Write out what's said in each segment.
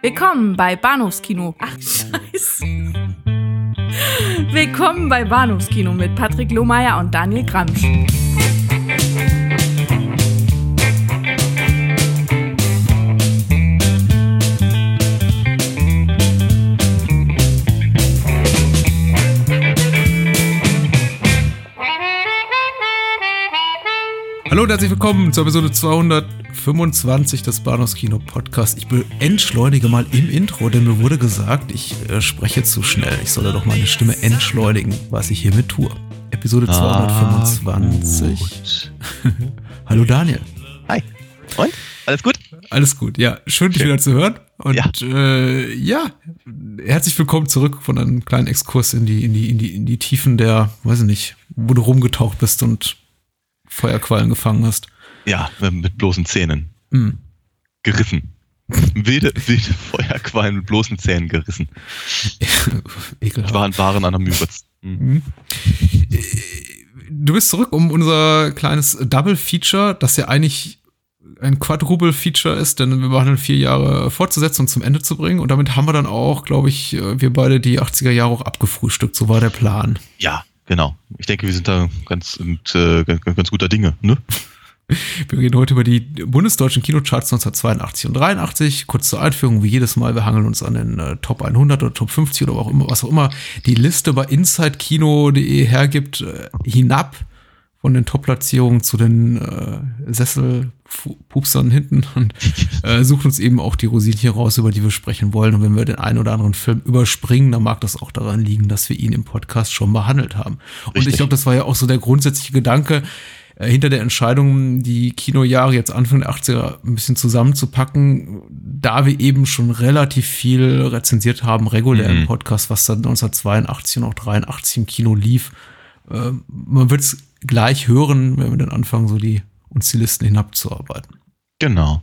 Willkommen bei Bahnhofskino. Ach, scheiße. Willkommen bei Bahnhofskino mit Patrick Lohmeier und Daniel Gramsch. Hallo und herzlich willkommen zur Episode 225 des Bahnhofskino Podcast. Ich entschleunige mal im Intro, denn mir wurde gesagt, ich äh, spreche zu schnell. Ich solle doch meine Stimme entschleunigen, was ich hiermit tue. Episode 225. Ah, Hallo Daniel. Hi. Und? Alles gut? Alles gut, ja. Schön, dich Schön. wieder zu hören. Und ja. Äh, ja, herzlich willkommen zurück von einem kleinen Exkurs in die, in die, in die, in die Tiefen der, weiß ich nicht, wo du rumgetaucht bist und Feuerquallen gefangen hast. Ja, mit bloßen Zähnen. Mhm. Gerissen. wilde, wilde Feuerquallen mit bloßen Zähnen gerissen. Ekelhaft. Waren, waren an der Müritz. Mhm. Du bist zurück, um unser kleines Double-Feature, das ja eigentlich ein Quadruple-Feature ist, denn wir behandeln vier Jahre fortzusetzen und zum Ende zu bringen. Und damit haben wir dann auch, glaube ich, wir beide die 80er Jahre auch abgefrühstückt. So war der Plan. Ja, Genau. Ich denke, wir sind da ganz, äh, ganz, ganz guter Dinge. Ne? Wir reden heute über die bundesdeutschen Kinocharts 1982 und 83. Kurz zur Einführung, wie jedes Mal, wir hangeln uns an den äh, Top 100 oder Top 50 oder auch immer, was auch immer die Liste bei insidekino.de hergibt, äh, hinab von den Top-Platzierungen zu den äh, Sesselpupsern hinten und äh, suchen uns eben auch die Rosinchen raus, über die wir sprechen wollen. Und wenn wir den einen oder anderen Film überspringen, dann mag das auch daran liegen, dass wir ihn im Podcast schon behandelt haben. Richtig. Und ich glaube, das war ja auch so der grundsätzliche Gedanke äh, hinter der Entscheidung, die Kinojahre jetzt Anfang der 80er ein bisschen zusammenzupacken, da wir eben schon relativ viel rezensiert haben, regulär mhm. im Podcast, was dann 1982 und auch 83 im Kino lief. Äh, man wird es gleich hören, wenn wir dann anfangen, so die uns die Listen hinabzuarbeiten. Genau.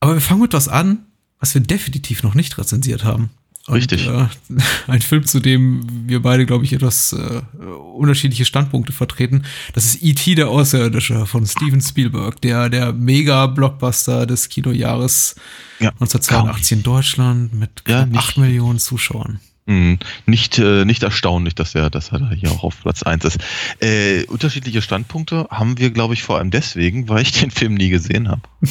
Aber wir fangen mit was an, was wir definitiv noch nicht rezensiert haben. Und, Richtig. Äh, ein Film, zu dem wir beide, glaube ich, etwas äh, unterschiedliche Standpunkte vertreten. Das ist E.T. der Außerirdische von Steven Spielberg, der, der Mega-Blockbuster des Kinojahres ja, 1982 in Deutschland mit ja, 8 Millionen Zuschauern. Nicht, äh, nicht erstaunlich, dass er, dass er hier auch auf Platz 1 ist. Äh, unterschiedliche Standpunkte haben wir, glaube ich, vor allem deswegen, weil ich den Film nie gesehen habe.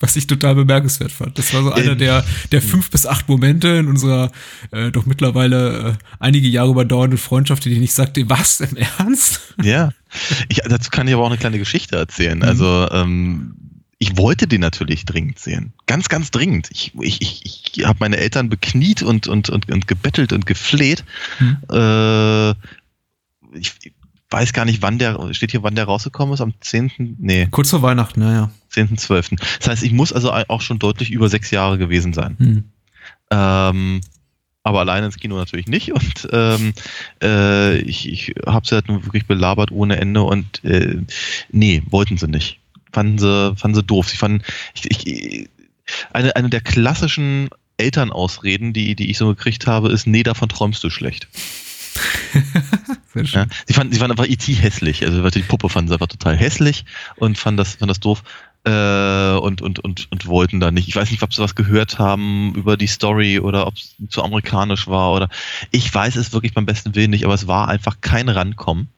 Was ich total bemerkenswert fand. Das war so einer ähm, der, der fünf bis acht Momente in unserer äh, doch mittlerweile äh, einige Jahre überdauernden Freundschaft, die ich nicht sagte, was, im Ernst? Ja. Ich, dazu kann ich aber auch eine kleine Geschichte erzählen. Mhm. Also ähm, ich wollte den natürlich dringend sehen. Ganz, ganz dringend. Ich, ich, ich, ich habe meine Eltern bekniet und, und, und, und gebettelt und gefleht. Hm. Äh, ich, weiß gar nicht, wann der, steht hier, wann der rausgekommen ist, am 10. Nee. Kurz vor Weihnachten, naja. 10.12. Das heißt, ich muss also auch schon deutlich über sechs Jahre gewesen sein. Hm. Ähm, aber alleine ins Kino natürlich nicht. Und ähm, äh, ich, ich habe sie halt nur wirklich belabert ohne Ende und äh, nee, wollten sie nicht fanden sie, fanden sie doof. Sie fanden, ich, ich, eine, eine der klassischen Elternausreden, die, die ich so gekriegt habe, ist, nee, davon träumst du schlecht. ja, sie fanden, sie fanden einfach E.T. hässlich. Also die Puppe fanden sie einfach total hässlich und fanden das, fanden das doof. Äh, und, und, und, und wollten da nicht. Ich weiß nicht, ob sie was gehört haben über die Story oder ob es zu amerikanisch war oder ich weiß es wirklich beim besten Willen nicht, aber es war einfach kein Rankommen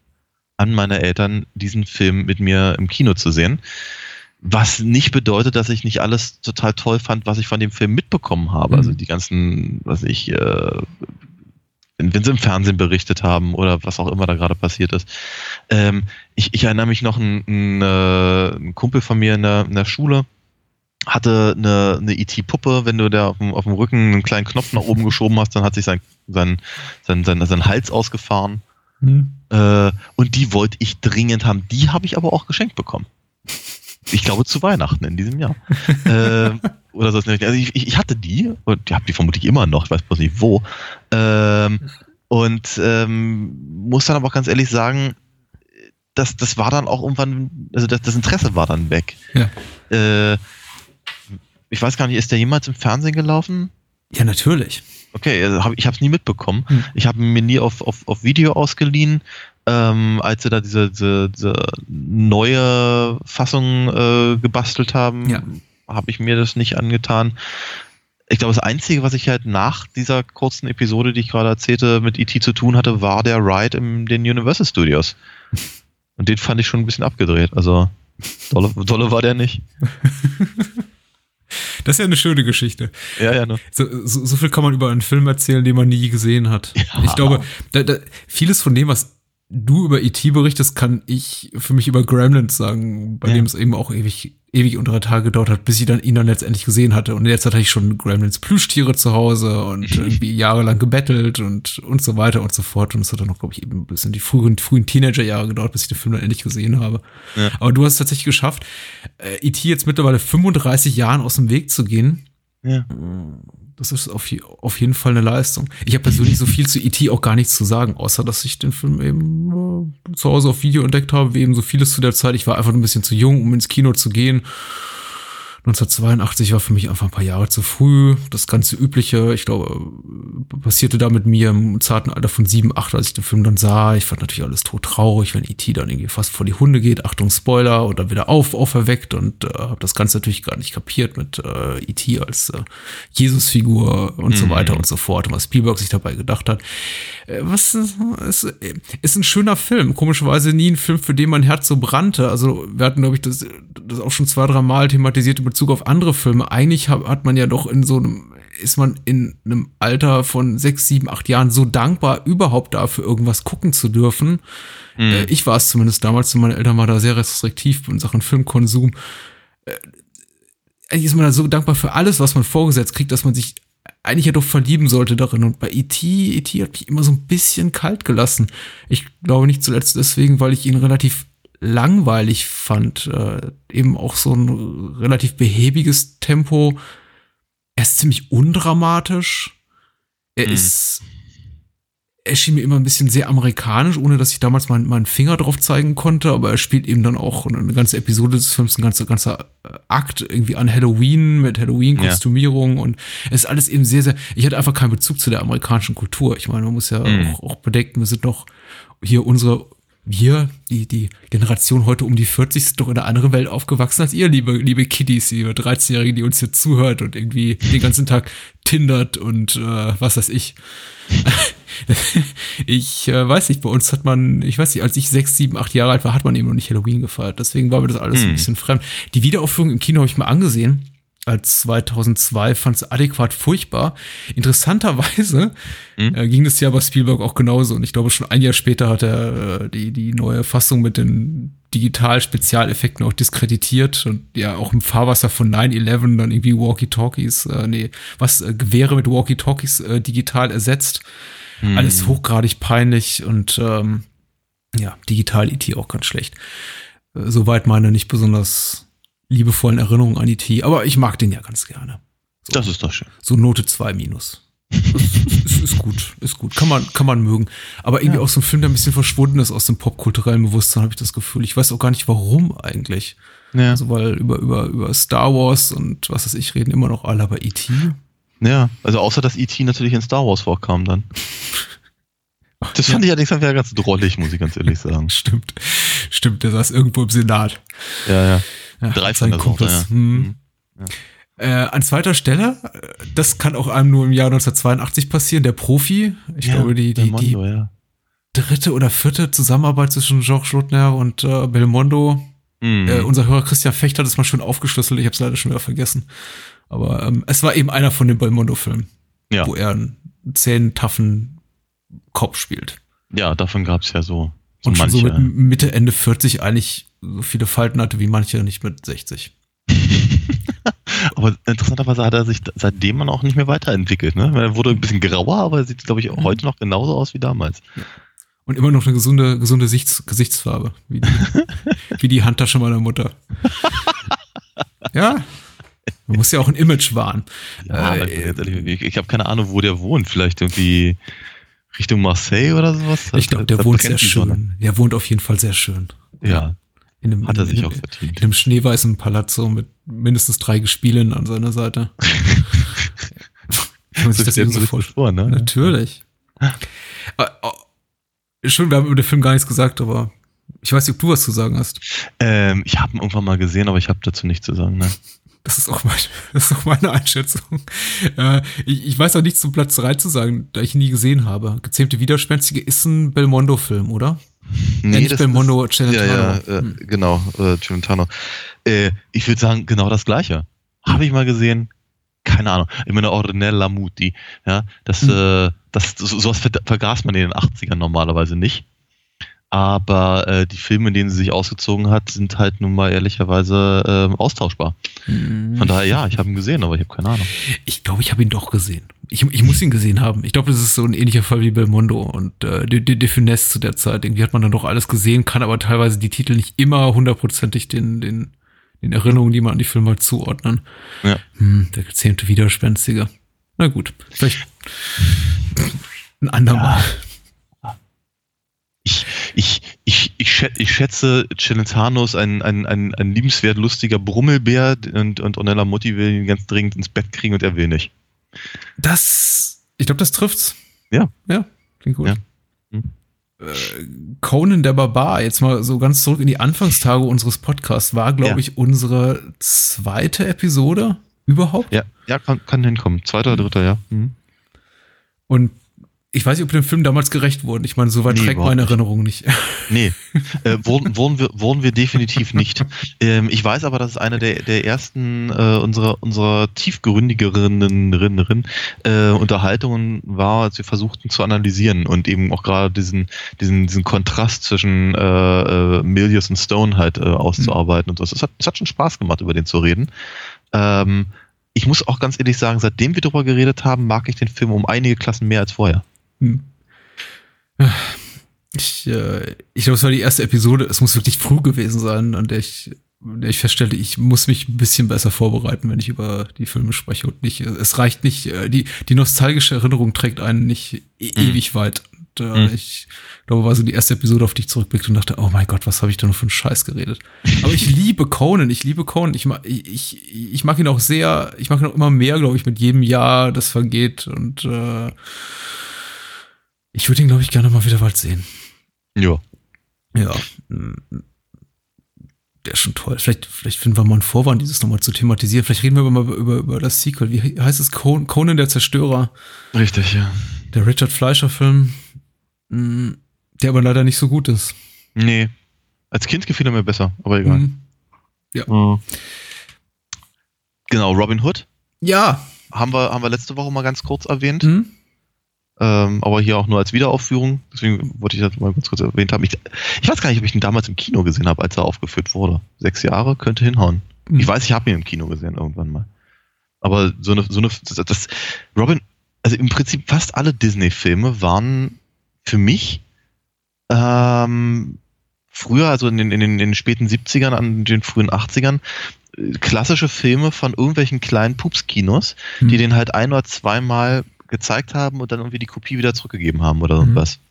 an meine Eltern, diesen Film mit mir im Kino zu sehen. Was nicht bedeutet, dass ich nicht alles total toll fand, was ich von dem Film mitbekommen habe. Also mhm. Also die ganzen, was ich, äh, wenn, wenn, sie im Fernsehen berichtet haben oder was auch immer da gerade passiert ist. Ähm, ich, ich, erinnere mich noch, ein, ein, äh, ein Kumpel von mir in der, in der Schule, hatte eine, eine IT-Puppe, wenn du da auf dem, auf dem Rücken einen kleinen Knopf nach oben geschoben hast, dann hat sich sein, sein, sein, sein, sein Hals ausgefahren. Mhm. Äh, und die wollte ich dringend haben. Die habe ich aber auch geschenkt bekommen. Ich glaube zu Weihnachten in diesem Jahr. äh, oder so. Also ich, ich, hatte die und ich habe die vermutlich immer noch, ich weiß bloß nicht wo. Ähm, und ähm, muss dann aber auch ganz ehrlich sagen, das, das war dann auch irgendwann, also das, das Interesse war dann weg. Ja. Äh, ich weiß gar nicht, ist der jemals im Fernsehen gelaufen? Ja, natürlich. Okay, also hab, ich habe es nie mitbekommen. Hm. Ich habe mir nie auf, auf, auf Video ausgeliehen, ähm, als sie da diese, diese, diese neue Fassung äh, gebastelt haben. Ja. habe ich mir das nicht angetan. Ich glaube, das Einzige, was ich halt nach dieser kurzen Episode, die ich gerade erzählte, mit E.T. zu tun hatte, war der Ride in den Universal Studios. Und den fand ich schon ein bisschen abgedreht. Also, dolle, dolle war der nicht. Das ist ja eine schöne Geschichte. Ja, ja, ne? So, so, so viel kann man über einen Film erzählen, den man nie gesehen hat. Ja. Ich glaube, da, da, vieles von dem, was du über E.T. berichtest, kann ich für mich über Gremlins sagen, bei Ja. dem es eben auch ewig, ewig unter Tage gedauert hat, bis ich dann ihn dann letztendlich gesehen hatte. Und Zeit hatte ich schon Gremlins Plüschtiere zu Hause und irgendwie jahrelang gebettelt und, und so weiter und so fort. Und es hat dann noch, glaube ich, eben bis in die frühen, frühen Teenagerjahre gedauert, bis ich den Film dann endlich gesehen habe. Ja. Aber du hast es tatsächlich geschafft, äh, E.T. jetzt mittlerweile 35 Jahren aus dem Weg zu gehen. Ja. Das ist auf, auf jeden Fall eine Leistung. Ich habe persönlich so viel zu E.T. auch gar nichts zu sagen, außer dass ich den Film eben äh, zu Hause auf Video entdeckt habe, wie eben so vieles zu der Zeit. Ich war einfach ein bisschen zu jung, um ins Kino zu gehen. 1982 war für mich einfach ein paar Jahre zu früh. Das ganze Übliche, ich glaube, passierte da mit mir im zarten Alter von sieben, acht, als ich den Film dann sah. Ich fand natürlich alles todtraurig, wenn E.T. dann irgendwie fast vor die Hunde geht. Achtung, Spoiler, und dann wieder auf, auferweckt und äh, habe das Ganze natürlich gar nicht kapiert mit äh, E.T. als äh, Jesusfigur und so Mhm. weiter und so fort und was Spielberg sich dabei gedacht hat. Äh, was ist, ist, ist ein schöner Film. Komischerweise nie ein Film, für den mein Herz so brannte. Also wir hatten, glaube ich, das, das auch schon zwei, drei Mal thematisiert in Bezug auf andere Filme. Eigentlich hat, man ja doch in so einem, ist man in einem Alter von sechs, sieben, acht Jahren so dankbar, überhaupt dafür irgendwas gucken zu dürfen. Äh, ich war es zumindest damals, und meine Eltern waren da sehr restriktiv in Sachen Filmkonsum. Äh, eigentlich ist man da so dankbar für alles, was man vorgesetzt kriegt, dass man sich eigentlich ja doch verlieben sollte darin. Und bei E.T., E.T. hat mich immer so ein bisschen kalt gelassen. Ich glaube nicht zuletzt deswegen, weil ich ihn relativ langweilig fand. Äh, eben auch so ein relativ behäbiges Tempo. Er ist ziemlich undramatisch. Er Mhm. ist, er schien mir immer ein bisschen sehr amerikanisch, ohne dass ich damals meinen meinen Finger drauf zeigen konnte, aber er spielt eben dann auch eine ganze Episode des Films, ein ganzer, ganzer äh, Akt irgendwie an Halloween mit Halloween-Kostümierung und es ist alles eben sehr, sehr, ich hatte einfach keinen Bezug zu der amerikanischen Kultur. Ich meine, man muss ja Mhm. auch, auch bedenken, wir sind noch hier unsere, wir, die, die Generation heute um die 40 sind doch in einer anderen Welt aufgewachsen als ihr, liebe, liebe Kiddies, liebe 13-Jährige, die uns hier zuhört und irgendwie den ganzen Tag tindert und äh, was weiß ich. ich äh, weiß nicht, bei uns hat man, ich weiß nicht, als ich sechs, sieben, acht Jahre alt war, hat man eben noch nicht Halloween gefeiert. Deswegen war mir das alles ein Hm. bisschen fremd. Die Wiederaufführung im Kino habe ich mir angesehen. Als 2002 fand es adäquat furchtbar. Interessanterweise Hm? äh, ging es ja bei Spielberg auch genauso. Und ich glaube, schon ein Jahr später hat er äh, die, die neue Fassung mit den Digital-Spezialeffekten auch diskreditiert und ja auch im Fahrwasser von 9-11 dann irgendwie Walkie-Talkies, äh, nee, was, äh, Gewehre mit Walkie-Talkies äh, digital ersetzt. Hm. Alles hochgradig peinlich und ähm, ja, digital IT auch ganz schlecht. Äh, Soweit meine nicht besonders liebevollen Erinnerungen an IT, aber ich mag den ja ganz gerne. Das ist doch schön. So Note 2 minus. ist, ist, ist gut, ist gut. Kann man, kann man mögen. Aber irgendwie auch so ein Film, der ein bisschen verschwunden ist aus dem popkulturellen Bewusstsein, habe ich das Gefühl. Ich weiß auch gar nicht, warum eigentlich. Ja. Also, weil über, über, über Star Wars und was weiß ich reden immer noch alle, aber E.T. ja, also außer dass E.T. natürlich in Star Wars vorkam dann. Das fand ich allerdings wieder ganz drollig, muss ich ganz ehrlich sagen. Stimmt. Stimmt, der saß irgendwo im Senat. Ja, ja. Ja, Drei von der Kumpels. Sorte, ja. Hm. Mhm. Äh, an zweiter Stelle, das kann auch einem nur im Jahr 1982 passieren, der Profi. Ich ja, glaube, die, die, die Belmondo, ja. dritte oder vierte Zusammenarbeit zwischen Georges Lautner und äh, Belmondo. Mhm. Äh, unser Hörer Christian Fecht hat es mal schön aufgeschlüsselt, ich habe es leider schon wieder vergessen. Aber ähm, es war eben einer von den Belmondo-Filmen, ja. wo er einen zähen, taffen Kopf spielt. ja, davon gab's ja so, Und schon manche. so mit Mitte, Ende 40 eigentlich so viele Falten hatte wie manche nicht mit 60. aber interessanterweise hat er sich seitdem man auch nicht mehr weiterentwickelt. Ne? Er wurde ein bisschen grauer, aber er sieht, glaube ich, Mhm. heute noch genauso aus wie damals. Und immer noch eine gesunde, gesunde Sichts Gesichtsfarbe, wie die, wie die Handtasche meiner Mutter. Ja, man muss ja auch ein Image wahren. Ja, Äh, ich, ich habe keine Ahnung, wo der wohnt. Vielleicht irgendwie Richtung Marseille oder sowas. Ich glaube, der wohnt sehr schön. Der wohnt auf jeden Fall sehr schön. Ja, In einem, hat er sich in, auch verdient. in einem schneeweißen Palazzo mit mindestens drei Gespielen an seiner Seite. Kann man sich das eben so vorstellen? vor, ne? Natürlich. Äh, oh, Schön, wir haben über den Film gar nichts gesagt, aber ich weiß nicht, ob du was zu sagen hast. Ähm, ich habe ihn irgendwann mal gesehen, aber ich habe dazu nichts zu sagen. Ne? Das ist auch, mein, das ist auch meine Einschätzung. Äh, ich, ich, weiß auch nichts zum Platz 3 zu sagen, da ich ihn nie gesehen habe. Gezähmte Widerspenstige ist ein Belmondo-Film, oder? Nee, ja, das Belmondo, ist, Celentano. Ja, ja, äh, hm. genau, äh, Celentano. Äh, ich würde sagen, genau das Gleiche. Habe ich mal gesehen, keine Ahnung. Ich meine, Ornella Muti, ja, das, hm. äh, das, sowas vergaß man in den 80ern normalerweise nicht. Aber äh, die Filme, in denen sie sich ausgezogen hat, sind halt nun mal ehrlicherweise äh, austauschbar. Mhm. Von daher, ja, ich habe ihn gesehen, aber ich habe keine Ahnung. Ich glaube, ich habe ihn doch gesehen. Ich, ich muss ihn gesehen haben. Ich glaube, das ist so ein ähnlicher Fall wie Belmondo und äh, De, De, De Finesse zu der Zeit. Irgendwie hat man dann doch alles gesehen, kann aber teilweise die Titel nicht immer hundertprozentig den, den, den Erinnerungen, die man an die Filme halt zuordnen. Ja. Hm, der gezähmte Widerspenstige. Na gut, vielleicht ein andermal. Ja ich, ich, ich, schätze, Celentano ist ein, ein, ein, ein liebenswert lustiger Brummelbär und, und Ornella Mutti will ihn ganz dringend ins Bett kriegen und er will nicht. Das, ich glaube, das trifft's. Ja. Ja, klingt gut. Ja. Hm. Äh, Conan der Barbar, jetzt mal so ganz zurück in die Anfangstage unseres Podcasts, war, glaube ja. ich, unsere zweite Episode überhaupt. Ja, ja kann, kann hinkommen. Zweiter, dritter, ja. Mhm. Und ich weiß nicht, ob dem Film damals gerecht wurden. Ich meine, so weit nee, trägt meine Erinnerung nicht. Nee, äh, wurden, wurden, wir, wurden wir definitiv nicht. Ähm, ich weiß aber, dass es eine der, der ersten äh, unserer, unserer tiefgründigeren äh, Unterhaltungen war, als wir versuchten zu analysieren und eben auch gerade diesen, diesen, diesen Kontrast zwischen äh, äh, Milius und Stone halt äh, auszuarbeiten mhm. und so. Es hat, es hat schon Spaß gemacht, über den zu reden. Ähm, ich muss auch ganz ehrlich sagen, seitdem wir darüber geredet haben, mag ich den Film um einige Klassen mehr als vorher. Hm. Ich, äh, ich glaube, es war die erste Episode. Es muss wirklich früh gewesen sein, an der ich, der ich feststelle, ich muss mich ein bisschen besser vorbereiten, wenn ich über die Filme spreche und nicht. Es reicht nicht. Äh, die die nostalgische Erinnerung trägt einen nicht e mhm. ewig weit. Und, äh, mhm. Ich glaube, war so die erste Episode, auf die ich zurückblickte und dachte, oh mein Gott, was habe ich da nur für einen Scheiß geredet. Aber ich liebe Conan. Ich liebe Conan. Ich mag, ich, ich mag ihn auch sehr. Ich mag ihn auch immer mehr, glaube ich, mit jedem Jahr, das vergeht und äh, ich würde ihn, glaube ich, gerne mal wieder bald sehen. Ja. Ja. Der ist schon toll. Vielleicht, vielleicht finden wir mal einen Vorwand, dieses nochmal zu thematisieren. Vielleicht reden wir mal über, über, über das Sequel. Wie heißt es? Conan der Zerstörer. Richtig, ja. Der Richard Fleischer-Film, hm, der aber leider nicht so gut ist. Nee. Als Kind gefiel er mir besser, aber egal. Mhm. Ja. Mhm. Genau, Robin Hood. Ja. Haben wir, haben wir letzte Woche mal ganz kurz erwähnt. Mhm. Ähm, aber hier auch nur als Wiederaufführung. Deswegen wollte ich das mal kurz, kurz erwähnt haben. Ich, ich, weiß gar nicht, ob ich ihn damals im Kino gesehen habe, als er aufgeführt wurde. Sechs Jahre könnte hinhauen. Mhm. Ich weiß, ich habe ihn im Kino gesehen irgendwann mal. Aber so eine, so eine, das, Robin, also im Prinzip fast alle Disney-Filme waren für mich ähm, früher, also in den, in, den, in den späten 70ern, an den frühen 80ern, klassische Filme von irgendwelchen kleinen Pupskinos, mhm. die den halt ein oder zweimal gezeigt haben und dann irgendwie die Kopie wieder zurückgegeben haben oder irgendwas. Mhm.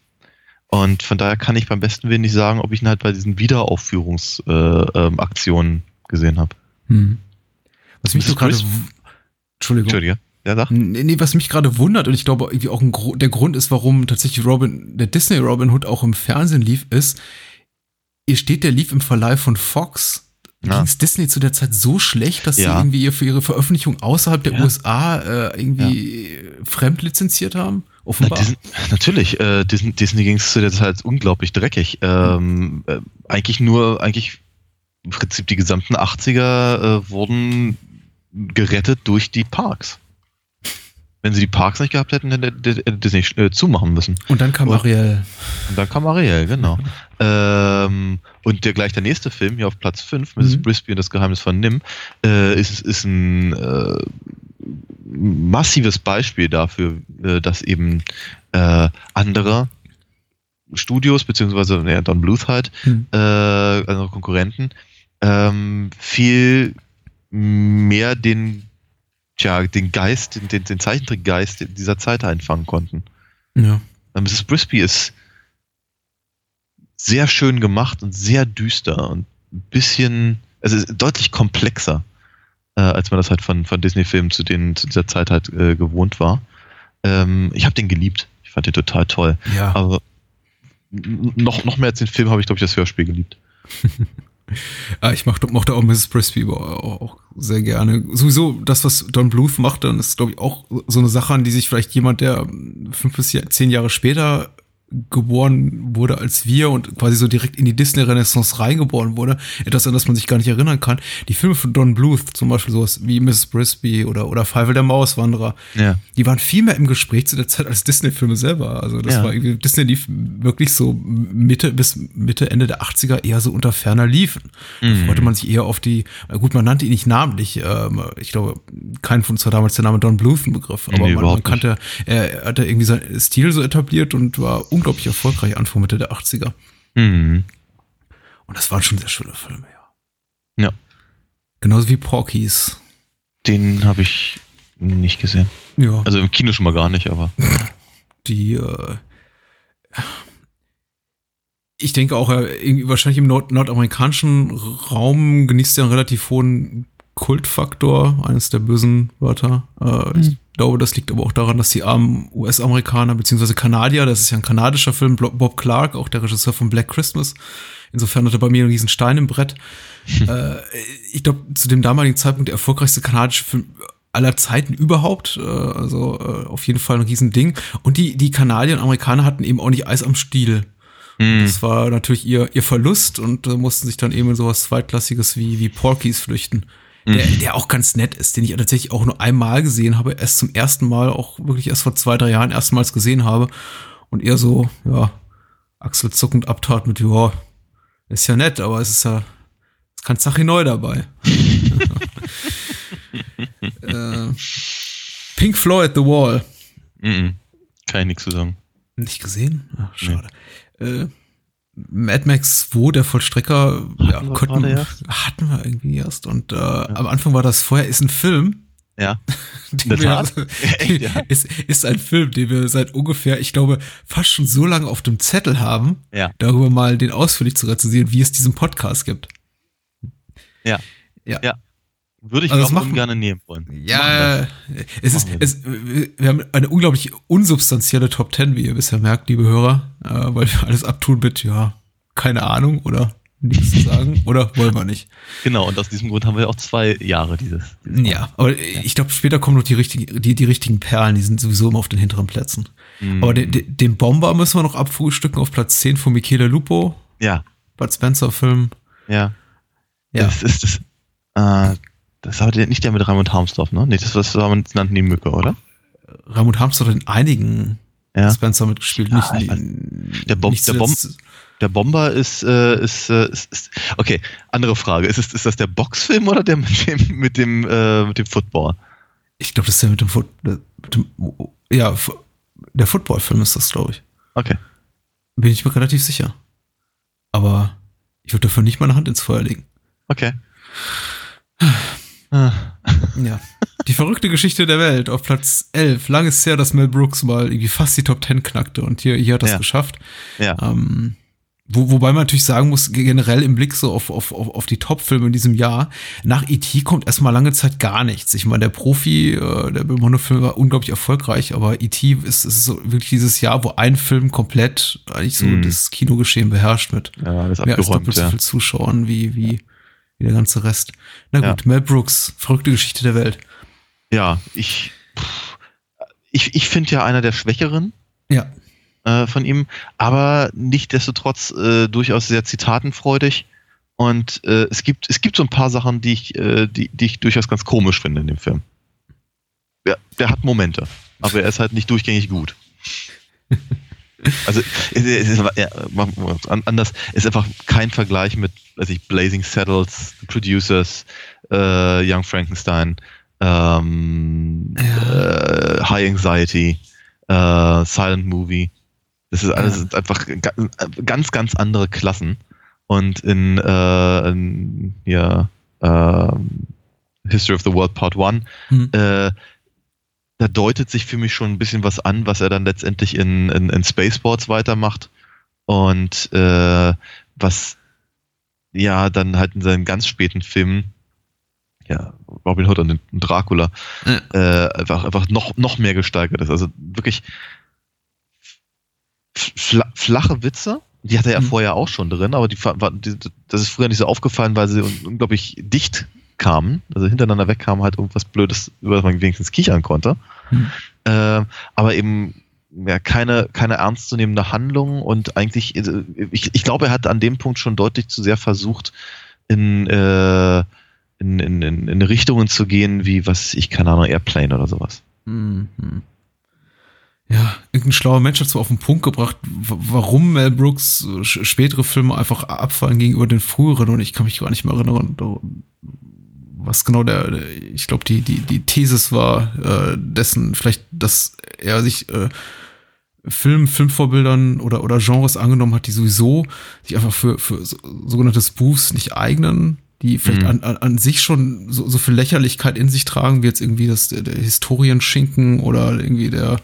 Und von daher kann ich beim besten Willen nicht sagen, ob ich ihn halt bei diesen Wiederaufführungsaktionen äh, ähm, gesehen habe. Mhm. Was mich so gerade. Entschuldigung. Entschuldigung. Ja, sag. Nee, was mich gerade wundert und ich glaube irgendwie auch ein, der Grund ist, warum tatsächlich Robin, der Disney Robin Hood auch im Fernsehen lief, ist, ihr steht, der lief im Verleih von Fox ja. ging es Disney zu der Zeit so schlecht, dass ja. sie irgendwie für ihre Veröffentlichung außerhalb der ja. USA äh, irgendwie fremd lizenziert haben? Offenbar. Na, Disney, natürlich, äh, Disney, Disney ging es zu der Zeit unglaublich dreckig. Ähm, äh, eigentlich nur, eigentlich im Prinzip die gesamten 80er äh, wurden gerettet durch die Parks. Wenn sie die Parks nicht gehabt hätten, hätte Disney äh, zumachen müssen. Und dann kam und, Ariel. Und dann kam Ariel, genau. Ähm, und der gleich der nächste Film, hier auf Platz 5, Mrs. Mhm. Brisby und das Geheimnis von Nim, äh, ist, ist ein äh, massives Beispiel dafür, äh, dass eben äh, andere Studios, beziehungsweise ja, Don Bluth halt, mhm. äh, also Konkurrenten, ähm, viel mehr den tja, den Geist, den, den Zeichentrickgeist dieser Zeit einfangen konnten. Ja. Mrs. Brisby ist sehr schön gemacht und sehr düster und ein bisschen, also deutlich komplexer, äh, als man das halt von, von Disney-Filmen zu, zu dieser Zeit halt äh, gewohnt war. Ähm, ich habe den geliebt. Ich fand den total toll. Ja. Aber noch, noch mehr als den Film habe ich, glaube ich, das Hörspiel geliebt. ah, ich mochte, mochte auch Mrs. Auch, auch sehr gerne. Sowieso das, was Don Bluth macht, dann ist, glaube ich, auch so eine Sache, an die sich vielleicht jemand, der fünf bis zehn Jahre später geboren wurde als wir und quasi so direkt in die Disney-Renaissance reingeboren wurde, etwas, an das man sich gar nicht erinnern kann. Die Filme von Don Bluth, zum Beispiel sowas wie Mrs. Brisby oder, oder Feivel der Mauswanderer, Ja. die waren viel mehr im Gespräch zu der Zeit als Disney-Filme selber. Also das Ja. war irgendwie, Disney lief wirklich so Mitte bis Mitte, Ende der 80er eher so unter ferner liefen. Da Mhm. freute man sich eher auf die, gut, man nannte ihn nicht namentlich, ähm, ich glaube, kein von uns war damals der Name Don Bluth ein Begriff, aber Nee, man, man kannte, er hatte irgendwie seinen Stil so etabliert und war unglaublich erfolgreich Anfang Mitte der 80er. Mhm. Und das waren schon sehr schöne Filme, ja. Ja. Genauso wie Porkies. Den habe ich nicht gesehen. Ja. Also im Kino schon mal gar nicht, aber. die äh, ich denke auch, irgendwie wahrscheinlich im Nord nordamerikanischen Raum genießt er einen relativ hohen Kultfaktor, eines der bösen Wörter. Äh, Ich glaube, das liegt aber auch daran, dass die armen US-Amerikaner bzw. Kanadier, das ist ja ein kanadischer Film, Bob Clark, auch der Regisseur von Black Christmas, insofern hat er bei mir einen riesen Stein im Brett. äh, ich glaube, zu dem damaligen Zeitpunkt der erfolgreichste kanadische Film aller Zeiten überhaupt. Äh, also äh, auf jeden Fall ein Riesending. Und die, die Kanadier und Amerikaner hatten eben auch nicht Eis am Stiel. Mhm. Das war natürlich ihr, ihr Verlust und mussten sich dann eben in sowas Zweitklassiges wie, wie Porkies flüchten. Der, der auch ganz nett ist, den ich tatsächlich auch nur einmal gesehen habe, erst zum ersten Mal, auch wirklich erst vor zwei, drei Jahren erstmals gesehen habe und eher so, ja, achselzuckend abtat mit, ja, ist ja nett, aber es ist ja, es ist kein Sache neu dabei. äh, Pink Floyd, The Wall. Mhm. Kann ich nichts zu sagen. Nicht gesehen? Ach, schade. Äh, Mad Max 2, der Vollstrecker, ja, wir konnten, erst? hatten wir irgendwie erst. Und äh, am Anfang war das vorher ist ein Film. Ja. Wir? Echt, ja? ist, ist ein Film, den wir seit ungefähr, ich glaube, fast schon so lange auf dem Zettel haben, Ja. darüber mal den ausführlich zu rezensieren, wie es diesen Podcast gibt. Ja. Ja. Ja. Würde ich Also das auch machen- gerne nehmen wollen. Ja, es ist, es, wir haben eine unglaublich unsubstanzielle Top 10, wie ihr bisher merkt, liebe Hörer, äh, weil wir alles abtun mit, ja, keine Ahnung oder nichts zu sagen oder wollen wir nicht. Genau, und aus diesem Grund haben wir auch zwei Jahre dieses. dieses Ja, aber ich glaube, später kommen noch die richtigen, die, die richtigen Perlen, die sind sowieso immer auf den hinteren Plätzen. Mhm. Aber den, den, den Bomber müssen wir noch abfrühstücken auf Platz 10 von Michele Lupo, Ja, Bud Spencer Film. ja. Ja. Das ist das. Äh, das war der, nicht der mit Raimund Harmsdorf, ne? Nee, das, das war das nannten die Mücke, oder? Ramon Hamster hat in einigen Ja. Spencer mitgespielt. Ja, nicht, ich nicht, Der Bom- nicht der Bom- Der Bomber ist, äh, ist, äh, ist, ist. Okay, andere Frage. Ist, es, ist das der Boxfilm oder der mit dem, mit dem, äh, mit dem Football? Ich glaube, das ist der mit dem, Foot, mit dem ja, der Footballfilm ist das, glaube ich. Okay. Bin ich mir relativ sicher. Aber ich würde dafür nicht meine Hand ins Feuer legen. Okay. Ah, Ja. Die verrückte Geschichte der Welt auf Platz 11. Lang ist es her, dass Mel Brooks mal irgendwie fast die Top 10 knackte und hier, hier hat das Ja. geschafft. Ja. Ähm, wo, wobei man natürlich sagen muss, generell im Blick so auf, auf, auf, auf die Top-Filme in diesem Jahr, nach E.T. kommt erstmal lange Zeit gar nichts. Ich meine, der Profi, äh, der Bill Mono-Film war unglaublich erfolgreich, aber E.T. ist, ist so wirklich dieses Jahr, wo ein Film komplett eigentlich so Mhm. das Kinogeschehen beherrscht mit Ja, mehr als abgeräumt, doppelt so ja. viel Zuschauern wie, wie, wie der ganze Rest. Na Ja. gut, Mel Brooks, verrückte Geschichte der Welt. Ja, ich, ich, ich finde ja einer der Schwächeren Ja, äh, von ihm, aber nichtdestotrotz äh, durchaus sehr zitatenfreudig. Und äh, es gibt es gibt so ein paar Sachen, die ich äh, die, die ich durchaus ganz komisch finde in dem Film. Ja, der hat Momente, aber er ist halt nicht durchgängig gut. Also es ist, ist, ja, anders ist einfach kein Vergleich mit, weiß ich, Blazing Saddles, Producers, äh, Young Frankenstein, ähm, äh, High Anxiety, äh, Silent Movie. Das ist alles Ja. sind einfach ga- ganz, ganz andere Klassen. Und in, äh, in ja, ähm, History of the World Part 1 hm. Da deutet sich für mich schon ein bisschen was an, was er dann letztendlich in, in, in Spaceports weitermacht und äh, was ja dann halt in seinen ganz späten Filmen, ja, Robin Hood und, Dracula, Ja. äh, einfach, einfach noch, noch mehr gesteigert ist. Also wirklich fla flache Witze, die hatte er ja Mhm. vorher auch schon drin, aber die, die, das ist früher nicht so aufgefallen, weil sie un unglaublich dicht kamen, also hintereinander weg kam halt irgendwas Blödes, über das man wenigstens kichern konnte. Hm. Äh, aber eben ja, keine, keine ernstzunehmende Handlung und eigentlich, also, ich, ich glaube, er hat an dem Punkt schon deutlich zu sehr versucht, in, äh, in, in, in, in Richtungen zu gehen, wie was ich, keine Ahnung, Airplane oder sowas. Mhm. Ja, irgendein schlauer Mensch hat so auf den Punkt gebracht, warum Mel Brooks spätere Filme einfach abfallen gegenüber den früheren und ich kann mich gar nicht mehr erinnern, was genau der, ich glaube, die, die, die Thesis war, äh, dessen, vielleicht, dass er sich äh, Film, Filmvorbildern oder, oder Genres angenommen hat, die sowieso sich einfach für, für so, sogenannte Spoofs nicht eignen, die vielleicht mhm. an, an, an sich schon so, so viel Lächerlichkeit in sich tragen, wie jetzt irgendwie das, der, der Historienschinken oder irgendwie der,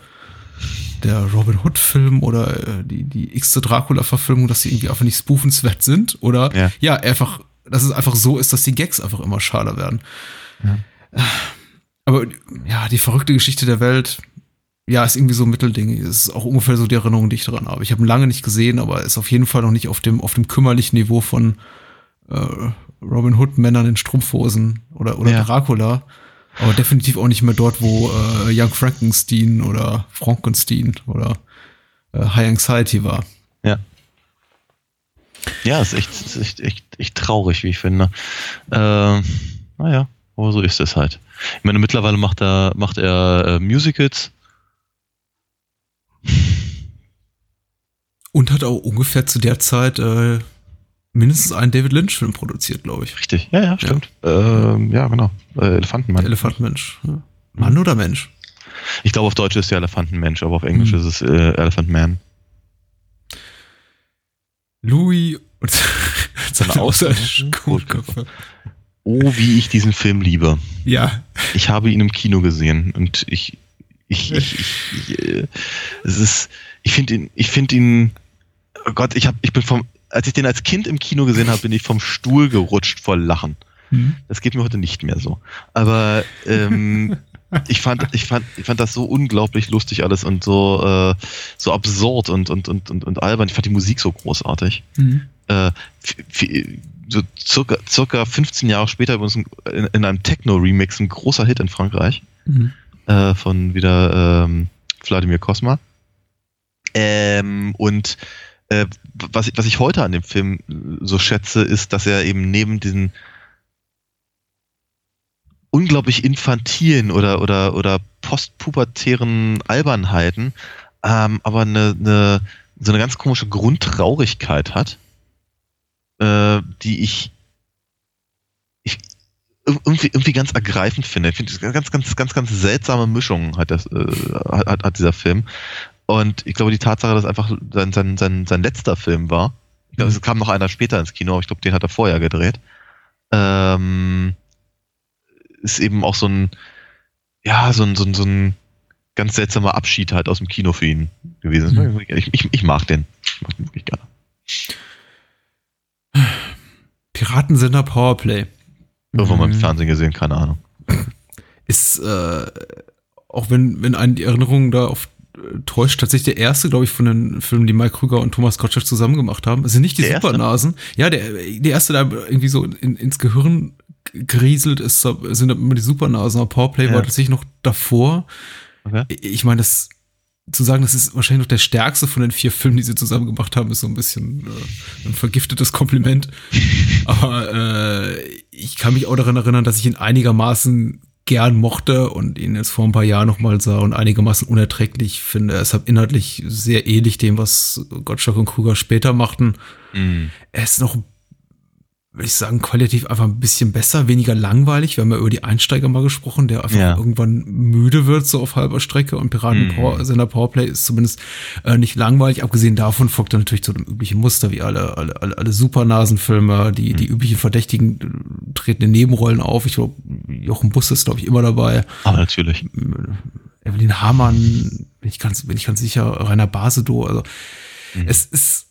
der Robin Hood-Film oder äh, die, die x-te Dracula-Verfilmung, dass sie irgendwie einfach nicht spoofenswert sind oder ja. ja, einfach, dass es einfach so ist, dass die Gags einfach immer schaler werden. Ja. Aber ja, die verrückte Geschichte der Welt, ja, ist irgendwie so ein Mittelding. Ist auch ungefähr so die Erinnerung, die ich daran habe. Ich habe ihn lange nicht gesehen, aber ist auf jeden Fall noch nicht auf dem, auf dem kümmerlichen Niveau von äh, Robin Hood, Männern in Strumpfhosen oder, oder ja. Dracula. Aber definitiv auch nicht mehr dort, wo äh, Young Frankenstein oder Frankenstein oder äh, High Anxiety war. Ja. Ist echt, ist echt, echt, echt traurig, wie ich finde. Äh, naja, aber so ist es halt. Ich meine, mittlerweile macht er, macht er äh, Musicals und hat auch ungefähr zu der Zeit äh, mindestens einen David Lynch-Film produziert, glaube ich. Richtig, ja, ja, stimmt. Ja, ähm, ja genau. Äh, Elefantenmann. Elefantenmensch. Ja. Mann oder Mensch? Ich glaube, auf Deutsch ist der Elefantenmensch, aber auf Englisch hm. ist es äh, Elephant Man. Louis und seine außerirdischen Oh, wie ich diesen Film liebe. Ja. Ich habe ihn im Kino gesehen und ich ich, ich, ich, äh, es ist, ich finde ihn, ich finde ihn, oh Gott, ich habe, ich bin vom, als ich den als Kind im Kino gesehen habe, bin ich vom Stuhl gerutscht vor Lachen. Mhm. Das geht mir heute nicht mehr so. Aber ähm, ich fand, ich fand, ich fand das so unglaublich lustig alles und so, äh, so absurd und, und, und, und, und albern. Ich fand die Musik so großartig. Mhm. Äh, so circa, circa 15 Jahre später in, in einem Techno-Remix ein großer Hit in Frankreich. Mhm äh, von wieder ähm, Wladimir Kosma. Ähm, und äh, was, was ich heute an dem Film so schätze, ist, dass er eben neben diesen unglaublich infantilen oder, oder, oder postpubertären Albernheiten, ähm, aber eine, eine, so eine ganz komische Grundtraurigkeit hat, äh, die ich irgendwie, irgendwie ganz ergreifend finde. Ich finde, das ganz, ganz, ganz, ganz seltsame Mischung hat, das, äh, hat, hat dieser Film. Und ich glaube, die Tatsache, dass einfach sein, sein, sein, sein letzter Film war, ich glaube, es kam noch einer später ins Kino, aber ich glaube, den hat er vorher gedreht, ähm, ist eben auch so ein, ja, so ein, so ein, so ein ganz seltsamer Abschied halt aus dem Kino für ihn gewesen. Mhm. Ich, ich, ich mag den. Ich mag den wirklich gerne. Piratensender Powerplay. Irgendwann mhm. mal im mhm. Fernsehen gesehen, keine Ahnung. Ist, äh, auch wenn, wenn einen die Erinnerungen da auf äh, täuscht, tatsächlich der erste, glaube ich, von den Filmen, die Mike Krüger und Thomas Gottschalk zusammen gemacht haben. Es sind nicht die der Supernasen. Erste? Ja, der, der erste, der irgendwie so in, ins Gehirn gerieselt ist, sind immer die Supernasen. Aber Powerplay ja. war tatsächlich noch davor. Okay. Ich meine, das zu sagen, das ist wahrscheinlich noch der stärkste von den vier Filmen, die sie zusammen gemacht haben, ist so ein bisschen äh, ein vergiftetes Kompliment. Aber äh, ich kann mich auch daran erinnern, dass ich ihn einigermaßen gern mochte und ihn jetzt vor ein paar Jahren nochmal sah und einigermaßen unerträglich finde. Er ist halt inhaltlich sehr ähnlich dem, was Gottschalk und Kruger später machten. Mm. Er ist noch würde ich sagen, qualitativ einfach ein bisschen besser, weniger langweilig. Wir haben ja über die Einsteiger mal gesprochen, der einfach ja. irgendwann müde wird, so auf halber Strecke. Und Piraten mhm. Power, Sender Powerplay ist zumindest äh, nicht langweilig. Abgesehen davon folgt er natürlich zu dem üblichen Muster, wie alle, alle, alle, alle Supernasenfilme. Die, mhm. die üblichen Verdächtigen äh, treten in Nebenrollen auf. Ich glaube, Jochen Bus ist, glaube ich, immer dabei. Aber natürlich. Evelyn Hamann, bin ich ganz, bin ich ganz sicher, Rainer Basedow. Also, mhm. es ist,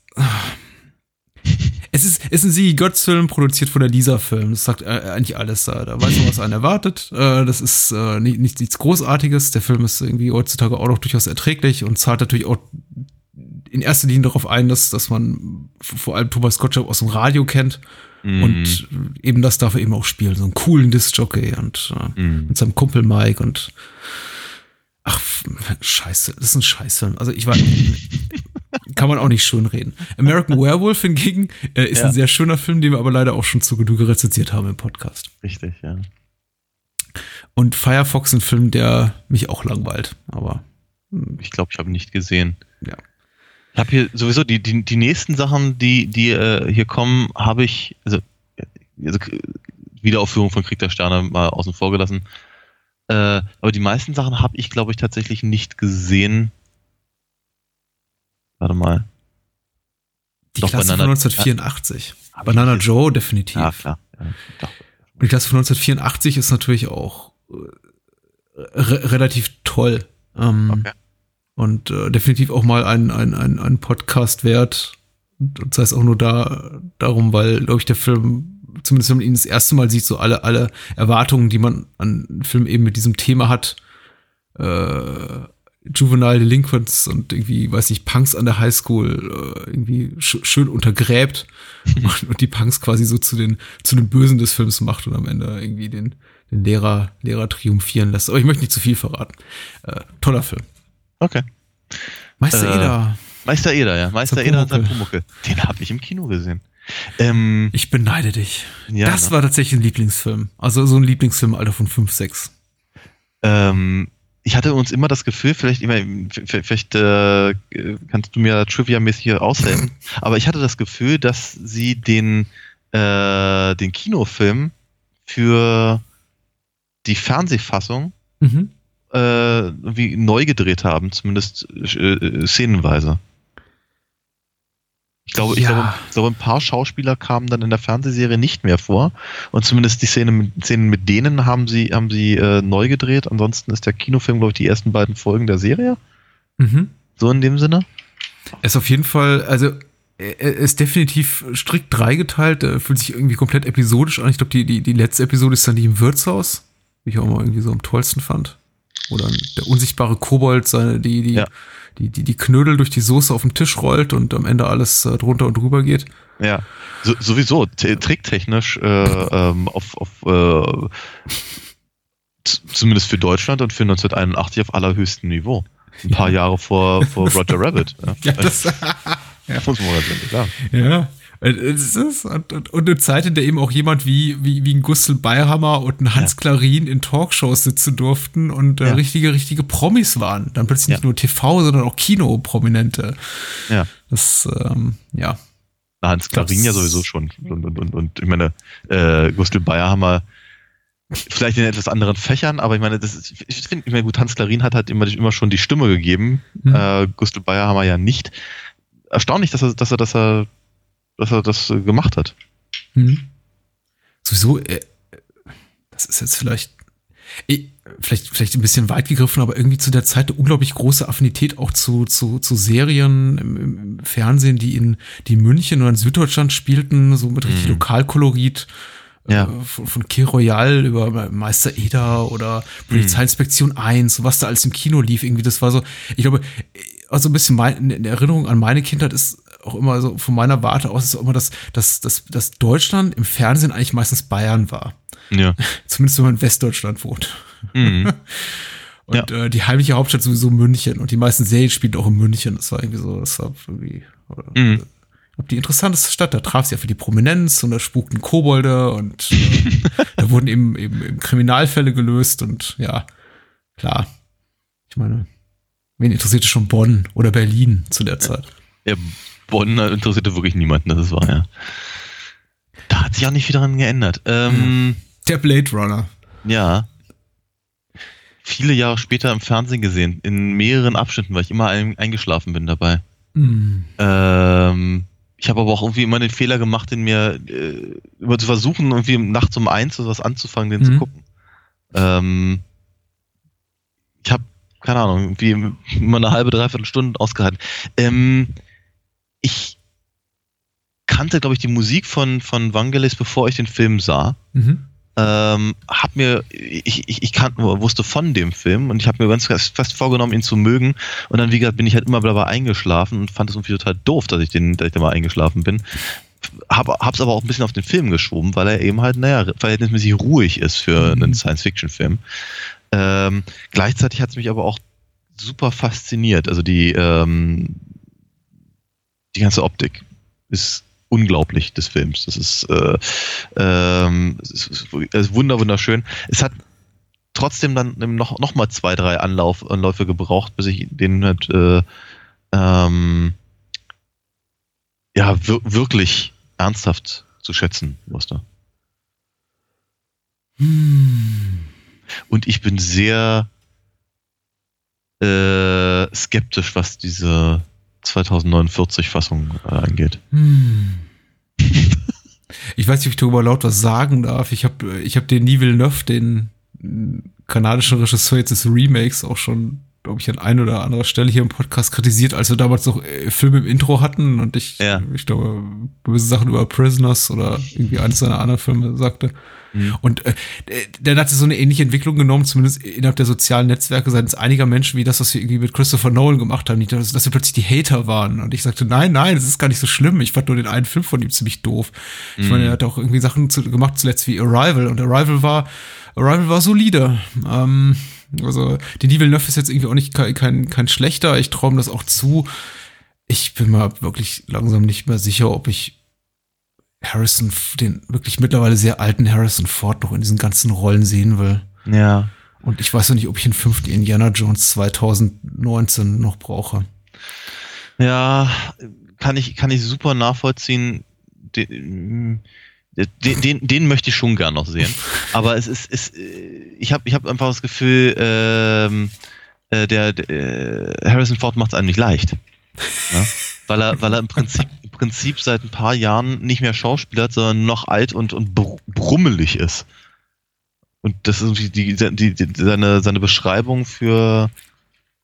es ist, es ist ein Sigi Götz Film, produziert von der Lisa Film. Das sagt äh, eigentlich alles da. Da weiß man, was einen erwartet. Äh, das ist äh, nicht, nicht, nichts Großartiges. Der Film ist irgendwie heutzutage auch noch durchaus erträglich und zahlt natürlich auch in erster Linie darauf ein, dass, dass man vor allem Thomas Gottschalk aus dem Radio kennt. Mhm. Und eben das darf er eben auch spielen, so einen coolen Disc-Jockey und äh, Mhm. mit seinem Kumpel Mike und ach, scheiße, das ist ein Scheißfilm. Also ich war, kann man auch nicht schön reden. American Werewolf hingegen äh, ist Ja. ein sehr schöner Film, den wir aber leider auch schon zu Genüge rezensiert haben im Podcast. Richtig, ja. Und Firefox ein Film, der mich auch langweilt, aber Ich glaube, ich habe ihn nicht gesehen. ja. Ich habe hier sowieso die, die, die nächsten Sachen, die, die äh, hier kommen, habe ich, also, also Wiederaufführung von Krieg der Sterne mal außen vor gelassen. Äh, aber die meisten Sachen habe ich, glaube ich, tatsächlich nicht gesehen. Warte mal. Die Doch, Klasse Banana- von 1984. Hab ich Banana Joe definitiv. Ja, klar. Ja, die Klasse von 1984 ist natürlich auch äh, re relativ toll. Ähm, Okay. Und äh, definitiv auch mal ein, ein, ein, ein Podcast wert. Und sei es auch nur da darum, weil, glaube ich, der Film, zumindest wenn man ihn das erste Mal sieht, so alle, alle Erwartungen, die man an einen Film eben mit diesem Thema hat, äh, Juvenile Delinquents und irgendwie, weiß nicht, Punks an der Highschool äh, irgendwie sch schön untergräbt und, und die Punks quasi so zu den, zu den Bösen des Films macht und am Ende irgendwie den, den Lehrer, Lehrer triumphieren lässt. Aber ich möchte nicht zu viel verraten. Äh, toller Film. Okay. Meister Äh, Eder, Meister Eder, ja. Meister Eder und sein. Pumuckel. Den habe ich im Kino gesehen. Ähm, ich beneide dich. ja, das ne? war tatsächlich ein Lieblingsfilm. Also so ein Lieblingsfilm, Alter von 5, 6. Ähm, ich hatte uns immer das Gefühl, vielleicht, vielleicht äh, kannst du mir trivia-mäßig hier aushelfen, aber ich hatte das Gefühl, dass sie den, äh, den Kinofilm für die Fernsehfassung Mhm. äh, neu gedreht haben, zumindest äh, szenenweise. Ich glaube, ich, Ja. glaube, ich glaube, ein paar Schauspieler kamen dann in der Fernsehserie nicht mehr vor. Und zumindest die Szene mit, Szenen mit denen haben sie, haben sie äh, neu gedreht. Ansonsten ist der Kinofilm, glaube ich, die ersten beiden Folgen der Serie. Mhm. So in dem Sinne. Er ist auf jeden Fall, also er er ist definitiv strikt dreigeteilt, er fühlt sich irgendwie komplett episodisch an. Ich glaube, die, die, die letzte Episode ist dann die im Wirtshaus, die ich auch mal irgendwie so am tollsten fand. Oder der unsichtbare Kobold, seine, die, die, Ja. Die, die, die Knödel durch die Soße auf den Tisch rollt und am Ende alles äh, drunter und drüber geht. Ja. So, sowieso, tricktechnisch äh, ähm, auf, auf äh, zumindest für Deutschland und für 1981 auf allerhöchstem Niveau. Ein paar Jahre vor, vor Roger Rabbit. Ja. Ja, das, Das muss man ganz ehrlich sagen. ja. Es ist, und, und, eine Zeit, in der eben auch jemand wie, wie, wie ein Gustl Beihammer und ein Hans Klarin in Talkshows sitzen durften und äh, Ja. richtige, richtige Promis waren. Dann plötzlich nicht Ja. nur TV, sondern auch Kino-Prominente. Ja. Das, ähm, ja. Na, Hans Klarin ja sowieso schon. Und, und, und, und ich meine, äh, Gustl wir vielleicht in etwas anderen Fächern, aber ich meine, das ist, ich finde, ich meine, gut, Hans Klarin hat halt immer, immer schon die Stimme gegeben. Mhm. Äh, Gustl wir ja nicht. Erstaunlich, dass er, dass er, dass er, dass er das äh, gemacht hat. Hm. Sowieso, äh, das ist jetzt vielleicht, eh, vielleicht, vielleicht ein bisschen weit gegriffen, aber irgendwie zu der Zeit eine unglaublich große Affinität auch zu, zu, zu Serien im, im Fernsehen, die in, die in München oder in Süddeutschland spielten, so mit richtig Mhm. Lokalkolorit. Ja. Äh, von, von Kir Royal über Meister Eder oder Polizeiinspektion 1, so was da alles im Kino lief, irgendwie, das war so, ich glaube, also ein bisschen mein, in Erinnerung an meine Kindheit ist auch immer so von meiner Warte aus ist auch immer, dass, dass, dass, dass Deutschland im Fernsehen eigentlich meistens Bayern war. Ja. Zumindest wenn man in Westdeutschland wohnt. Mhm. Und äh, die heimliche Hauptstadt sowieso München. Und die meisten Serien spielen auch in München. Das war irgendwie so, das war irgendwie, oder, Mhm. die interessanteste Stadt. Da traf sie ja für die Prominenz und da spukten Kobolde und äh, da wurden eben, eben, eben Kriminalfälle gelöst und ja, klar. Ich meine, wen interessierte schon Bonn oder Berlin zu der Zeit? ja. Bonn interessierte wirklich niemanden, das wahr, ja. Da hat sich auch nicht viel daran geändert. Ähm, Der Blade Runner. Ja. Viele Jahre später im Fernsehen gesehen, in mehreren Abschnitten, weil ich immer ein, eingeschlafen bin dabei. Hm. Ähm, ich habe aber auch irgendwie immer den Fehler gemacht, den mir äh, immer zu versuchen, irgendwie nachts um eins oder was anzufangen, den zu Mhm. gucken. Ähm, ich habe, keine Ahnung, irgendwie immer eine halbe, dreiviertel Stunde ausgehalten. Ähm, ich kannte, glaube ich, die Musik von, von Vangelis, bevor ich den Film sah Mhm. ähm, hab mir, ich, ich, ich kan, wusste von dem Film und ich habe mir ganz fest vorgenommen, ihn zu mögen. Und dann, wie gesagt, bin ich halt immer dabei eingeschlafen und fand es irgendwie total doof, dass ich den, dass ich da mal eingeschlafen bin. hab, hab's aber auch ein bisschen auf den Film geschoben, weil er eben halt, naja, verhältnismäßig ruhig ist für Mhm. einen Science-Fiction-Film. Ähm, gleichzeitig hat es mich aber auch super fasziniert. Also die, ähm, die ganze Optik ist unglaublich des Films. Das ist, äh, ähm, es ist, es ist wunder wunderschön. Es hat trotzdem dann noch, noch mal zwei, drei Anlauf, Anläufe gebraucht, bis ich den halt, äh, ähm, ja, wir, wirklich ernsthaft zu schätzen wusste. Hm. Und ich bin sehr äh, skeptisch, was diese 2049-Fassung äh, angeht. Hm. Ich weiß nicht, ob ich darüber laut was sagen darf. Ich habe ich hab den Denis Villeneuve, den äh, kanadischen Regisseur jetzt des Remakes, auch schon, glaube ich, an ein oder anderer Stelle hier im Podcast kritisiert, als wir damals noch äh, Filme im Intro hatten und ich, Ja. ich glaube, gewisse Sachen über Prisoners oder irgendwie eines seiner anderen Filme sagte. Mhm. Und äh, der hat so eine ähnliche Entwicklung genommen, zumindest innerhalb der sozialen Netzwerke seitens einiger Menschen, wie das, was wir irgendwie mit Christopher Nolan gemacht haben, nicht, dass, dass wir plötzlich die Hater waren. Und ich sagte, nein, nein, das ist gar nicht so schlimm. Ich fand nur den einen Film von ihm ziemlich doof. Ich meine, er hat auch irgendwie Sachen zu, gemacht, zuletzt wie Arrival. Und Arrival war, Arrival war solide. Ähm, also, die Denis Villeneuve ist jetzt irgendwie auch nicht kein, kein, kein schlechter. Ich ihm das auch zu. Ich bin mir wirklich langsam nicht mehr sicher, ob ich Harrison, den wirklich mittlerweile sehr alten Harrison Ford noch in diesen ganzen Rollen sehen will. Ja. Und ich weiß noch nicht, ob ich einen fünften Indiana Jones 2019 noch brauche. Ja, kann ich, kann ich super nachvollziehen. Den, den, den, den möchte ich schon gern noch sehen. Aber es ist, es, ich habe ich hab einfach das Gefühl, ähm, äh, der, der äh, Harrison Ford macht es einem nicht leicht. Ja? Weil er, weil er im Prinzip, Prinzip seit ein paar Jahren nicht mehr schauspielert, sondern noch alt und, und br- brummelig ist. Und das ist irgendwie die, die, die, seine, seine Beschreibung für,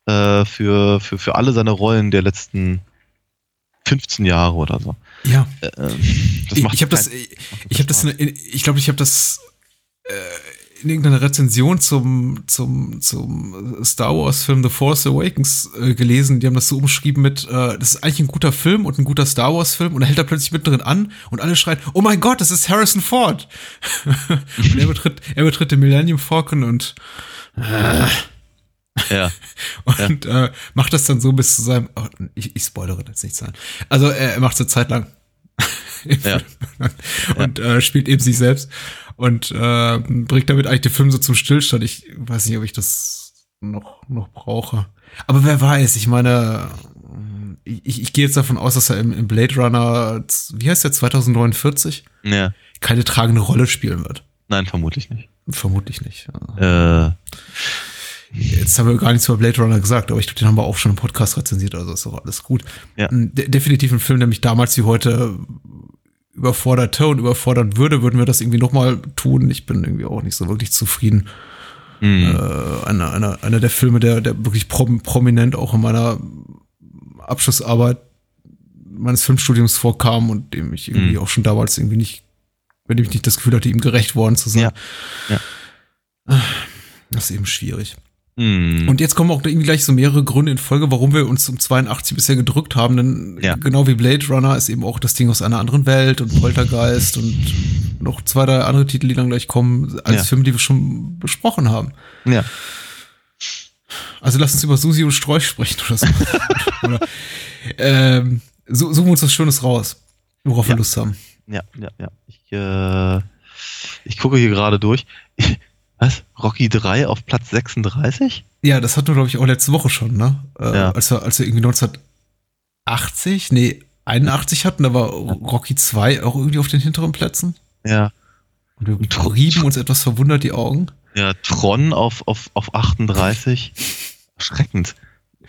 äh, für, für, für alle seine Rollen der letzten 15 Jahre oder so. Ja, Äh, ich, ich habe das, ich, habe das, ich glaube, ich habe das äh, in irgendeiner Rezension zum zum zum Star Wars Film The Force Awakens äh, gelesen. Die haben das so umschrieben mit, äh, das ist eigentlich ein guter Film und ein guter Star Wars Film und er hält da plötzlich mittendrin an und alle schreien, oh mein Gott, das ist Harrison Ford. und er betritt, er betritt den Millennium Falcon und Ja. und äh, macht das dann so bis zu seinem. Oh, ich, ich spoilere jetzt nicht sein. Also er, er macht es eine Zeit lang. Ja. und äh, spielt eben sich selbst und äh, bringt damit eigentlich den Film so zum Stillstand. Ich weiß nicht, ob ich das noch noch brauche. Aber wer weiß? Ich meine, ich, ich gehe jetzt davon aus, dass er im, im Blade Runner, wie heißt der 2049, ja. keine tragende Rolle spielen wird. Nein, vermutlich nicht. Vermutlich nicht. Äh, Jetzt haben wir gar nichts über Blade Runner gesagt, aber ich glaube, den haben wir auch schon im Podcast rezensiert, also ist doch alles gut. Ja. De definitiv ein Film, der mich damals wie heute überforderte und überfordern würde, würden wir das irgendwie nochmal tun. Ich bin irgendwie auch nicht so wirklich zufrieden. mh, Äh, einer, einer, einer der Filme, der, der wirklich prom prominent auch in meiner Abschlussarbeit meines Filmstudiums vorkam und dem ich irgendwie Mhm. auch schon damals irgendwie nicht, wenn ich nicht das Gefühl hatte, ihm gerecht worden zu sein. Ja. Ja. Das ist eben schwierig. Mh. Und jetzt kommen auch irgendwie gleich so mehrere Gründe in Folge, warum wir uns um 82 bisher gedrückt haben. Denn Ja. genau wie Blade Runner ist eben auch das Ding aus einer anderen Welt und Poltergeist und noch zwei, drei andere Titel, die dann gleich kommen, als Ja. Filme, die wir schon besprochen haben. ja. Also lass uns über Susi und Strolch sprechen oder so. oder, ähm, su- suchen wir uns was Schönes raus, worauf wir Ja. Lust haben. Ja, ja, ja. Ich, äh, ich gucke hier gerade durch. Was? Rocky 3 auf Platz 36? Ja, das hatten wir, glaube ich, auch letzte Woche schon, ne? Äh, Ja. als, wir, als wir irgendwie 1980, nee, 81 hatten, da war Rocky 2 auch irgendwie auf den hinteren Plätzen. Ja. Und wir Tr- rieben uns etwas verwundert die Augen. Ja, Tron auf, auf, auf 38. Schreckend.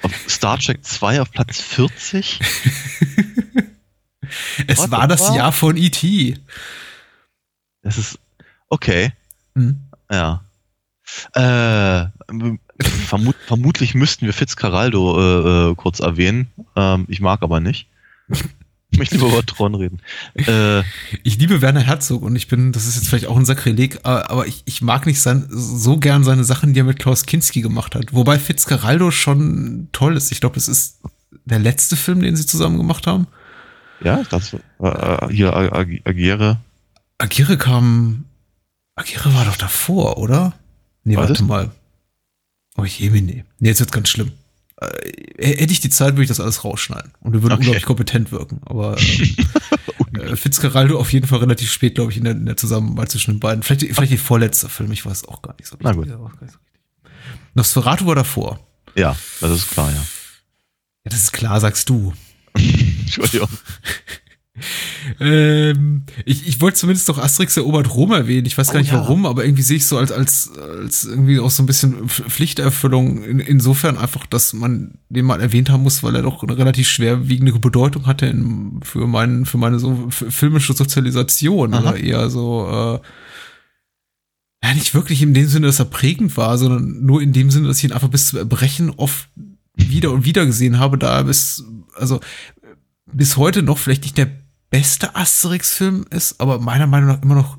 Auf Star Trek 2 auf Platz 40? Es What war das fuck? Jahr von E.T. Das ist. Okay. Hm. Ja. Äh, vermut, vermutlich müssten wir Fitzcarraldo äh, äh, kurz erwähnen. Ähm, ich mag aber nicht. Ich möchte lieber über Tron reden. Äh, Ich liebe Werner Herzog und ich bin, das ist jetzt vielleicht auch ein Sakrileg, aber aber ich, ich mag nicht sein, so gern seine Sachen, die er mit Klaus Kinski gemacht hat. Wobei Fitzcarraldo schon toll ist. Ich glaube, das ist der letzte Film, den sie zusammen gemacht haben. Ja, das äh, hier Ag Agere. Agire kam. Agire war doch davor, oder? Nee, War warte das? mal. Oh je, nee. Nee, jetzt wird's ganz schlimm. Äh, hätte ich die Zeit, würde ich das alles rausschneiden. Und wir würden Okay. unglaublich kompetent wirken. Aber äh, äh, Fitzgeraldo auf jeden Fall relativ spät, glaube ich, in der, in der Zusammenarbeit zwischen den beiden. Vielleicht, vielleicht die vorletzte Film, ich weiß auch gar nicht so Na gut. So richtig. Nosferatu war davor. Ja, das ist klar, ja. Ja, das ist klar, sagst du. Entschuldigung. Ähm, ich, ich wollte zumindest doch Asterix erobert Rom erwähnen. Ich weiß gar Oh nicht ja. warum, aber irgendwie sehe ich so als, als, als irgendwie auch so ein bisschen Pf- Pflichterfüllung. In, insofern einfach, dass man den mal erwähnt haben muss, weil er doch eine relativ schwerwiegende Bedeutung hatte in, für, meinen, für meine so filmische Sozialisation. Aha. Oder eher so, äh, ja, nicht wirklich in dem Sinne, dass er prägend war, sondern nur in dem Sinne, dass ich ihn einfach bis zum Erbrechen oft wieder und wieder gesehen habe, da er bis, also bis heute noch vielleicht nicht der beste Asterix-Film ist, aber meiner Meinung nach immer noch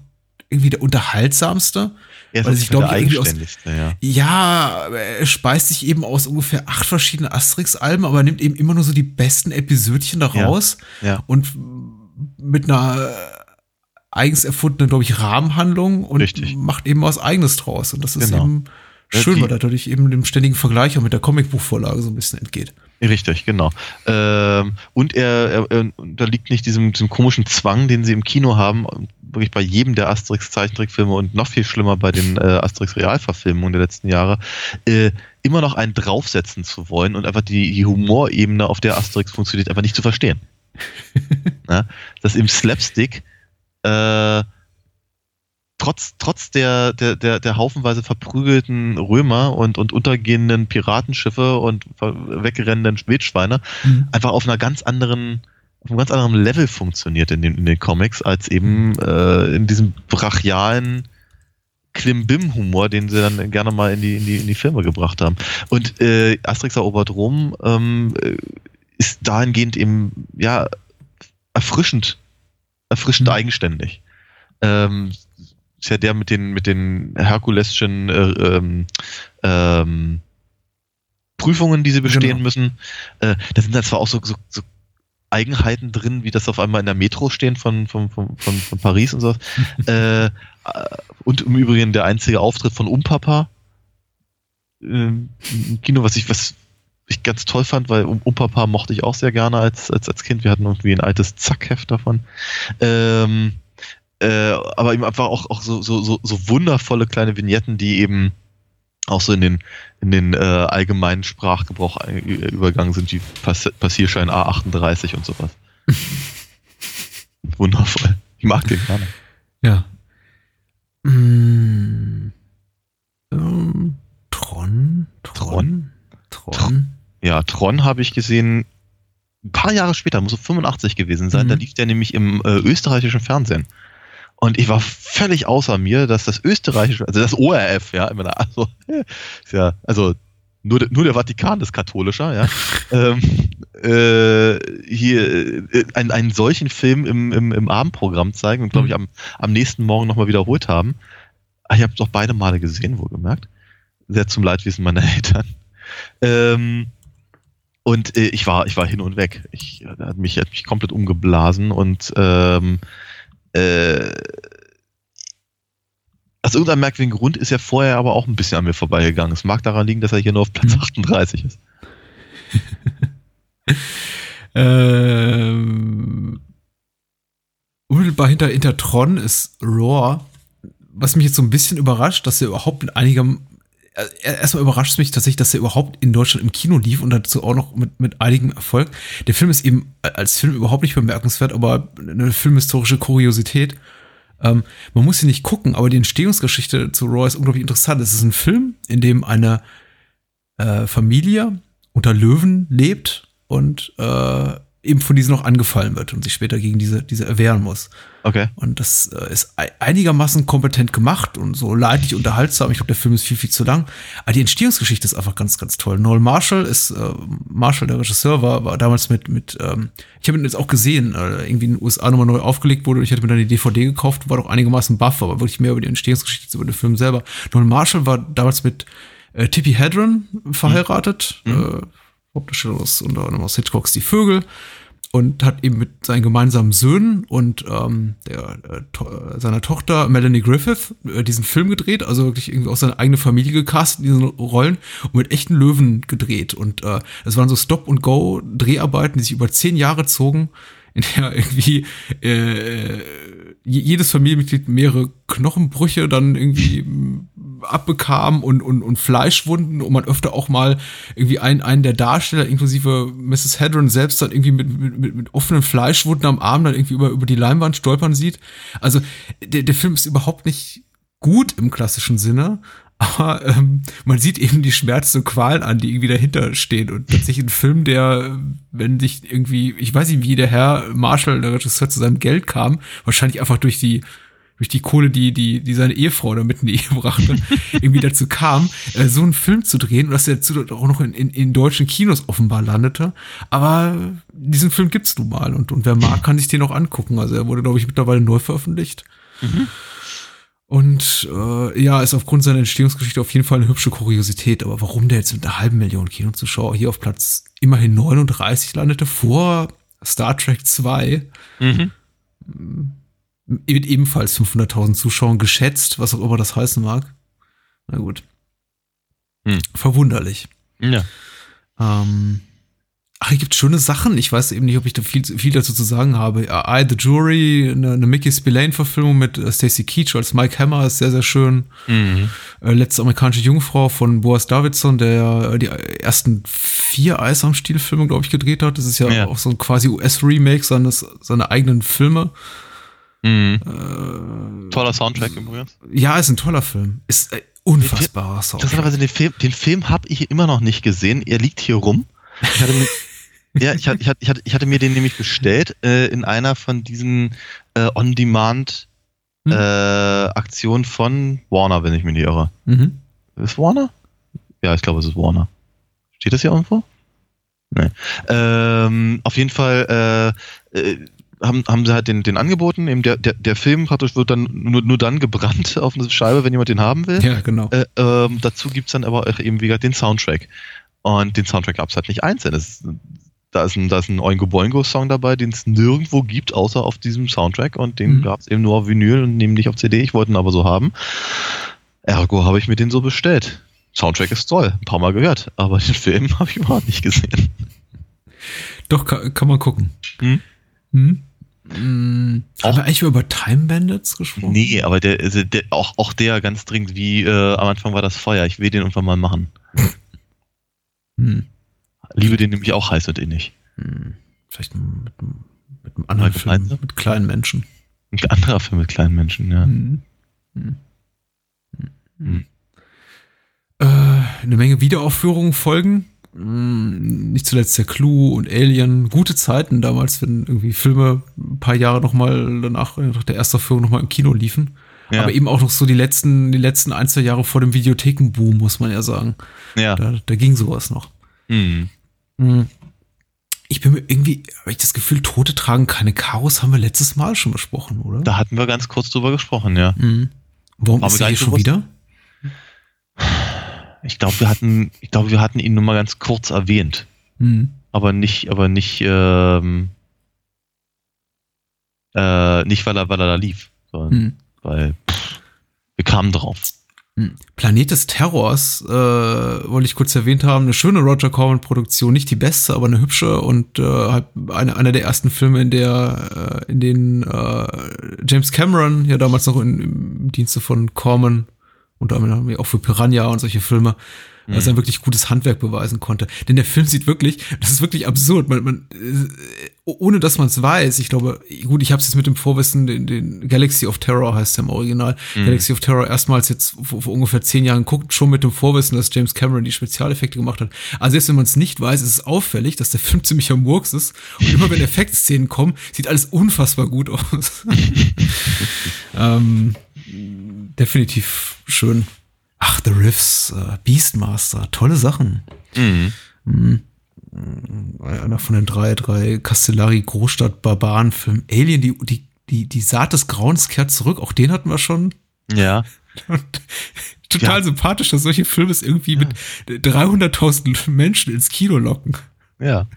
irgendwie der unterhaltsamste. Er ist Weil sich, nicht mehr glaub der ich, irgendwie aus- ja. Ja, er speist sich eben aus ungefähr acht verschiedenen Asterix-Alben, aber nimmt eben immer nur so die besten Episödchen da Ja. Ja. und mit einer eigens erfundenen, glaube ich, Rahmenhandlung und Richtig. macht eben was Eigenes draus. Und das ist Genau. eben Ja, schön, die- weil dadurch eben dem ständigen Vergleich auch mit der Comicbuchvorlage so ein bisschen entgeht. Richtig, genau. Ähm, und er, er, er unterliegt nicht diesem, diesem komischen Zwang, den sie im Kino haben, wirklich bei jedem der Asterix-Zeichentrickfilme und noch viel schlimmer bei den äh, Asterix-Realverfilmungen der letzten Jahre, äh, immer noch einen draufsetzen zu wollen und einfach die, die Humorebene, auf der Asterix funktioniert, einfach nicht zu verstehen. Na, dass im Slapstick äh, trotz, trotz der, der, der, der haufenweise verprügelten Römer und, und untergehenden Piratenschiffe und wegrennenden Wildschweine einfach auf einer ganz anderen, auf einem ganz anderen Level funktioniert in den, in den Comics, als eben äh, in diesem brachialen Klimbim-Humor, den sie dann gerne mal in die, in die, in die Filme gebracht haben. Und äh, Asterix erobert Rom ähm, äh, ist dahingehend eben, ja, erfrischend, erfrischend Mhm. eigenständig. Ähm, ist ja der mit den, mit den Herkulesschen äh, ähm, ähm, Prüfungen, die sie bestehen Genau. müssen. Äh, da sind dann zwar auch so, so, so Eigenheiten drin, wie das auf einmal in der Metro stehen von, von, von, von, von Paris und so. äh, äh, und im Übrigen der einzige Auftritt von Umpapa ähm, im Kino, was ich, was ich ganz toll fand, weil Um- Umpapa mochte ich auch sehr gerne als, als, als Kind. Wir hatten irgendwie ein altes Zackheft davon. Ähm, äh, aber eben einfach auch, auch so, so, so, so wundervolle kleine Vignetten, die eben auch so in den, in den äh, allgemeinen Sprachgebrauch ein- ü- übergegangen sind, wie Pass Passierschein A38 und sowas. Wundervoll. Ich mag den gerne. Ja. Mm. Ähm, Tron? Tron? Tron? Ja, Tron habe ich gesehen, ein paar Jahre später, muss so 85 gewesen sein, Mhm. da lief der nämlich im äh, österreichischen Fernsehen. Und ich war völlig außer mir, dass das österreichische, also das ORF, ja, immer da, also, ja, also nur, der- nur der Vatikan ist katholischer, ja, ähm, äh, hier äh, einen, einen solchen Film im, im, im Abendprogramm zeigen und glaube ich am, am nächsten Morgen nochmal wiederholt haben. Ah, Ich habe doch beide Male gesehen, wohlgemerkt. Sehr zum Leidwesen meiner Eltern. Ähm, und äh, ich war, ich war hin und weg. Ich äh, hat mich, hat mich komplett umgeblasen und ähm, äh, aus irgendeinem merkwürdigen Grund ist er vorher aber auch ein bisschen an mir vorbeigegangen. Es mag daran liegen, dass er hier nur auf Platz Mhm. 38 ist. Ähm, unmittelbar hinter, hinter Tron ist Roar. Was mich jetzt so ein bisschen überrascht, dass er überhaupt mit einigem. Äh, Erstmal überrascht es mich tatsächlich, dass er überhaupt in Deutschland im Kino lief und dazu auch noch mit, mit einigem Erfolg. Der Film ist eben als Film überhaupt nicht bemerkenswert, aber eine filmhistorische Kuriosität. Ähm, man muss ihn nicht gucken, aber die Entstehungsgeschichte zu Roar ist unglaublich interessant. Es ist ein Film, in dem eine äh, Familie unter Löwen lebt und äh, eben von diesen noch angefallen wird und sich später gegen diese, diese erwehren muss. Okay. Und das äh, ist ei- einigermaßen kompetent gemacht und so leidlich unterhaltsam. Ich glaube, der Film ist viel, viel zu lang. Aber die Entstehungsgeschichte ist einfach ganz, ganz toll. Noel Marshall ist, äh, Marshall, der Regisseur, war, war damals mit, mit ähm, ich habe ihn jetzt auch gesehen, äh, irgendwie in den USA nochmal neu aufgelegt wurde. und Ich hatte mir dann die DVD gekauft, war doch einigermaßen buff, aber wirklich mehr über die Entstehungsgeschichte als über den Film selber. Noel Marshall war damals mit äh, Tippi Hedren verheiratet. Äh, Hauptdarsteller aus, unter anderem aus Hitchcocks Die Vögel. und hat eben mit seinen gemeinsamen Söhnen und ähm, der, äh, to seiner Tochter Melanie Griffith äh, diesen Film gedreht, also wirklich irgendwie auch seine eigene Familie gecastet in diesen Rollen und mit echten Löwen gedreht. Und äh, es waren so Stop-and-Go-Dreharbeiten, die sich über zehn Jahre zogen, in der irgendwie äh, jedes Familienmitglied mehrere Knochenbrüche dann irgendwie abbekam und, und, und Fleischwunden und man öfter auch mal irgendwie einen, einen der Darsteller, inklusive Mrs. Hedron selbst dann irgendwie mit, mit, mit offenen Fleischwunden am Arm dann irgendwie über, über die Leinwand stolpern sieht. Also der, der Film ist überhaupt nicht gut im klassischen Sinne, aber ähm, man sieht eben die Schmerzen und Qualen an, die irgendwie dahinter stehen. Und tatsächlich ein Film, der, wenn sich irgendwie, ich weiß nicht, wie der Herr Marshall, der Regisseur, zu seinem Geld kam, wahrscheinlich einfach durch die durch die Kohle, die, die, die seine Ehefrau da mit in die Ehe brachte, irgendwie dazu kam, äh, so einen Film zu drehen und dass er dazu auch noch in, in, in deutschen Kinos offenbar landete. Aber diesen Film gibt's nun mal und, und wer mag, kann sich den auch angucken. Also er wurde, glaube ich, mittlerweile neu veröffentlicht. Mhm. Und äh, ja, ist aufgrund seiner Entstehungsgeschichte auf jeden Fall eine hübsche Kuriosität. Aber warum der jetzt mit einer halben Million Kinozuschauer hier auf Platz immerhin 39 landete, vor Star Trek 2, mhm. Mit ebenfalls 500.000 Zuschauern geschätzt, was auch immer das heißen mag. Na gut. Hm. Verwunderlich. Ja. Ähm, Ach, hier gibt schöne Sachen. Ich weiß eben nicht, ob ich da viel, viel dazu zu sagen habe. I, The Jury, eine, eine Mickey Spillane-Verfilmung mit äh, Stacey Keach als Mike Hammer ist sehr, sehr schön. Mhm. Äh, letzte amerikanische Jungfrau von Boas Davidson, der äh, die ersten vier Eis am Stiel-Filme, glaube ich, gedreht hat. Das ist ja, ja. auch so ein quasi US-Remake seines, seiner eigenen Filme. Mhm. Äh, Toller Soundtrack übrigens. Ja, ist ein toller Film. Ist äh, unfassbarer Soundtrack. Interessanterweise, den Film, den Film habe ich immer noch nicht gesehen. Er liegt hier rum. Ich hatte, ja, ich hatte, ich, hatte, ich hatte mir den nämlich bestellt äh, in einer von diesen äh, On-Demand hm. äh, Aktionen von Warner, wenn ich mich nicht irre. Mhm. Ist Warner? Ja, ich glaube, es ist Warner. Steht das hier irgendwo? Nee. Ähm, auf jeden Fall äh, äh, haben, haben sie halt den, den angeboten. Eben der, der, der Film praktisch wird dann nur, nur dann gebrannt auf eine Scheibe, wenn jemand den haben will. Ja, genau. Äh, ähm, dazu gibt's dann aber auch eben, wie gesagt, den Soundtrack. Und den Soundtrack gab's halt nicht einzeln. Das da ist ein, da ist ein Oingo Boingo Song dabei, den es nirgendwo gibt, außer auf diesem Soundtrack und den mhm. gab es eben nur auf Vinyl und nämlich auf CD. Ich wollte ihn aber so haben. Ergo habe ich mir den so bestellt. Soundtrack ist toll, ein paar Mal gehört, aber den Film habe ich überhaupt nicht gesehen. Doch, kann, kann man gucken. Hm? Hm? Hm, auch, haben wir eigentlich über Time Bandits gesprochen? Nee, aber der, also der, auch, auch der ganz dringend, wie äh, am Anfang war das Feuer. Ich will den irgendwann mal machen. Hm. Liebe den nämlich auch heiß und innig. Hm, vielleicht mit, mit einem anderen Film, mit kleinen Menschen. Ein anderer Film mit kleinen Menschen, ja. Hm. Hm. hm. hm. Äh, eine Menge Wiederaufführungen folgen. Hm, nicht zuletzt der Clue und Alien. Gute Zeiten damals, wenn irgendwie Filme ein paar Jahre nochmal danach, nach der Erstaufführung nochmal im Kino liefen. Ja. Aber eben auch noch so die letzten, die letzten ein, zwei Jahre vor dem Videothekenboom, muss man ja sagen. Ja. Da, da ging sowas noch. Mhm. Hm. Ich bin mir irgendwie, habe ich das Gefühl, Tote tragen keine Chaos, haben wir letztes Mal schon besprochen, oder? Da hatten wir ganz kurz drüber gesprochen, ja. Mhm. Warum Aber ist er hier schon wieder? Ich glaube, wir hatten, ich glaube, wir hatten ihn nur mal ganz kurz erwähnt. Mhm. Aber nicht, aber nicht, ähm, äh, nicht weil er, weil er da lief, sondern mhm. weil pff, wir kamen drauf. Hm. Planet des Terrors, äh, wollte ich kurz erwähnt haben, eine schöne Roger Corman-Produktion, nicht die beste, aber eine hübsche und äh, halt eine, einer der ersten Filme, in der, äh, in denen äh, James Cameron, ja damals noch in, im Dienste von Corman, und damit auch für Piranha und solche Filme, mhm. dass er wirklich gutes Handwerk beweisen konnte. Denn der Film sieht wirklich, das ist wirklich absurd. Man, man, äh, ohne dass man es weiß, ich glaube, gut, ich habe es jetzt mit dem Vorwissen, den, den Galaxy of Terror heißt er im Original. Mhm. Galaxy of Terror erstmals jetzt vor, vor, ungefähr zehn Jahren guckt, schon mit dem Vorwissen, dass James Cameron die Spezialeffekte gemacht hat. Also selbst wenn man es nicht weiß, ist es auffällig, dass der Film ziemlich am Murks ist. Und immer wenn Effektszenen kommen, sieht alles unfassbar gut aus. ähm, definitiv schön. Ach, The Riffs, äh, Beastmaster, tolle Sachen. Mhm. Mhm. Einer von den drei, drei Castellari Großstadt Barbaren Filmen. Alien, die, die, die, die Saat des Grauens kehrt zurück. Auch den hatten wir schon. Ja. Und total ja. sympathisch, dass solche Filme es irgendwie ja. mit 300.000 Menschen ins Kino locken. Ja.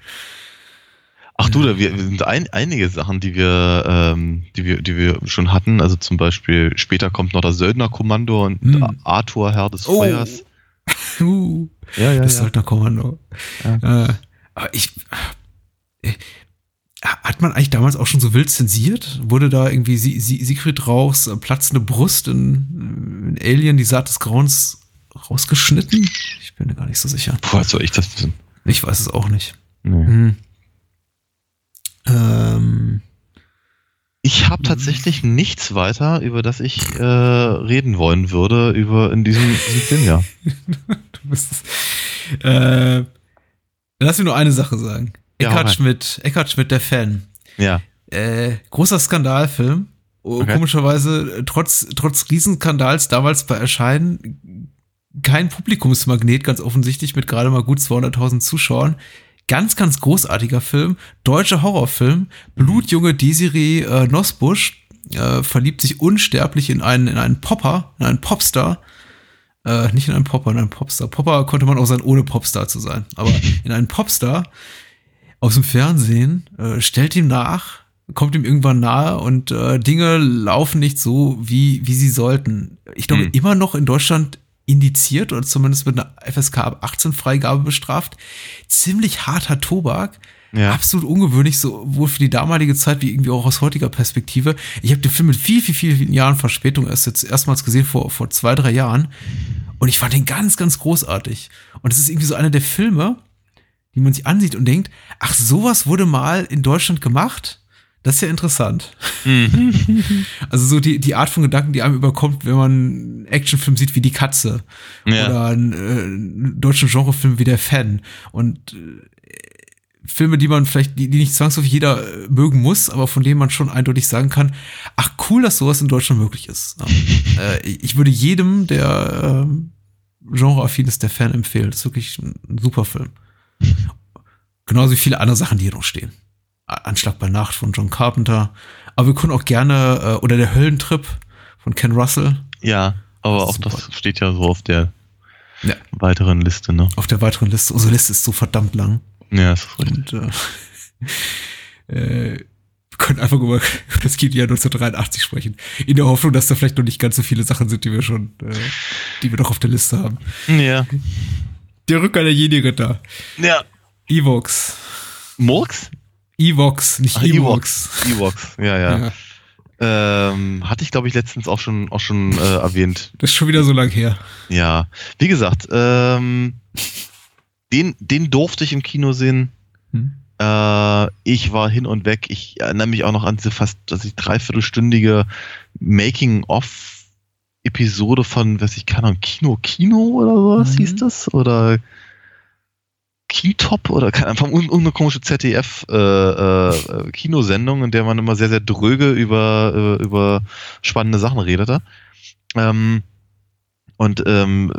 Ach du, da wir, wir sind ein, einige Sachen, die wir, ähm, die wir, die wir schon hatten. Also zum Beispiel später kommt noch das Söldnerkommando und Hm. Arthur Herr des Oh. Feuers. Uh, Ja, ja, das Söldnerkommando. Ja. Äh, aber ich. Äh, hat man eigentlich damals auch schon so wild zensiert? Wurde da irgendwie Sie Sie Siegfried Rauchs äh, platzende Brust in, in Alien, die Saat des Grauens, rausgeschnitten? Ich bin mir gar nicht so sicher. Boah, soll ich das wissen? Ich weiß es auch nicht. Nee. Hm. Ähm, Ich habe tatsächlich nichts weiter, über das ich äh, reden wollen würde über in diesem, diesem Film, ja. du bist äh, lass mir nur eine Sache sagen. Ja, rein. Schmidt, Eckhard Schmidt, der Fan. Ja. Äh, großer Skandalfilm. Oh, Okay. Komischerweise, trotz, trotz Riesenskandals damals bei Erscheinen, kein Publikumsmagnet, ganz offensichtlich, mit gerade mal gut 200.000 Zuschauern. Ganz, ganz großartiger Film. Deutscher Horrorfilm. Blutjunge Desiree äh, Nosbusch äh, verliebt sich unsterblich in einen, in einen Popper, in einen Popstar. Äh, nicht in einen Popper, in einen Popstar. Popper konnte man auch sein, ohne Popstar zu sein. Aber in einen Popstar aus dem Fernsehen, äh, stellt ihm nach, kommt ihm irgendwann nahe und äh, Dinge laufen nicht so, wie, wie sie sollten. Ich glaube, Hm. immer noch in Deutschland indiziert oder zumindest mit einer FSK ab 18 Freigabe bestraft. Ziemlich harter Tobak. Ja. Absolut ungewöhnlich, sowohl für die damalige Zeit wie irgendwie auch aus heutiger Perspektive. Ich habe den Film mit viel, viel, viel, vielen Jahren Verspätung erst jetzt erstmals gesehen, vor, vor zwei, drei Jahren. Und ich fand den ganz, ganz großartig. Und es ist irgendwie so einer der Filme, die man sich ansieht und denkt, ach, sowas wurde mal in Deutschland gemacht. Das ist ja interessant. Also so die, die Art von Gedanken, die einem überkommt, wenn man einen Actionfilm sieht wie Die Katze Ja. oder einen, äh, einen deutschen Genrefilm wie Der Fan und äh, Filme, die man vielleicht, die, die nicht zwangsläufig jeder äh, mögen muss, aber von denen man schon eindeutig sagen kann, ach cool, dass sowas in Deutschland möglich ist. Ja. äh, ich würde jedem, der ähm, genreaffin ist, der Fan empfehlen. Das ist wirklich ein, ein super Film. Genauso wie viele andere Sachen, die hier noch stehen. Anschlag bei Nacht von John Carpenter. Aber wir können auch gerne, äh, oder der Höllentrip von Ken Russell Ja, aber auch Super. das steht ja so auf der Ja. weiteren Liste, ne? auf der weiteren Liste. Unsere Liste ist so verdammt lang. Ja, das ist richtig. Und äh, äh, wir können einfach über, das Kinojahr 1983 sprechen. In der Hoffnung, dass da vielleicht noch nicht ganz so viele Sachen sind, die wir schon, äh, die wir noch auf der Liste haben. Ja. Der Rückkehr der Jedi-Ritter. Ja. Evox. Murks? Evox, nicht Ach, Evox. Evox, ja, ja. Ja. Ähm, hatte ich, glaube ich, letztens auch schon, auch schon äh, erwähnt. Das ist schon wieder so lang her. Ja. Wie gesagt, ähm, den, den durfte ich im Kino sehen. Hm. Äh, ich war hin und weg. Ich erinnere mich auch noch an diese fast dass ich dreiviertelstündige Making-of-Episode von, weiß ich, keine Ahnung, Kino Kino oder sowas Mhm. hieß das? Oder Kintop oder keine Ahnung, irgendeine komische ZDF äh, äh, Kinosendung, in der man immer sehr, sehr dröge über, äh, über spannende Sachen redete. Ähm, und ähm,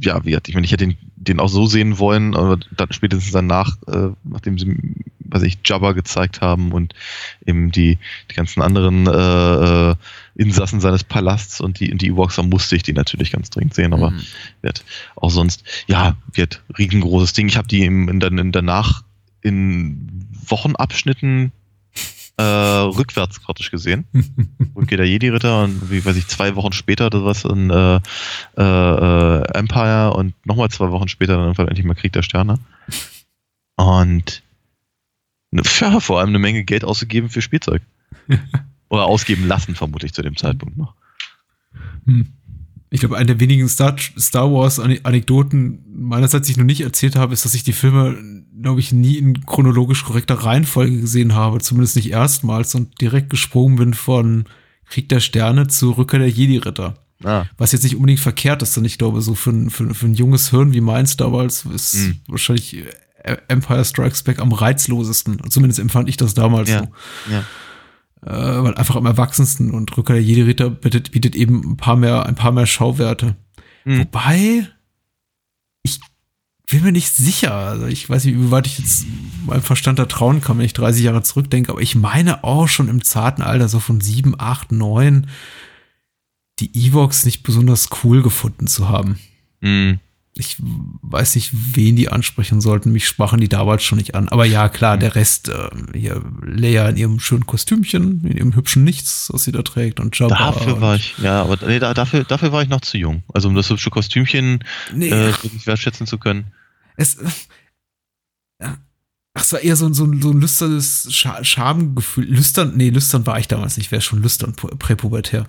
ja, wie gesagt, ich meine, ich hätte den, den auch so sehen wollen, aber dann spätestens danach, äh, nachdem sie, weiß ich, Jabba gezeigt haben und eben die, die ganzen anderen äh, äh, Insassen seines Palasts und die, und die Ewoks, dann musste ich die natürlich ganz dringend sehen, aber Mhm. wird auch sonst, ja, wird riesengroßes Ding. Ich habe die im, in, dann in, danach in Wochenabschnitten äh, rückwärts praktisch gesehen. Rückkehr der Jedi-Ritter und wie weiß ich, zwei Wochen später das was in äh, äh, äh, Empire und nochmal zwei Wochen später dann endlich mal Krieg der Sterne. Und ne, ja, vor allem eine Menge Geld ausgegeben für Spielzeug. Oder ausgeben lassen, vermute ich zu dem Zeitpunkt noch. Hm. Ich glaube, eine der wenigen Star, Star Wars Ane- Anekdoten meinerseits, die ich noch nicht erzählt habe, ist, dass ich die Filme, glaube ich, nie in chronologisch korrekter Reihenfolge gesehen habe. Zumindest nicht erstmals und direkt gesprungen bin von Krieg der Sterne zu Rückkehr der Jedi-Ritter. Ah, Was jetzt nicht unbedingt verkehrt ist, denn ich glaube, so für ein, für, für ein junges Hirn wie meins damals ist Mhm. wahrscheinlich äh, Empire Strikes Back am reizlosesten. Zumindest empfand ich das damals Ja. so. ja. Äh, weil einfach am erwachsensten und Rückkehr der Jedi-Ritter bietet, bietet eben ein paar mehr, ein paar mehr Schauwerte. Hm. Wobei, ich bin mir nicht sicher. Also ich weiß nicht, wie weit ich jetzt meinem Verstand da trauen kann, wenn ich 30 Jahre zurückdenke, aber ich meine auch schon im zarten Alter, so von 7, 8, 9, die Evox nicht besonders cool gefunden zu haben. Hm. Ich weiß nicht, wen die ansprechen sollten. Mich sprachen die damals schon nicht an. Aber ja, klar, der Rest, äh, hier, Leia in ihrem schönen Kostümchen, in ihrem hübschen Nichts, was sie da trägt und Jabba. Dafür war ich, ja, aber nee, da, dafür, dafür war ich noch zu jung. Also um das hübsche Kostümchen Nee. äh, wirklich wertschätzen zu können. Es, ja. Ach, es war eher so, ein- so, ein- so ein lüsternes Scha Schamgefühl. Lüstern, nee, lüstern war ich damals nicht, wäre schon lüstern, pu- präpubertär.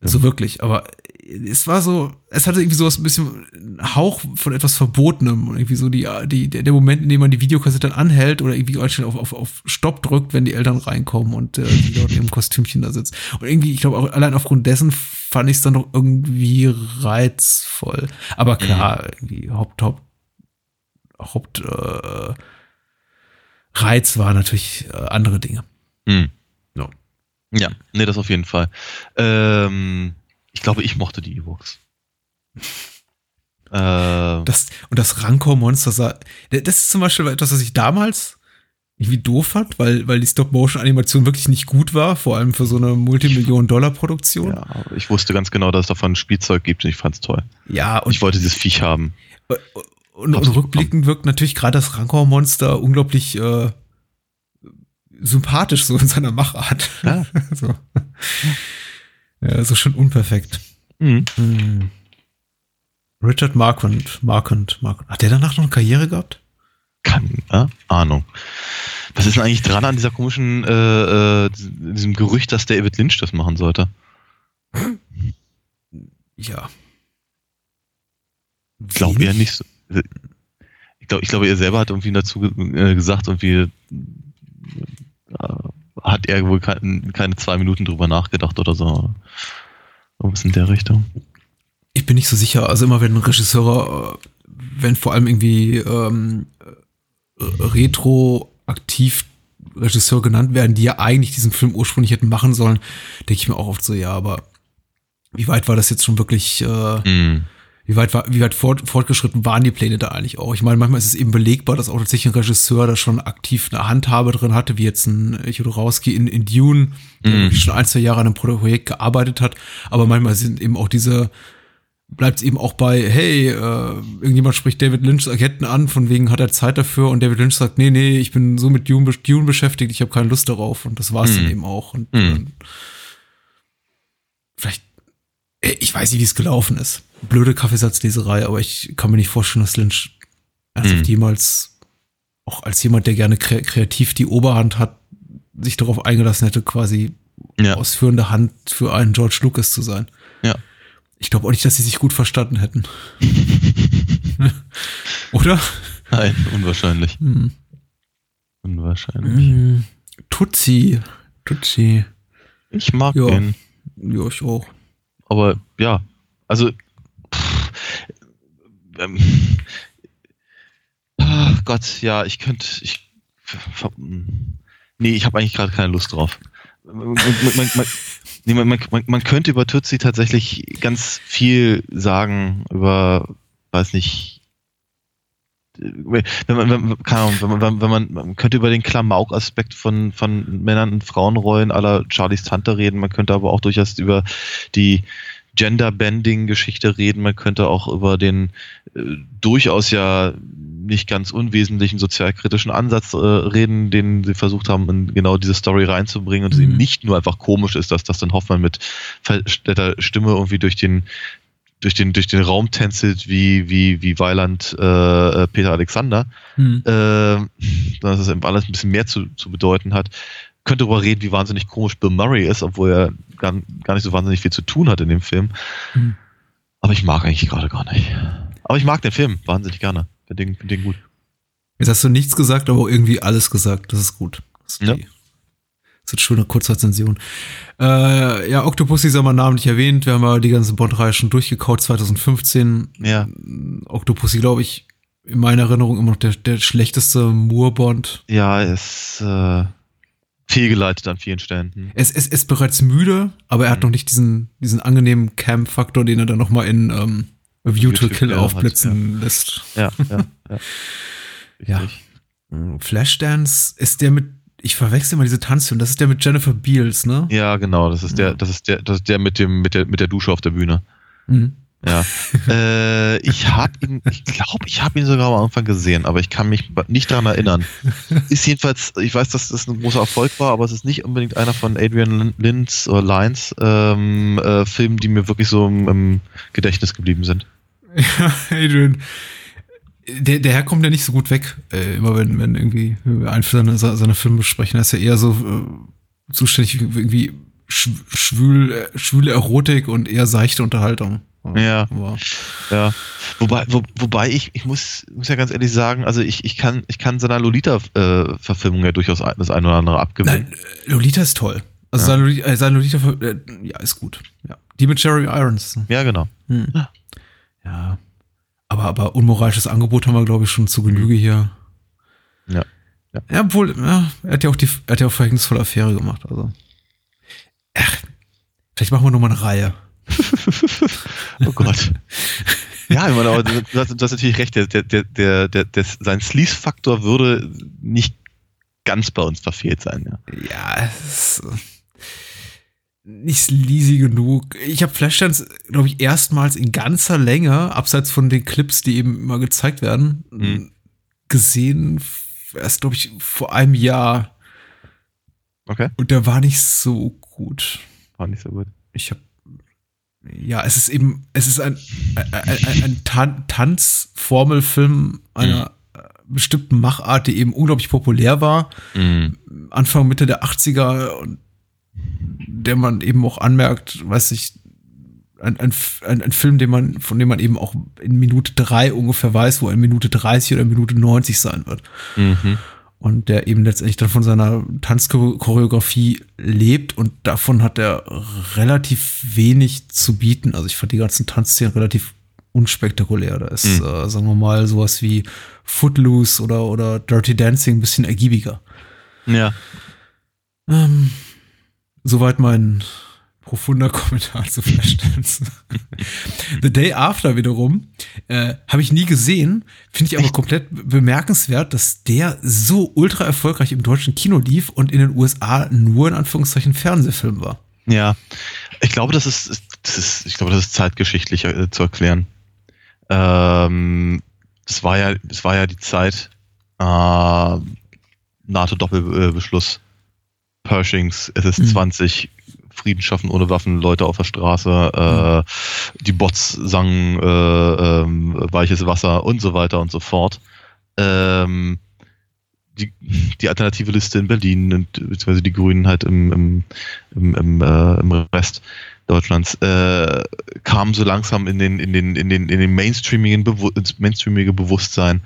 So wirklich, aber es war so, es hatte irgendwie sowas ein bisschen einen Hauch von etwas Verbotenem. Und irgendwie so die, die, der, Moment, in dem man die Videokassette dann anhält oder irgendwie auf, auf, auf Stopp drückt, wenn die Eltern reinkommen und äh, die dort ihrem Kostümchen da sitzt. Und irgendwie, ich glaube, auch allein aufgrund dessen fand ich es dann doch irgendwie reizvoll. Aber klar, irgendwie Haupt, Haupt, Haupt, äh, Reiz war natürlich äh, andere Dinge. Hm. Ja. Nee, das auf jeden Fall. Ähm, ich glaube, ich mochte die Ewoks. Äh, Das, und das Rancor-Monster sah, das ist zum Beispiel etwas, was ich damals irgendwie doof fand, weil, weil die Stop-Motion-Animation wirklich nicht gut war, vor allem für so eine Multimillionen-Dollar-Produktion. ja, ich wusste ganz genau, dass es davon ein Spielzeug gibt und ich fand's toll. Ja, und, ich wollte dieses Viech haben. und, hab's und nicht rückblickend wirkt natürlich gerade das Rancor-Monster unglaublich äh, sympathisch so in seiner Machart. Ja. so. ja, so schon unperfekt. Mhm. Hm. Richard Marquand, Marquand, Marquand. Hat der danach noch eine Karriere gehabt? Keine Ahnung. Was ist denn eigentlich dran an dieser komischen, äh, äh, diesem Gerücht, dass der David Lynch das machen sollte? Ja. Ich glaube eher nicht so. Ich glaube, ich glaube, er selber hat irgendwie dazu äh, gesagt, irgendwie äh, hat er wohl kein, keine zwei Minuten drüber nachgedacht oder so. Irgendwas in der Richtung. Ich bin nicht so sicher. Also immer wenn Regisseure, äh, wenn vor allem irgendwie ähm, äh, retroaktiv Regisseur genannt werden, die ja eigentlich diesen Film ursprünglich hätten machen sollen, denke ich mir auch oft so, ja, aber wie weit war das jetzt schon wirklich, äh, Mhm. Wie weit war, wie weit fort, fortgeschritten waren die Pläne da eigentlich auch? Ich meine, manchmal ist es eben belegbar, dass auch tatsächlich ein Regisseur da schon aktiv eine Handhabe drin hatte, wie jetzt ein Jodorowsky in, in Dune, der Mhm. schon ein, zwei Jahre an einem Projekt gearbeitet hat. Aber manchmal sind eben auch diese, bleibt es eben auch bei, hey, äh, irgendjemand spricht David Lynchs Agenten an, von wegen hat er Zeit dafür und David Lynch sagt, nee, nee, ich bin so mit Dune, Dune beschäftigt, ich habe keine Lust darauf und das war es dann Mhm. eben auch. Und Mhm. äh, vielleicht, ich weiß nicht, wie es gelaufen ist. Blöde Kaffeesatzleserei, aber ich kann mir nicht vorstellen, dass Lynch ernsthaft Mhm. jemals, auch als jemand, der gerne kre kreativ die Oberhand hat, sich darauf eingelassen hätte, quasi Ja. ausführende Hand für einen George Lucas zu sein. Ja. Ich glaube auch nicht, dass sie sich gut verstanden hätten. Oder? Nein, unwahrscheinlich. Hm. Unwahrscheinlich. Hm. Tutsi. Tutsi. Ich mag Ja. den. Ja, ich auch. Aber ja, also. Ähm, ach Gott, ja, ich könnte. Ich, ver- nee, ich habe eigentlich gerade keine Lust drauf. Man, man, man, man, nee, man, man, man könnte über Tutsi tatsächlich ganz viel sagen, über, weiß nicht, wenn man, wenn, man- keine Ahnung, man, wenn, wenn man, man könnte über den Klamauk-Aspekt von, von Männern und Frauenrollen aller Charlies Tante reden, man könnte aber auch durchaus über die Gender-Bending-Geschichte reden, man könnte auch über den äh, durchaus ja nicht ganz unwesentlichen sozialkritischen Ansatz äh, reden, den sie versucht haben, in genau diese Story reinzubringen und es Mhm. eben nicht nur einfach komisch ist, dass das dann Hoffmann mit verstellter Stimme irgendwie durch den durch den durch den Raum tänzelt wie wie wie Weiland äh, Peter Alexander, Hm. äh, sondern dass es eben alles ein bisschen mehr zu, zu bedeuten hat. Könnte darüber reden, wie wahnsinnig komisch Bill Murray ist, obwohl er gar, gar nicht so wahnsinnig viel zu tun hat in dem Film. Hm. Aber ich mag eigentlich gerade gar nicht. Aber ich mag den Film wahnsinnig gerne. Finde den, find den gut. Jetzt hast du nichts gesagt, aber irgendwie alles gesagt. Das ist gut. Das ist, Ja. die, das ist eine schöne Kurzrezension. Äh, ja, Octopussy sei mal namentlich erwähnt. Wir haben ja die ganze Bond-Reihe schon durchgekaut, 2015. Ja, Octopussy, glaube ich, in meiner Erinnerung immer noch der, der schlechteste Moore-Bond. ja, ist äh, fehlgeleitet an vielen Stellen. Hm. Es, es ist bereits müde, aber er hat Mhm. noch nicht diesen, diesen angenehmen Camp-Faktor, den er dann noch mal in ähm, View to Kill Kill hat, aufblitzen lässt. Ja, ja, ja. Ja. Mm, Flashdance ist der mit, ich verwechsel mal diese Tanzfilm, das ist der mit Jennifer Beals, ne? Ja, genau. Das ist der, Ja. das ist der, das ist der mit dem, mit der, mit der Dusche auf der Bühne. Mhm. Ja. äh, ich habe ihn, ich glaube, ich habe ihn sogar am Anfang gesehen, aber ich kann mich nicht daran erinnern. Ist jedenfalls, ich weiß, dass das ein großer Erfolg war, aber es ist nicht unbedingt einer von Adrian Lins oder Lines ähm, äh, Filmen, die mir wirklich so im, im Gedächtnis geblieben sind. Ja, Adrian. Der, der Herr kommt ja nicht so gut weg, äh, immer wenn, wenn irgendwie wir einen seiner, seine Filme besprechen. Er ist ja eher so äh, zuständig irgendwie schwül, äh, schwüle Erotik und eher seichte Unterhaltung. Ja. Wow. Ja. Wobei, wo, wobei ich, ich muss, muss ja ganz ehrlich sagen, also ich, ich kann, ich kann seiner Lolita-Verfilmung äh, ja durchaus das eine oder andere abgewinnen. Nein, Lolita ist toll. Also ja. seine, äh, Lolita, äh, ja, ist gut. Ja. Die mit Jerry Irons. Ja, genau. Hm. Ja. Aber, aber unmoralisches Angebot haben wir, glaube ich, schon zu Genüge hier. Ja. Ja, ja obwohl, ja, er hat ja auch die, er hat ja auch verhängnisvolle Affäre gemacht, also. Ach, vielleicht machen wir noch mal eine Reihe. oh Gott. Ja, ich meine, aber du hast, du hast natürlich recht, der, der, der, der, der, sein Sleaze-Faktor würde nicht ganz bei uns verfehlt sein, ja. Ja, es ist nicht sleazy genug. Ich habe Flashdance, glaube ich, erstmals in ganzer Länge, abseits von den Clips, die eben immer gezeigt werden, mhm. gesehen, erst, glaube ich, vor einem Jahr. Okay. Und der war nicht so gut. War nicht so gut. Ich habe ja, es ist eben, es ist ein, ein, ein, ein Tan Tanzformelfilm einer mhm. bestimmten Machart, die eben unglaublich populär war. Mhm. Anfang, Mitte der 80er und der man eben auch anmerkt, weiß ich, ein, ein, ein, Film, den man, von dem man eben auch in Minute drei ungefähr weiß, wo in Minute 30 oder in Minute 90 sein wird. Mhm und der eben letztendlich dann von seiner Tanzchoreografie lebt und davon hat er relativ wenig zu bieten. Also ich fand die ganzen Tanzszenen relativ unspektakulär. Da ist, mhm. äh, sagen wir mal, sowas wie Footloose oder, oder Dirty Dancing ein bisschen ergiebiger. Ja. Ähm, soweit mein profunder Kommentar zu Flashdance. The Day After wiederum äh, habe ich nie gesehen, finde ich aber komplett bemerkenswert, dass der so ultra erfolgreich im deutschen Kino lief und in den USA nur in Anführungszeichen Fernsehfilm war. Ja, ich glaube, das ist, das ist ich glaube, das ist zeitgeschichtlich äh, zu erklären. Ähm, das war ja, das war ja die Zeit äh, NATO-Doppelbeschluss. Pershings, SS-20, mhm. Frieden schaffen ohne Waffen, Leute auf der Straße, äh, die Bots sangen äh, äh, weiches Wasser und so weiter und so fort. Ähm, die, die alternative Liste in Berlin und beziehungsweise die Grünen halt im, im, im, im, äh, im Rest Deutschlands äh, kamen so langsam in den in den in den in den mainstreamigen ins mainstreamige Bewusstsein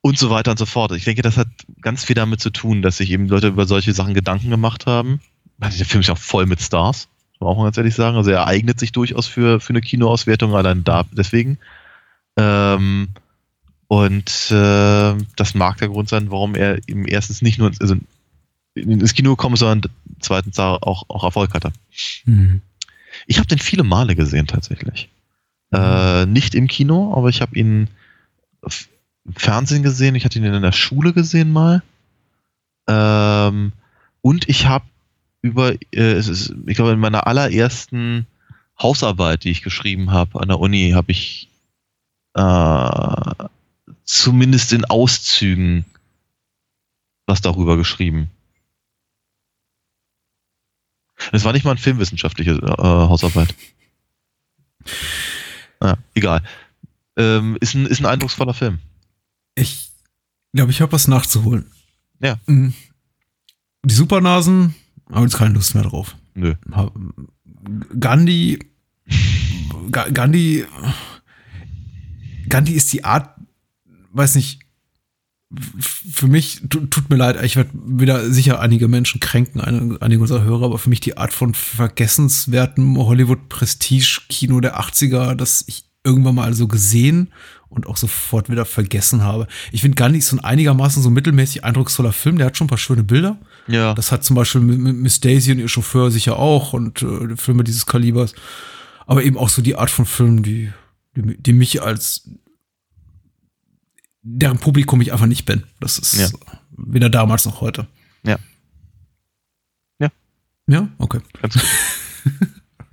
und so weiter und so fort. Ich denke, das hat ganz viel damit zu tun, dass sich eben Leute über solche Sachen Gedanken gemacht haben also der Film ist ja voll mit Stars, muss man auch mal ganz ehrlich sagen. Also er eignet sich durchaus für, für eine Kinoauswertung, allein da deswegen. Ähm, und äh, das mag der Grund sein, warum er eben erstens nicht nur also ins Kino gekommen ist, sondern zweitens auch, auch Erfolg hatte. Mhm. Ich habe den viele Male gesehen tatsächlich. Mhm. Äh, nicht im Kino, aber ich habe ihn im Fernsehen gesehen, ich hatte ihn in der Schule gesehen mal. Ähm, und ich habe über, äh, es ist, ich glaube, in meiner allerersten Hausarbeit, die ich geschrieben habe an der Uni, habe ich äh, zumindest in Auszügen was darüber geschrieben. Es war nicht mal eine filmwissenschaftliche äh, Hausarbeit. Ja, egal. Ähm, ist, ein, ist ein eindrucksvoller Film. Ich glaube, ich habe was nachzuholen. Ja. Mhm. Die Supernasen habe jetzt keine Lust mehr drauf. Nö. Gandhi, Gandhi, Gandhi ist die Art, weiß nicht, für mich, tut mir leid, ich werde wieder sicher einige Menschen kränken, einige unserer Hörer, aber für mich die Art von vergessenswertem Hollywood-Prestige-Kino der 80er, das ich irgendwann mal so gesehen und auch sofort wieder vergessen habe. Ich finde Gandhi ist so ein einigermaßen so mittelmäßig eindrucksvoller Film. Der hat schon ein paar schöne Bilder. Ja. Das hat zum Beispiel Miss Daisy und ihr Chauffeur sicher auch und äh, Filme dieses Kalibers. Aber eben auch so die Art von Filmen, die, die, die mich als deren Publikum ich einfach nicht bin. Das ist ja. weder damals noch heute. Ja. Ja? Okay. Ganz gut.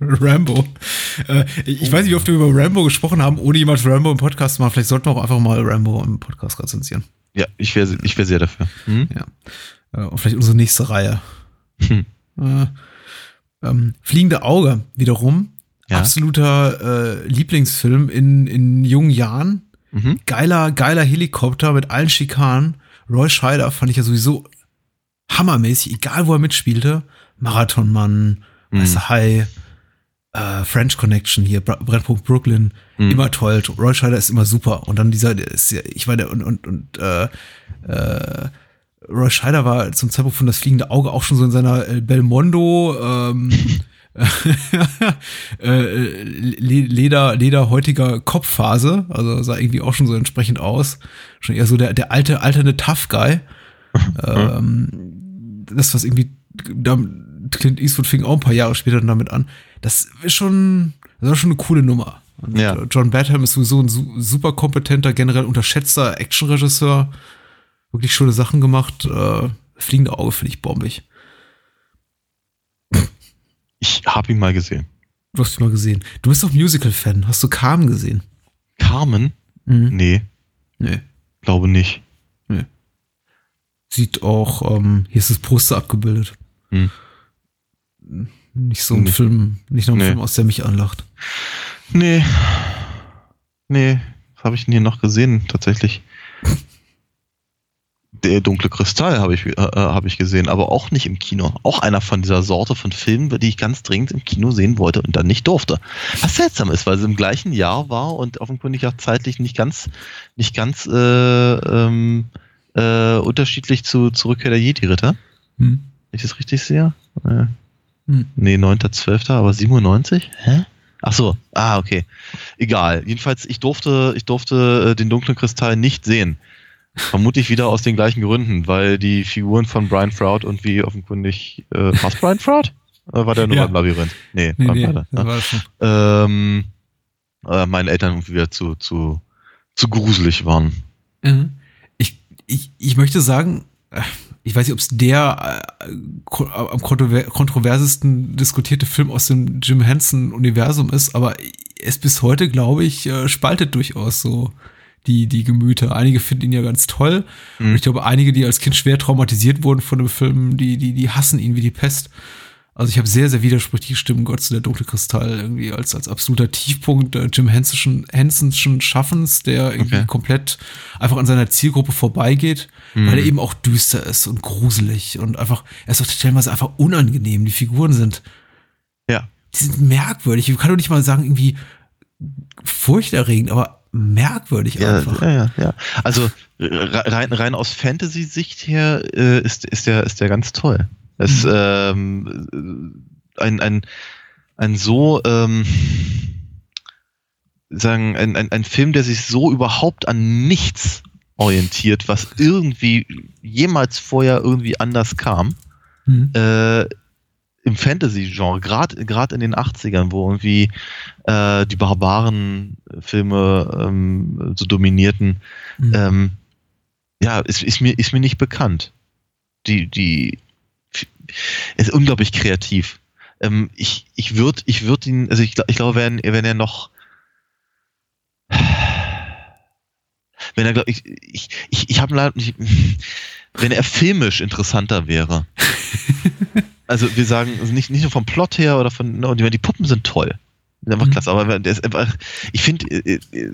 Rambo. Äh, ich weiß nicht, wie oft wir über Rambo gesprochen haben, ohne jemals Rambo im Podcast zu machen. Vielleicht sollten wir auch einfach mal Rambo im Podcast rezensieren. Ja, ich wäre ich wär sehr dafür. Hm? Ja. Äh, und vielleicht unsere nächste Reihe. Hm. Äh, ähm, Fliegende Auge wiederum. Ja. Absoluter äh, Lieblingsfilm in, in jungen Jahren. Mhm. Geiler, geiler Helikopter mit allen Schikanen. Roy Scheider fand ich ja sowieso hammermäßig, egal wo er mitspielte. Marathonmann, mhm. Weiße Hai, äh, French Connection hier, Brennpunkt Brooklyn, mhm. immer toll. Roy Scheider ist immer super. Und dann dieser, ist ja, ich meine, und, und, und äh, äh, Roy Scheider war zum Zeitpunkt von das fliegende Auge auch schon so in seiner äh, Belmondo ähm, äh, Leder, lederhäutiger Kopfphase, also sah irgendwie auch schon so entsprechend aus. Schon eher so der, der alte, alternde Tough Guy. ähm, das, was irgendwie, Clint Eastwood fing auch ein paar Jahre später damit an. Das ist schon, das war schon eine coole Nummer. Und ja. John Badham ist sowieso ein super kompetenter, generell unterschätzter Actionregisseur. Wirklich schöne Sachen gemacht. Äh, Fliegende Auge finde ich bombig. Ich habe ihn mal gesehen. Du hast ihn mal gesehen. Du bist doch Musical-Fan. Hast du Carmen gesehen? Carmen? Mhm. Nee. Nee. Glaube nicht. Nee. Sieht auch, ähm, hier ist das Poster abgebildet. Hm. Nicht so ein nee. Film, nicht noch ein nee. Film, aus der mich anlacht. Nee. Nee. Was habe ich denn hier noch gesehen, tatsächlich? Der dunkle Kristall habe ich, äh, äh, hab ich gesehen, aber auch nicht im Kino. Auch einer von dieser Sorte von Filmen, die ich ganz dringend im Kino sehen wollte und dann nicht durfte. Was seltsam ist, weil es im gleichen Jahr war und offenkundig auch zeitlich nicht ganz, nicht ganz äh, ähm, äh, unterschiedlich zu, zu Rückkehr der Jedi-Ritter. Hm. Ich das richtig sehe? Äh, hm. Nee, 9.12., aber 97? Hä? Ach so, ah, okay. Egal. Jedenfalls, ich durfte, ich durfte äh, den dunklen Kristall nicht sehen. Vermutlich wieder aus den gleichen Gründen, weil die Figuren von Brian Froud und wie offenkundig, äh, was Brian Froud? Oder war der nur ja. im Labyrinth? Nee, nee, nee ne? war schon. Ähm, äh, meinen Eltern irgendwie wieder zu, zu, zu gruselig waren. Mhm. Ich, ich, ich möchte sagen, ich weiß nicht, ob es der äh, am kontrover kontroversesten diskutierte Film aus dem Jim Henson-Universum ist, aber es bis heute, glaube ich, äh, spaltet durchaus so die, die Gemüter. Einige finden ihn ja ganz toll. Mhm. Und ich glaube, einige, die als Kind schwer traumatisiert wurden von dem Film, die, die, die hassen ihn wie die Pest. Also ich habe sehr, sehr widersprüchliche Stimmen Gott zu der dunkle Kristall irgendwie als, als absoluter Tiefpunkt äh, Jim Hensonschen, Hensonschen Schaffens, der irgendwie okay. komplett einfach an seiner Zielgruppe vorbeigeht, mhm. weil er eben auch düster ist und gruselig und einfach, er ist auch stellenweise einfach unangenehm. Die Figuren sind, ja, die sind merkwürdig. Ich kann doch nicht mal sagen irgendwie furchterregend, aber merkwürdig ja, einfach. Ja, ja, ja. Also rein, rein aus Fantasy-Sicht her äh, ist, ist, der, ist der ganz toll. Es mhm. ähm, ein, ein, ein so ähm, sagen, ein, ein, ein Film, der sich so überhaupt an nichts orientiert, was irgendwie jemals vorher irgendwie anders kam. Mhm. Äh, im Fantasy-Genre, gerade gerade in den 80ern, wo irgendwie äh, die Barbaren-Filme ähm, so dominierten, mhm. ähm, ja, ist, ist, mir, ist mir nicht bekannt. Die, die ist unglaublich kreativ. Ähm, ich ich würde ich würd ihn, also ich, ich glaube, wenn, wenn er noch wenn er, ich, ich, ich, ich habe leider nicht, wenn er filmisch interessanter wäre. also wir sagen, also nicht, nicht nur vom Plot her oder von, no, die, die Puppen sind toll. Sind einfach mhm. klasse, aber der ist einfach, ich finde, äh, äh,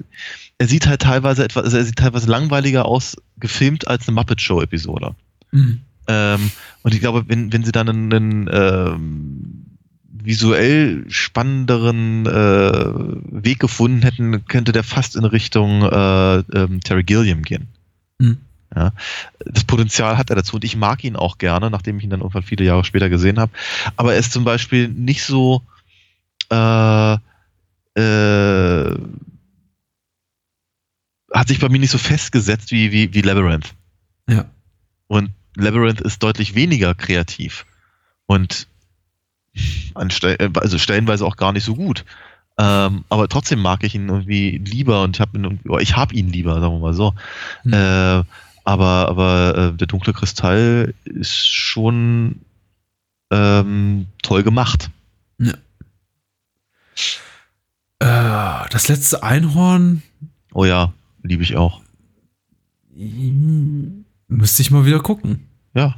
er sieht halt teilweise etwas, also er sieht teilweise langweiliger aus, gefilmt als eine Muppet Show Episode. Mhm. Ähm, und ich glaube, wenn, wenn sie dann einen, einen ähm, visuell spannenderen äh, Weg gefunden hätten, könnte der fast in Richtung äh, ähm, Terry Gilliam gehen. Mhm. Ja, das Potenzial hat er dazu und ich mag ihn auch gerne, nachdem ich ihn dann irgendwann viele Jahre später gesehen habe. Aber er ist zum Beispiel nicht so äh, äh, hat sich bei mir nicht so festgesetzt wie, wie, wie Labyrinth. Ja. Und Labyrinth ist deutlich weniger kreativ und an also stellenweise auch gar nicht so gut. Ähm, aber trotzdem mag ich ihn irgendwie lieber und ich habe ihn, habe ihn lieber, sagen wir mal so. Mhm. Äh, aber aber äh, der dunkle Kristall ist schon ähm, toll gemacht. Ja. Äh, das letzte Einhorn Oh ja, liebe ich auch. müsste ich mal wieder gucken. Ja.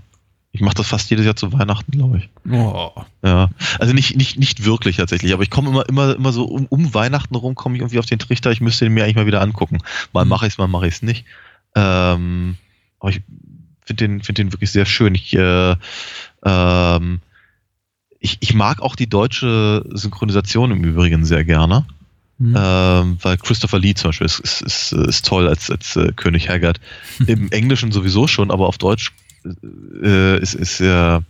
Ich mache das fast jedes Jahr zu Weihnachten, glaube ich. Oh. Ja. Also nicht, nicht, nicht wirklich tatsächlich, aber ich komme immer, immer, immer so um, um Weihnachten rum, komme ich irgendwie auf den Trichter, ich müsste den mir eigentlich mal wieder angucken. Mal Mhm. mache ich es, mal mache ich es nicht. Ähm, aber ich finde den, find den wirklich sehr schön. Ich, äh, ähm, ich, ich mag auch die deutsche Synchronisation im Übrigen sehr gerne. Hm. Ähm, weil Christopher Lee zum Beispiel ist, ist, ist, ist toll als, als äh, König Haggard. Im Englischen sowieso schon, aber auf Deutsch äh, ist, ist er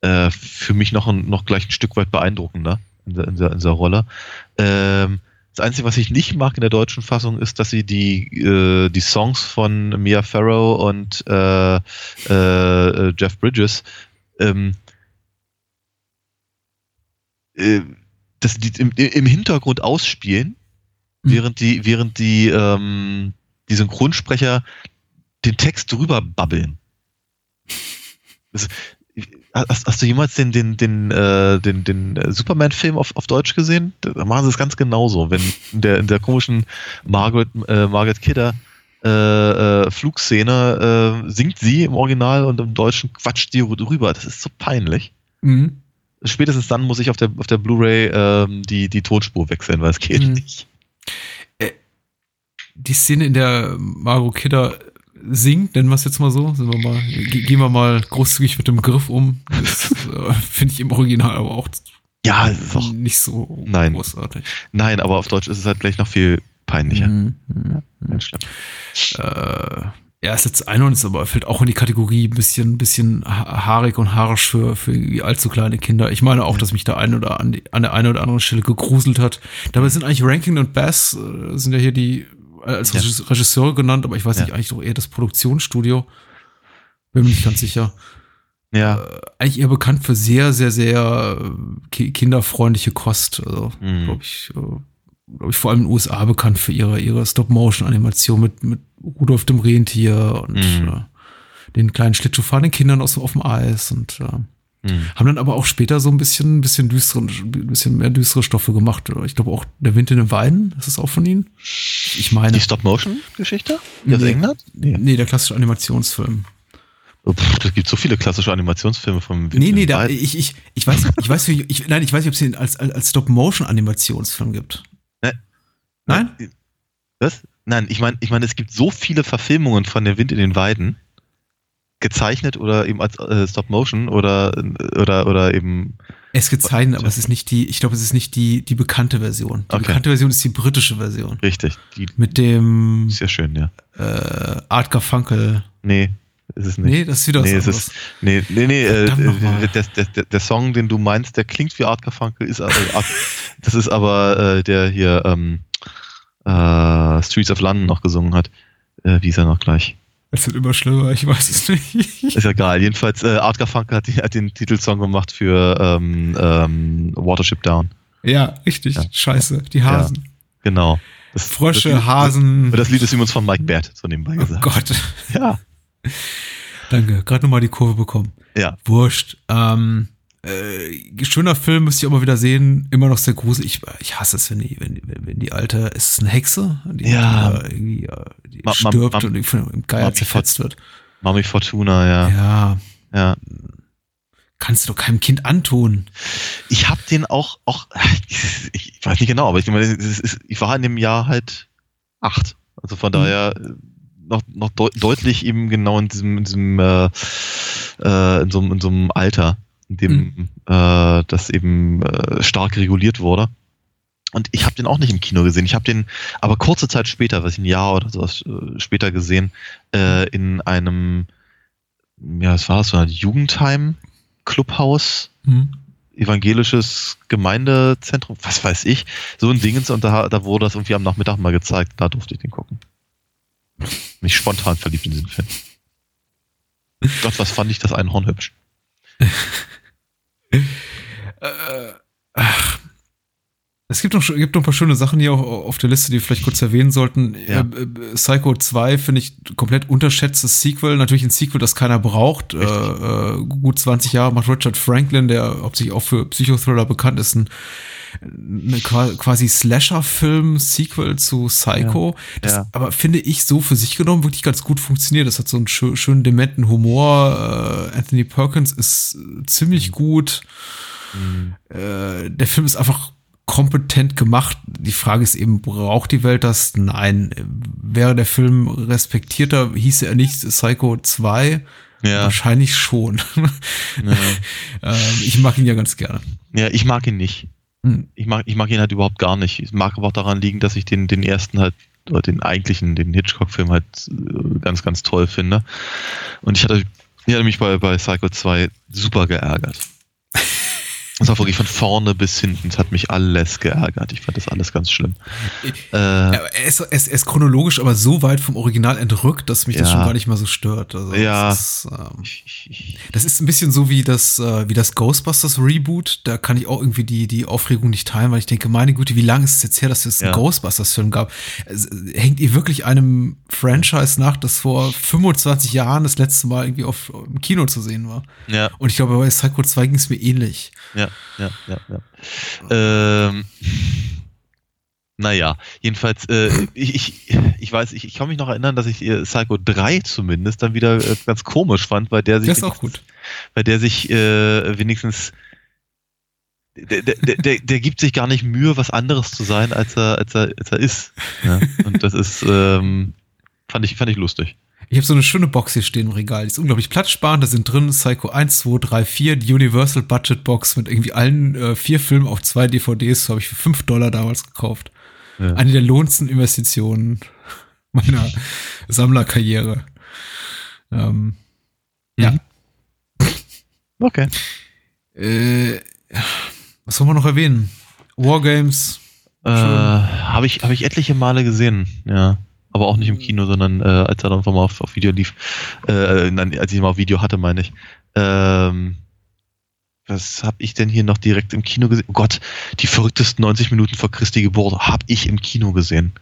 äh, für mich noch, ein, noch gleich ein Stück weit beeindruckender in, in, in dieser Rolle. Ähm, das Einzige, was ich nicht mag in der deutschen Fassung, ist, dass sie die, äh, die Songs von Mia Farrow und äh, äh, Jeff Bridges ähm, äh, dass die im, im Hintergrund ausspielen, Mhm. während die, während die, ähm, die Synchronsprecher den Text drüber babbeln. Das, hast, hast du jemals den, den, den, äh, den, den äh, Superman-Film auf, auf Deutsch gesehen? Da machen sie es ganz genauso. Wenn in der, in der komischen Margaret, äh, Margaret Kidder äh, äh, Flugszene äh, singt sie im Original und im Deutschen quatscht die drüber. Das ist so peinlich. Mhm. Spätestens dann muss ich auf der, auf der Blu-ray ähm, die, die Tonspur wechseln, weil es geht Mhm. nicht. Die Szene, in der Margot Kidder singt, nennen wir es jetzt mal so, wir mal, ge- gehen wir mal großzügig mit dem Griff um. Das äh, finde ich im Original aber auch Ja, ist auch, nicht so Nein. großartig. nein, aber auf Deutsch ist es halt gleich noch viel peinlicher. Mhm. Mhm. Ganz schlimm. Äh, ja, das letzte Einhorn ist aber fällt auch in die Kategorie ein bisschen, bisschen ha- haarig und haarisch für, für allzu kleine Kinder. Ich meine auch, dass mich da ein oder an, die, an der einen oder anderen Stelle gegruselt hat. Dabei sind eigentlich Rankin und Bass äh, sind ja hier die als Ja. Regis- Regisseure genannt, aber ich weiß Ja. nicht, eigentlich doch eher das Produktionsstudio. Bin mir nicht ganz sicher. Ja. Äh, eigentlich eher bekannt für sehr, sehr, sehr äh, ki kinderfreundliche Kost. Also, Mhm. glaube ich, äh, glaube ich, vor allem in den USA bekannt für ihre, ihre Stop-Motion-Animation mit, mit Rudolf dem Rentier und Mhm. äh, den kleinen Schlittschuhfahrenden Kindern aus, auf dem Eis und äh, Mhm. haben dann aber auch später so ein bisschen, ein bisschen düstere, ein bisschen mehr düstere Stoffe gemacht. Ich glaube auch Der Wind in den Weiden, ist das auch von ihnen? Ich meine. Die Stop-Motion-Geschichte? Die aus Nee. England? Nee. Nee, der klassische Animationsfilm. Oh, pff, das gibt so viele klassische Animationsfilme vom Nee, nee, da, ich, ich, ich weiß, ich weiß, wie, ich, nein, ich weiß nicht, ob es den als, als, als Stop-Motion-Animationsfilm gibt. Nee. Nein? Was? Nein, ich meine, ich meine, es gibt so viele Verfilmungen von Der Wind in den Weiden, gezeichnet oder eben als äh, Stop Motion oder oder oder eben Es gezeichnet, aber es ist nicht die, ich glaube, es ist nicht die, die bekannte Version. Die Okay. bekannte Version ist die britische Version. richtig. Die Mit dem ist ja schön, ja. äh, Art Garfunkel. Nee, ist es nicht. Nee, das ist wieder was Nee, es anderes. ist, nee, nee, nee, äh, äh, der, der, der, Song, den du meinst, der klingt wie Art Garfunkel, ist aber, Art, das ist aber äh, der hier ähm, äh, Streets of London noch gesungen hat. Äh, wie ist er noch gleich? Es wird immer schlimmer, ich weiß es nicht. Ist ja egal. Jedenfalls, äh, Art Garfunkel hat, hat den Titelsong gemacht für ähm, ähm, Watership Down. ja, richtig. Ja. Scheiße, die Hasen. Genau. Das, Frösche, das Lied, Hasen. Das, das Lied ist übrigens von Mike Baird, so nebenbei oh gesagt. Gott. Ja, Danke, gerade nochmal die Kurve bekommen. ja. Wurscht. Ähm, äh, schöner Film, müsst ihr auch mal wieder sehen. Immer noch sehr gruselig. Ich, ich hasse es, wenn die, wenn, wenn wenn die alte, ist es eine Hexe? Die, Ja. Irgendwie, äh, die Ma- ma- stirbt ma- und von einem Geier zerfetzt wird. Mami Fortuna, ja. Ja, ja. kannst du doch keinem Kind antun. Ich habe den auch, auch, ich weiß nicht genau, aber ich, meine, ich war in dem Jahr halt acht. Also von Mhm. daher äh, noch, noch deut deutlich eben genau in diesem, in diesem, äh, äh, in so, einem- in so einem Alter, dem Mhm. äh, das eben äh, stark reguliert wurde. Und ich habe den auch nicht im Kino gesehen. Ich habe den aber kurze Zeit später, was ich ein Jahr oder sowas äh, später gesehen, äh, in einem, ja, was war das, so ein Jugendheim, Clubhaus, Hm? evangelisches Gemeindezentrum, was weiß ich, so ein Dingens und da, da wurde das irgendwie am Nachmittag mal gezeigt, da durfte ich den gucken. Mich spontan verliebt in diesen Film. Gott, was fand ich das Einhorn hübsch. Äh, ach, Es gibt noch, gibt noch ein paar schöne Sachen hier auch auf der Liste, die wir vielleicht kurz erwähnen sollten. Ja. Äh, äh, Psycho 2 finde ich komplett unterschätztes Sequel. Natürlich ein Sequel, das keiner braucht. Äh, äh, gut 20 Jahre macht Richard Franklin, der hauptsächlich auch für Psychothriller bekannt ist, ein eine qua- quasi Slasher-Film-Sequel zu Psycho. Das Ja. aber finde ich so für sich genommen wirklich ganz gut funktioniert. Das hat so einen schö schönen dementen Humor. Äh, Anthony Perkins ist ziemlich gut. Äh, der Film ist einfach kompetent gemacht. Die Frage ist eben, braucht die Welt das? Nein. Wäre der Film respektierter, hieße er nicht Psycho 2? Ja. Wahrscheinlich schon. Ja. ähm, ich mag ihn ja ganz gerne. ja, ich mag ihn nicht. Hm. Ich mag, ich mag ihn halt überhaupt gar nicht. Es mag aber auch daran liegen, dass ich den, den ersten halt, oder den eigentlichen, den Hitchcock-Film halt äh, ganz, ganz toll finde. Und ich hatte, ich hatte mich bei, bei Psycho 2 super geärgert. Das war wirklich von vorne bis hinten. Es hat mich alles geärgert. Ich fand das alles ganz schlimm. Äh, er, ist, er, ist, chronologisch aber so weit vom Original entrückt, dass mich das Ja. schon gar nicht mal so stört. Also Ja. Das ist, ähm, das ist ein bisschen so wie das, äh, wie das Ghostbusters Reboot. Da kann ich auch irgendwie die, die Aufregung nicht teilen, weil ich denke, meine Güte, wie lange ist es jetzt her, dass es einen Ja. Ghostbusters-Film gab? Äh, hängt ihr wirklich einem Franchise nach, das vor 25 Jahren das letzte Mal irgendwie auf, im Kino zu sehen war? ja, Und ich glaube, bei Psycho 2 ging es mir ähnlich. ja, ja, ja, ja. Ähm, naja, jedenfalls, äh, ich, ich, weiß, ich, ich kann mich noch erinnern, dass ich äh, Psycho 3 zumindest dann wieder äh, ganz komisch fand, weil der sich, Das ist auch gut. weil der sich äh, wenigstens der, der, der, der, der gibt sich gar nicht Mühe, was anderes zu sein, als er, als er, als er ist. Ja? Und das ist, ähm, fand ich, fand ich lustig. Ich habe so eine schöne Box hier stehen im Regal. Die ist unglaublich platzsparend. Da sind drin Psycho 1, 2, 3, 4, die Universal Budget Box mit irgendwie allen äh, vier Filmen auf zwei DVDs. Habe ich für 5 Dollar damals gekauft. Ja. Eine der lohnendsten Investitionen meiner Sammlerkarriere. Ähm, ja. Okay. Äh, was wollen wir noch erwähnen? Wargames. Äh, habe ich, hab ich etliche Male gesehen, ja. Aber auch nicht im Kino, sondern äh, als er dann einfach mal auf, auf Video lief. Äh, nein, als ich ihn mal auf Video hatte, meine ich. Ähm, was habe ich denn hier noch direkt im Kino gesehen? Oh Gott, die verrücktesten 90 Minuten vor Christi Geburt habe ich im Kino gesehen.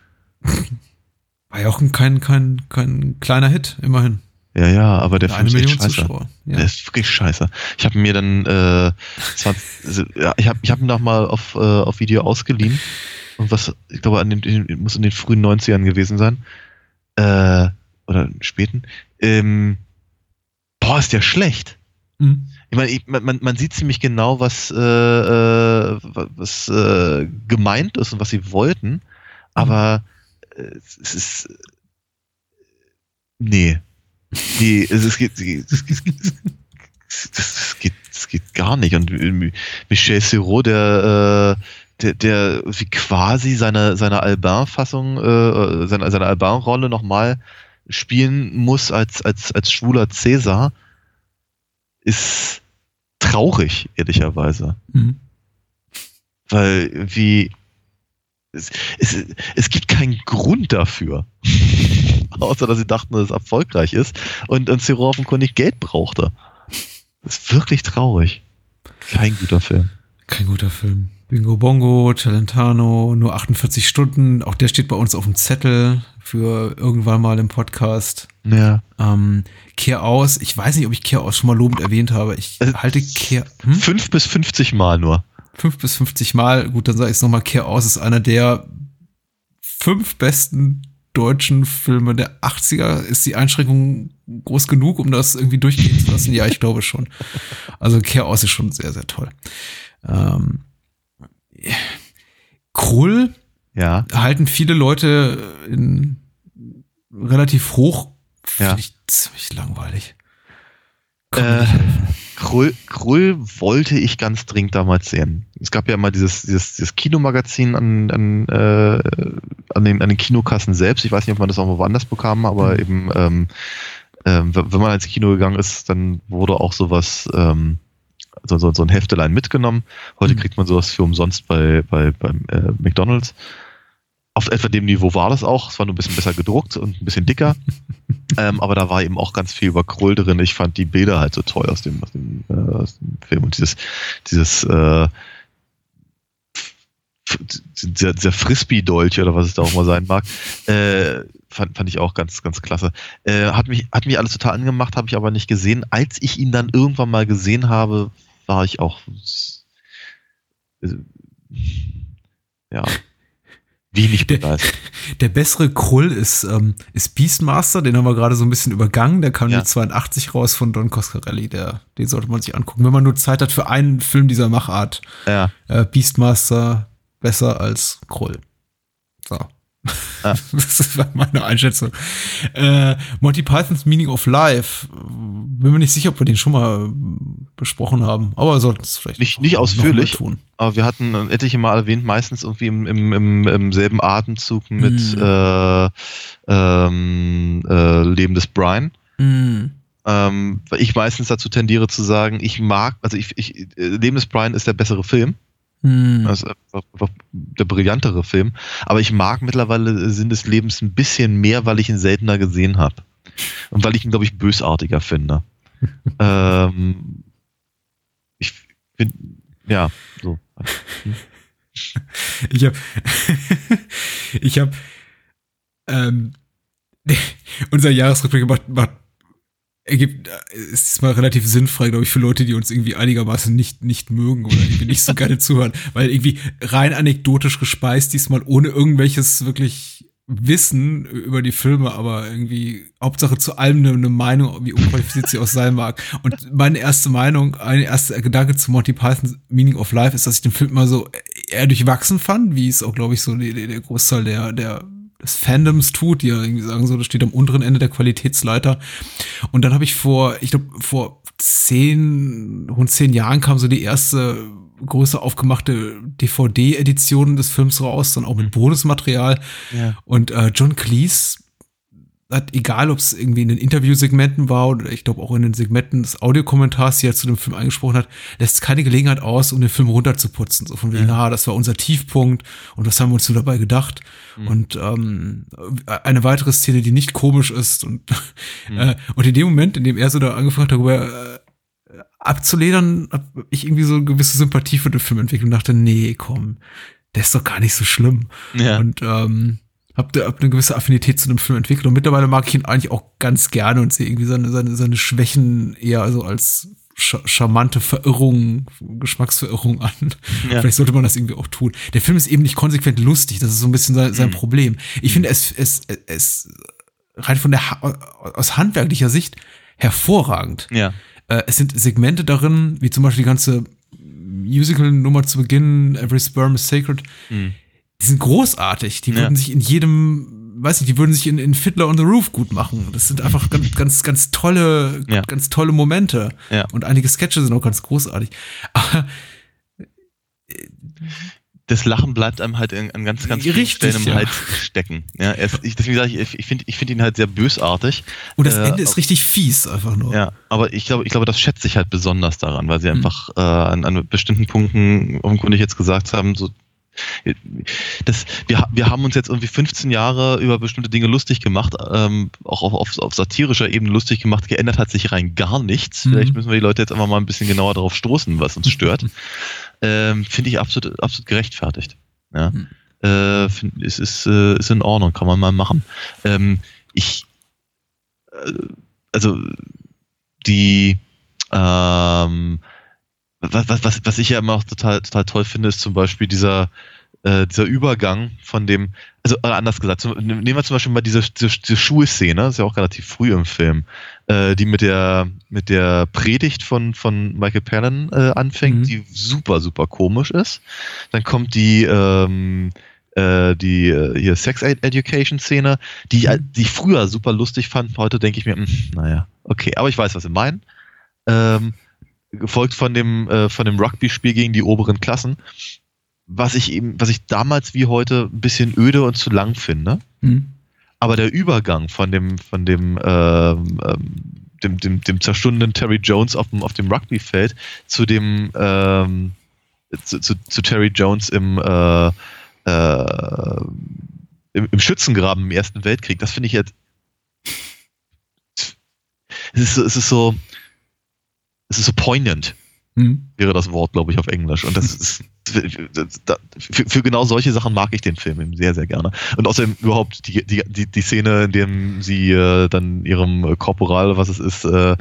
War ja auch ein, kein, kein, kein kleiner Hit, immerhin. Ja, ja, aber der Film ist echt scheiße. Ja. Der ist wirklich scheiße. Ich habe mir dann, äh, 20, also, ja, ich habe ich hab ihn noch mal auf, äh, auf Video ausgeliehen. Was, ich glaube, an den, muss in den frühen 90ern gewesen sein. Äh, oder späten. Ähm, boah, ist der schlecht. Mhm. Ich meine, ich, man, man- sieht ziemlich genau, was, äh, äh, was äh, gemeint ist und was sie wollten. Aber äh, es ist. Nee. Nee, es, es, geht, es, geht, es, es, es, geht, es geht gar nicht. Und äh, Michel Serrault, der, äh, der, der wie quasi seine, seine Albin-Fassung, äh, seine, seine Albin-Rolle nochmal spielen muss als, als, als schwuler Cäsar, ist traurig, ehrlicherweise. Mhm. Weil wie es, es, es gibt keinen Grund dafür. Außer dass sie dachten, dass es erfolgreich ist und, und Ciro offenkundig Geld brauchte. Das ist wirklich traurig. Kein guter Film. Kein guter Film. Bingo Bongo, Celentano, nur 48 Stunden. Auch der steht bei uns auf dem Zettel für irgendwann mal im Podcast. Ja. Ähm, Kehr aus. Ich weiß nicht, ob ich Kehr aus schon mal lobend erwähnt habe. Ich Äh, halte Kehr hm? Fünf bis 50 Mal nur. fünf bis 50 Mal. Gut, dann sage ich es nochmal. Kehr aus ist einer der fünf besten deutschen Filme der 80er. Ist die Einschränkung groß genug, um das irgendwie durchgehen zu lassen? Ja, ich glaube schon. Also Kehr aus ist schon sehr, sehr toll. Ähm, Krull Ja. halten viele Leute in relativ hoch. Ja. Finde ich ziemlich langweilig. Äh. Krull, Krull wollte ich ganz dringend damals sehen. Es gab ja mal dieses, dieses, dieses Kinomagazin an, an, äh, an, den, an den Kinokassen selbst. Ich weiß nicht, ob man das auch mal woanders bekam, aber Mhm. eben, ähm, wenn wenn man ins Kino gegangen ist, dann wurde auch sowas, ähm, so, so, so ein Heftelein mitgenommen. Heute Mhm. kriegt man sowas für umsonst bei, bei, beim äh, McDonalds. Auf etwa dem Niveau war das auch. Es war nur ein bisschen besser gedruckt und ein bisschen dicker. ähm, aber da war eben auch ganz viel über Krull drin. Ich fand die Bilder halt so toll aus dem, aus dem, äh, aus dem Film. Und dieses, dieses äh, dieser, dieser Frisbee-Dolch oder was es da auch mal sein mag, äh, fand, fand ich auch ganz, ganz klasse. Äh, hat, mich, hat mich alles total angemacht, habe ich aber nicht gesehen. Als ich ihn dann irgendwann mal gesehen habe, war ich auch äh, ja wenig begeistert. Der, der bessere Krull ist, ähm, ist Beastmaster, den haben wir gerade so ein bisschen übergangen. Der kam ja. mit 82 raus von Don Coscarelli. Der, den sollte man sich angucken, wenn man nur Zeit hat für einen Film dieser Machart. Ja. Äh, Beastmaster besser als Krull. So. Ah. Das war meine Einschätzung. Äh, Monty Pythons Meaning of Life. Bin mir nicht sicher, ob wir den schon mal besprochen haben, aber sollten es vielleicht nicht, nicht ausführlich tun. Aber wir hatten etliche Mal erwähnt, meistens irgendwie im, im, im, im selben Atemzug mit mm. äh, ähm, äh, Leben des Brian. Mm. Ähm, weil ich meistens dazu tendiere zu sagen, ich mag, also ich, ich Leben des Brian ist der bessere Film. Hm. Das ist einfach der brillantere Film. Aber ich mag mittlerweile Sinn des Lebens ein bisschen mehr, weil ich ihn seltener gesehen habe. Und weil ich ihn, glaube ich, bösartiger finde. ähm, ich finde, ja, so. Ich habe, ich habe, ähm, unser Jahresrückblick macht, macht ergibt, äh, ist mal relativ sinnfrei, glaube ich, für Leute, die uns irgendwie einigermaßen nicht, nicht mögen oder irgendwie nicht so gerne zuhören, weil irgendwie rein anekdotisch gespeist, diesmal ohne irgendwelches wirklich Wissen über die Filme, aber irgendwie Hauptsache zu allem eine, eine Meinung, wie unqualifiziert sie auch sein mag. Und meine erste Meinung, ein erster Gedanke zu Monty Python's Meaning of Life ist, dass ich den Film mal so eher durchwachsen fand, wie es auch, glaube ich, so die, der Großteil der, der des Fandoms tut, die ja irgendwie sagen so, das steht am unteren Ende der Qualitätsleiter. Und dann habe ich vor, ich glaube, vor zehn, rund zehn Jahren kam so die erste größer aufgemachte DVD-Edition des Films raus, dann auch mit Bonusmaterial. Ja. Und äh, John Cleese hat, egal ob es irgendwie in den Interviewsegmenten war oder ich glaube auch in den Segmenten des Audiokommentars, die er zu dem Film angesprochen hat, lässt keine Gelegenheit aus, um den Film runterzuputzen. So von wegen, ja. ah, das war unser Tiefpunkt und was haben wir uns so dabei gedacht. Mhm. Und ähm, eine weitere Szene, die nicht komisch ist und, mhm. äh, und in dem Moment, in dem er so da angefangen hat, darüber äh, abzuledern, habe ich irgendwie so eine gewisse Sympathie für den Film entwickelt und dachte, nee, komm, der ist doch gar nicht so schlimm. Ja. Und ähm, hab, hab eine gewisse Affinität zu dem Film entwickelt und mittlerweile mag ich ihn eigentlich auch ganz gerne und sehe irgendwie seine, seine, seine Schwächen eher also als charmante Verirrung, Geschmacksverirrung an. Ja. Vielleicht sollte man das irgendwie auch tun. Der Film ist eben nicht konsequent lustig, das ist so ein bisschen sein, sein mhm. Problem. Ich mhm. finde es, es, es rein von der, aus handwerklicher Sicht hervorragend. Ja. Äh, es sind Segmente darin, wie zum Beispiel die ganze Musical-Nummer zu Beginn, Every Sperm is Sacred. Mhm die sind großartig. Die würden ja. sich in jedem, weiß nicht, die würden sich in, in Fiddler on the Roof gut machen. Das sind einfach ganz, ganz, ganz tolle, ja. ganz tolle Momente. Ja. Und einige Sketche sind auch ganz großartig. Aber das Lachen bleibt einem halt an ganz, ganz vielen Richtig, Stellen im ja. Hals stecken. Ja, er ist, ich, deswegen sage ich, ich finde ich find ihn halt sehr bösartig. Und das äh, Ende ist richtig fies, einfach nur. Ja, aber ich glaube, ich glaube, das schätze ich halt besonders daran, weil sie mhm. einfach äh, an, an bestimmten Punkten, offenkundig jetzt gesagt haben, so das, wir, wir haben uns jetzt irgendwie 15 Jahre über bestimmte Dinge lustig gemacht, ähm, auch auf, auf, auf, satirischer Ebene lustig gemacht. Geändert hat sich rein gar nichts. Mhm. Vielleicht müssen wir die Leute jetzt einfach mal ein bisschen genauer darauf stoßen, was uns stört. ähm, Finde ich absolut, absolut gerechtfertigt. Ja. Mhm. Äh, find, ist, ist, äh, ist in Ordnung, kann man mal machen. Ähm, ich, äh, also die, ähm, was, was, was, was ich ja immer auch total, total toll finde, ist zum Beispiel dieser, äh, dieser Übergang von dem, also anders gesagt, zum, nehmen wir zum Beispiel mal diese, diese, diese Schulszene, das ist ja auch relativ früh im Film, äh, die mit der, mit der Predigt von, von Michael Palin äh, anfängt, mhm. die super, super komisch ist. Dann kommt die, ähm, äh, die äh, hier Sex Education Szene, die, mhm. die ich früher super lustig fand. Heute denke ich mir, mh, hm, naja, okay, aber ich weiß, was sie meinen. Ähm, gefolgt von dem, äh, von dem Rugby-Spiel gegen die oberen Klassen, was ich eben, was ich damals wie heute ein bisschen öde und zu lang finde. Mhm. Aber der Übergang von dem, von dem, ähm, ähm, dem, dem, dem zerstundenen Terry Jones auf dem, auf dem Rugby-Feld zu dem, ähm, zu, zu, zu, Terry Jones im, äh, äh, im, im Schützengraben im Ersten Weltkrieg, das finde ich jetzt. Es ist, es ist so, es ist so poignant, mhm. wäre das Wort, glaube ich, auf Englisch. Und das ist, für, für, genau solche Sachen mag ich den Film eben sehr, sehr gerne. Und außerdem überhaupt die, die, die, die Szene, in der sie äh, dann ihrem Korporal, was es ist, äh, äh,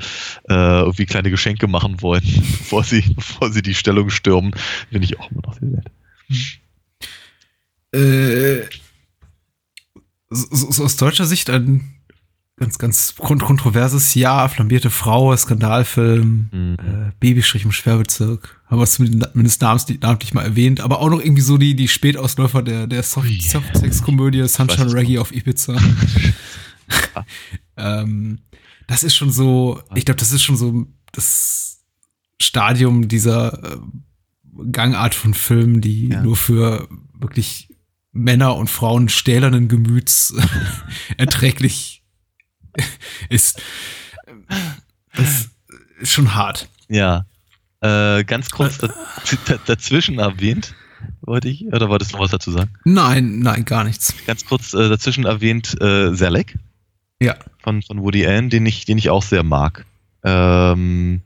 irgendwie kleine Geschenke machen wollen, bevor sie, bevor sie die Stellung stürmen, finde ich auch immer noch sehr nett. Äh, so, so aus deutscher Sicht ein ganz, ganz kontroverses Jahr, flambierte Frau, Skandalfilm, mhm. äh, Babystrich im Schwerbezirk. Haben wir es zumindest namentlich mal erwähnt, aber auch noch irgendwie so die, die Spätausläufer der, der Soft-Sex-Komödie Sunshine Reggae auf Ibiza. ähm, das ist schon so, ich glaube, das ist schon so das Stadium dieser äh, Gangart von Filmen, die ja. nur für wirklich Männer und Frauen stählernen Gemüts erträglich ist, das ist schon hart. Ja. Äh, ganz kurz dazwischen erwähnt, wollte ich, oder wolltest du noch was dazu sagen? Nein, nein, gar nichts. Ganz kurz äh, dazwischen erwähnt äh, Selleck. Ja. Von, von Woody Allen, den ich, den ich auch sehr mag. Ähm,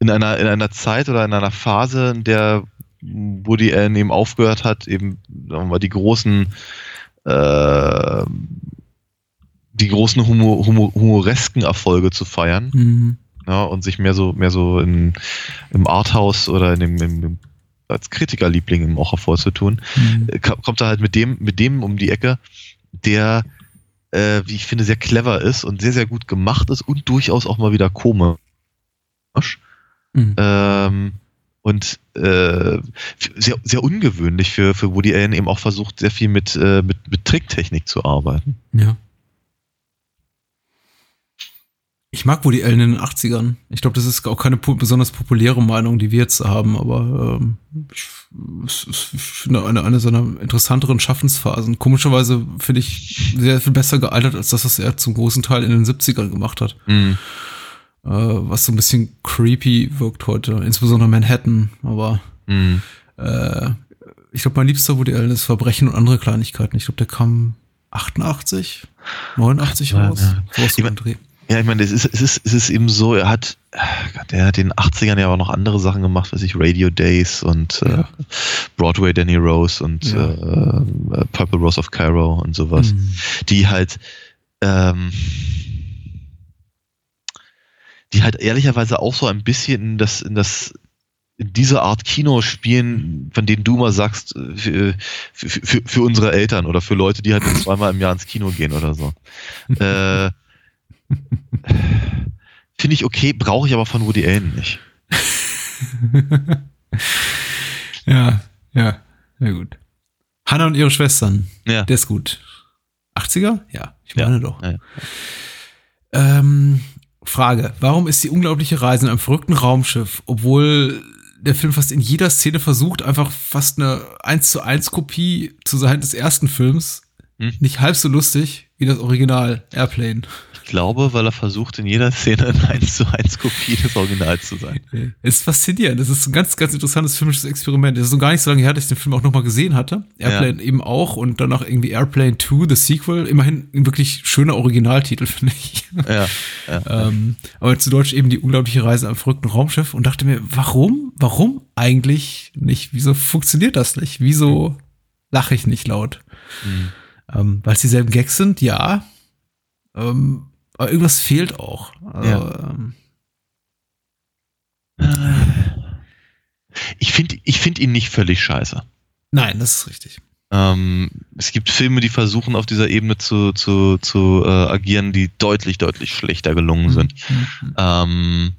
in einer, in einer Zeit oder in einer Phase, in der Woody Allen eben aufgehört hat, eben sagen wir mal, die großen äh, die großen humor, humor, humoresken Erfolge zu feiern. Mhm. Ja, und sich mehr so, mehr so in, im Arthouse oder in dem, im, als Kritikerliebling im auch hervorzutun, mhm. Äh, kommt er halt mit dem, mit dem um die Ecke, der, äh, wie ich finde, sehr clever ist und sehr, sehr gut gemacht ist und durchaus auch mal wieder komisch. Mhm. Ähm, und äh, sehr, sehr ungewöhnlich für, für Woody Allen eben auch versucht, sehr viel mit, äh, mit, mit Tricktechnik zu arbeiten. Ja. Ich mag Woody Allen in den 80ern. Ich glaube, das ist auch keine besonders populäre Meinung, die wir jetzt haben, aber ähm, ich, ich finde eine, eine seiner interessanteren Schaffensphasen. Komischerweise finde ich sehr viel besser gealtert als das, was er zum großen Teil in den 70ern gemacht hat. Mhm. Äh, was so ein bisschen creepy wirkt heute, insbesondere Manhattan, aber mhm. äh, ich glaube, mein liebster Woody Allen ist Verbrechen und andere Kleinigkeiten. Ich glaube, der kam 88, 89 raus. Ja. So ja, ich meine, es ist, es, ist, es ist eben so, er hat, der hat in den 80ern ja auch noch andere Sachen gemacht, weiß ich, Radio Days und äh, ja. äh, Broadway Danny Rose und ja. äh, äh, Purple Rose of Cairo und sowas, mhm. die halt, ähm, die halt ehrlicherweise auch so ein bisschen in das, in das, in diese Art Kino spielen, von denen du mal sagst, äh, für, für, für, für unsere Eltern oder für Leute, die halt zweimal im Jahr ins Kino gehen oder so. äh, Finde ich okay, brauche ich aber von Woody Allen nicht. ja, ja, ja gut. Hannah und ihre Schwestern. Ja. Der ist gut. 80er? Ja, ich meine ja. doch. Ja, ja. Ähm, Frage: Warum ist die unglaubliche Reise in einem verrückten Raumschiff, obwohl der Film fast in jeder Szene versucht, einfach fast eine 1 zu 1 Kopie zu sein des ersten Films, hm? nicht halb so lustig wie das Original Airplane? glaube, weil er versucht, in jeder Szene eine 1 zu 1 Kopie des Originals zu sein. Ist faszinierend. Das ist ein ganz, ganz interessantes filmisches Experiment. Das ist so gar nicht so lange her, dass ich den Film auch nochmal gesehen hatte. Airplane ja. eben auch und danach irgendwie Airplane 2, The Sequel. Immerhin ein wirklich schöner Originaltitel, finde ich. Ja, ja. ähm, aber zu Deutsch eben die unglaubliche Reise am verrückten Raumschiff und dachte mir, warum? Warum eigentlich nicht? Wieso funktioniert das nicht? Wieso lache ich nicht laut? Mhm. Ähm, Weil es dieselben Gags sind, ja. Ähm, aber irgendwas fehlt auch. Also, ja. Ähm, ich finde ich find ihn nicht völlig scheiße. Nein, das ist richtig. Ähm, es gibt Filme, die versuchen auf dieser Ebene zu, zu, zu äh, agieren, die deutlich, deutlich schlechter gelungen sind. Mhm. Ähm,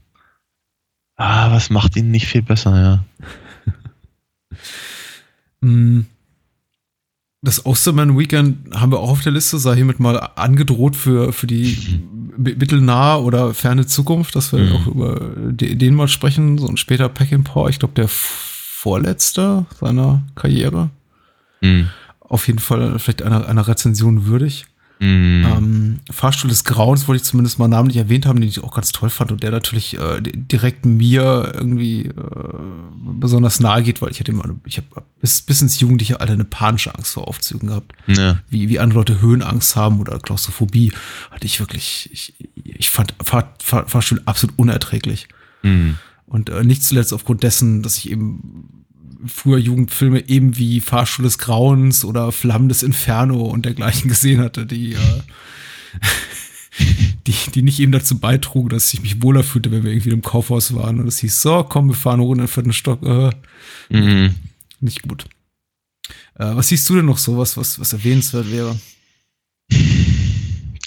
ah, was macht ihn nicht viel besser, ja. das Osterman Weekend haben wir auch auf der Liste, sei hiermit mal angedroht für, für die mittelnahe oder ferne Zukunft, dass wir mhm. auch über den mal sprechen, so ein später Pack in Paw, ich glaube der vorletzte seiner Karriere. Mhm. Auf jeden Fall vielleicht einer, einer Rezension würdig. Mm. Ähm, Fahrstuhl des Grauens wollte ich zumindest mal namentlich erwähnt haben, den ich auch ganz toll fand und der natürlich äh, direkt mir irgendwie äh, besonders nahe geht, weil ich hatte immer, ich habe bis, bis ins jugendliche Alter eine panische Angst vor Aufzügen gehabt. Ja. Wie, wie andere Leute Höhenangst haben oder Klaustrophobie, hatte ich wirklich, ich, ich fand Fahr, Fahr, Fahrstuhl absolut unerträglich. Mm. Und äh, nicht zuletzt aufgrund dessen, dass ich eben früher Jugendfilme eben wie Fahrstuhl des Grauens oder Flammen des Inferno und dergleichen gesehen hatte, die, äh, die, die nicht eben dazu beitrugen, dass ich mich wohler fühlte, wenn wir irgendwie im Kaufhaus waren und es hieß, so, komm, wir fahren hoch in den vierten Stock. Äh, mhm. Nicht gut. Äh, was siehst du denn noch so, was, was, was erwähnenswert wäre?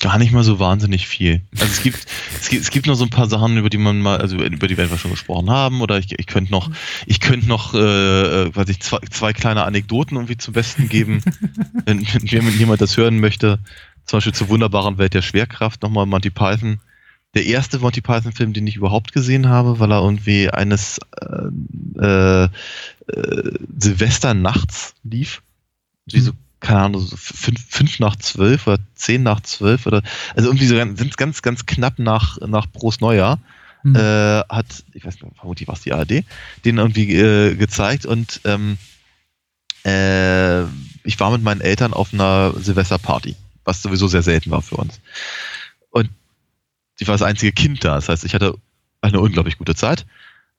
Gar nicht mal so wahnsinnig viel. Also es gibt, es gibt, es gibt noch so ein paar Sachen, über die man mal, also über die wir einfach schon gesprochen haben, oder ich, ich könnte noch, ich könnte noch, äh, äh weiß ich, zwei, zwei kleine Anekdoten irgendwie zum Besten geben, wenn, wenn jemand das hören möchte. Zum Beispiel zur wunderbaren Welt der Schwerkraft, nochmal Monty Python. Der erste Monty Python-Film, den ich überhaupt gesehen habe, weil er irgendwie eines äh, äh, äh Silvester nachts lief. Wie so keine Ahnung, so fünf, fünf nach zwölf oder zehn nach zwölf oder also irgendwie so sind ganz, ganz knapp nach, nach Prost Neujahr. Mhm. Äh, hat, ich weiß nicht, vermutlich war es die ARD, den irgendwie äh, gezeigt und ähm, äh, ich war mit meinen Eltern auf einer Silvesterparty, was sowieso sehr selten war für uns. Und ich war das einzige Kind da, das heißt, ich hatte eine unglaublich gute Zeit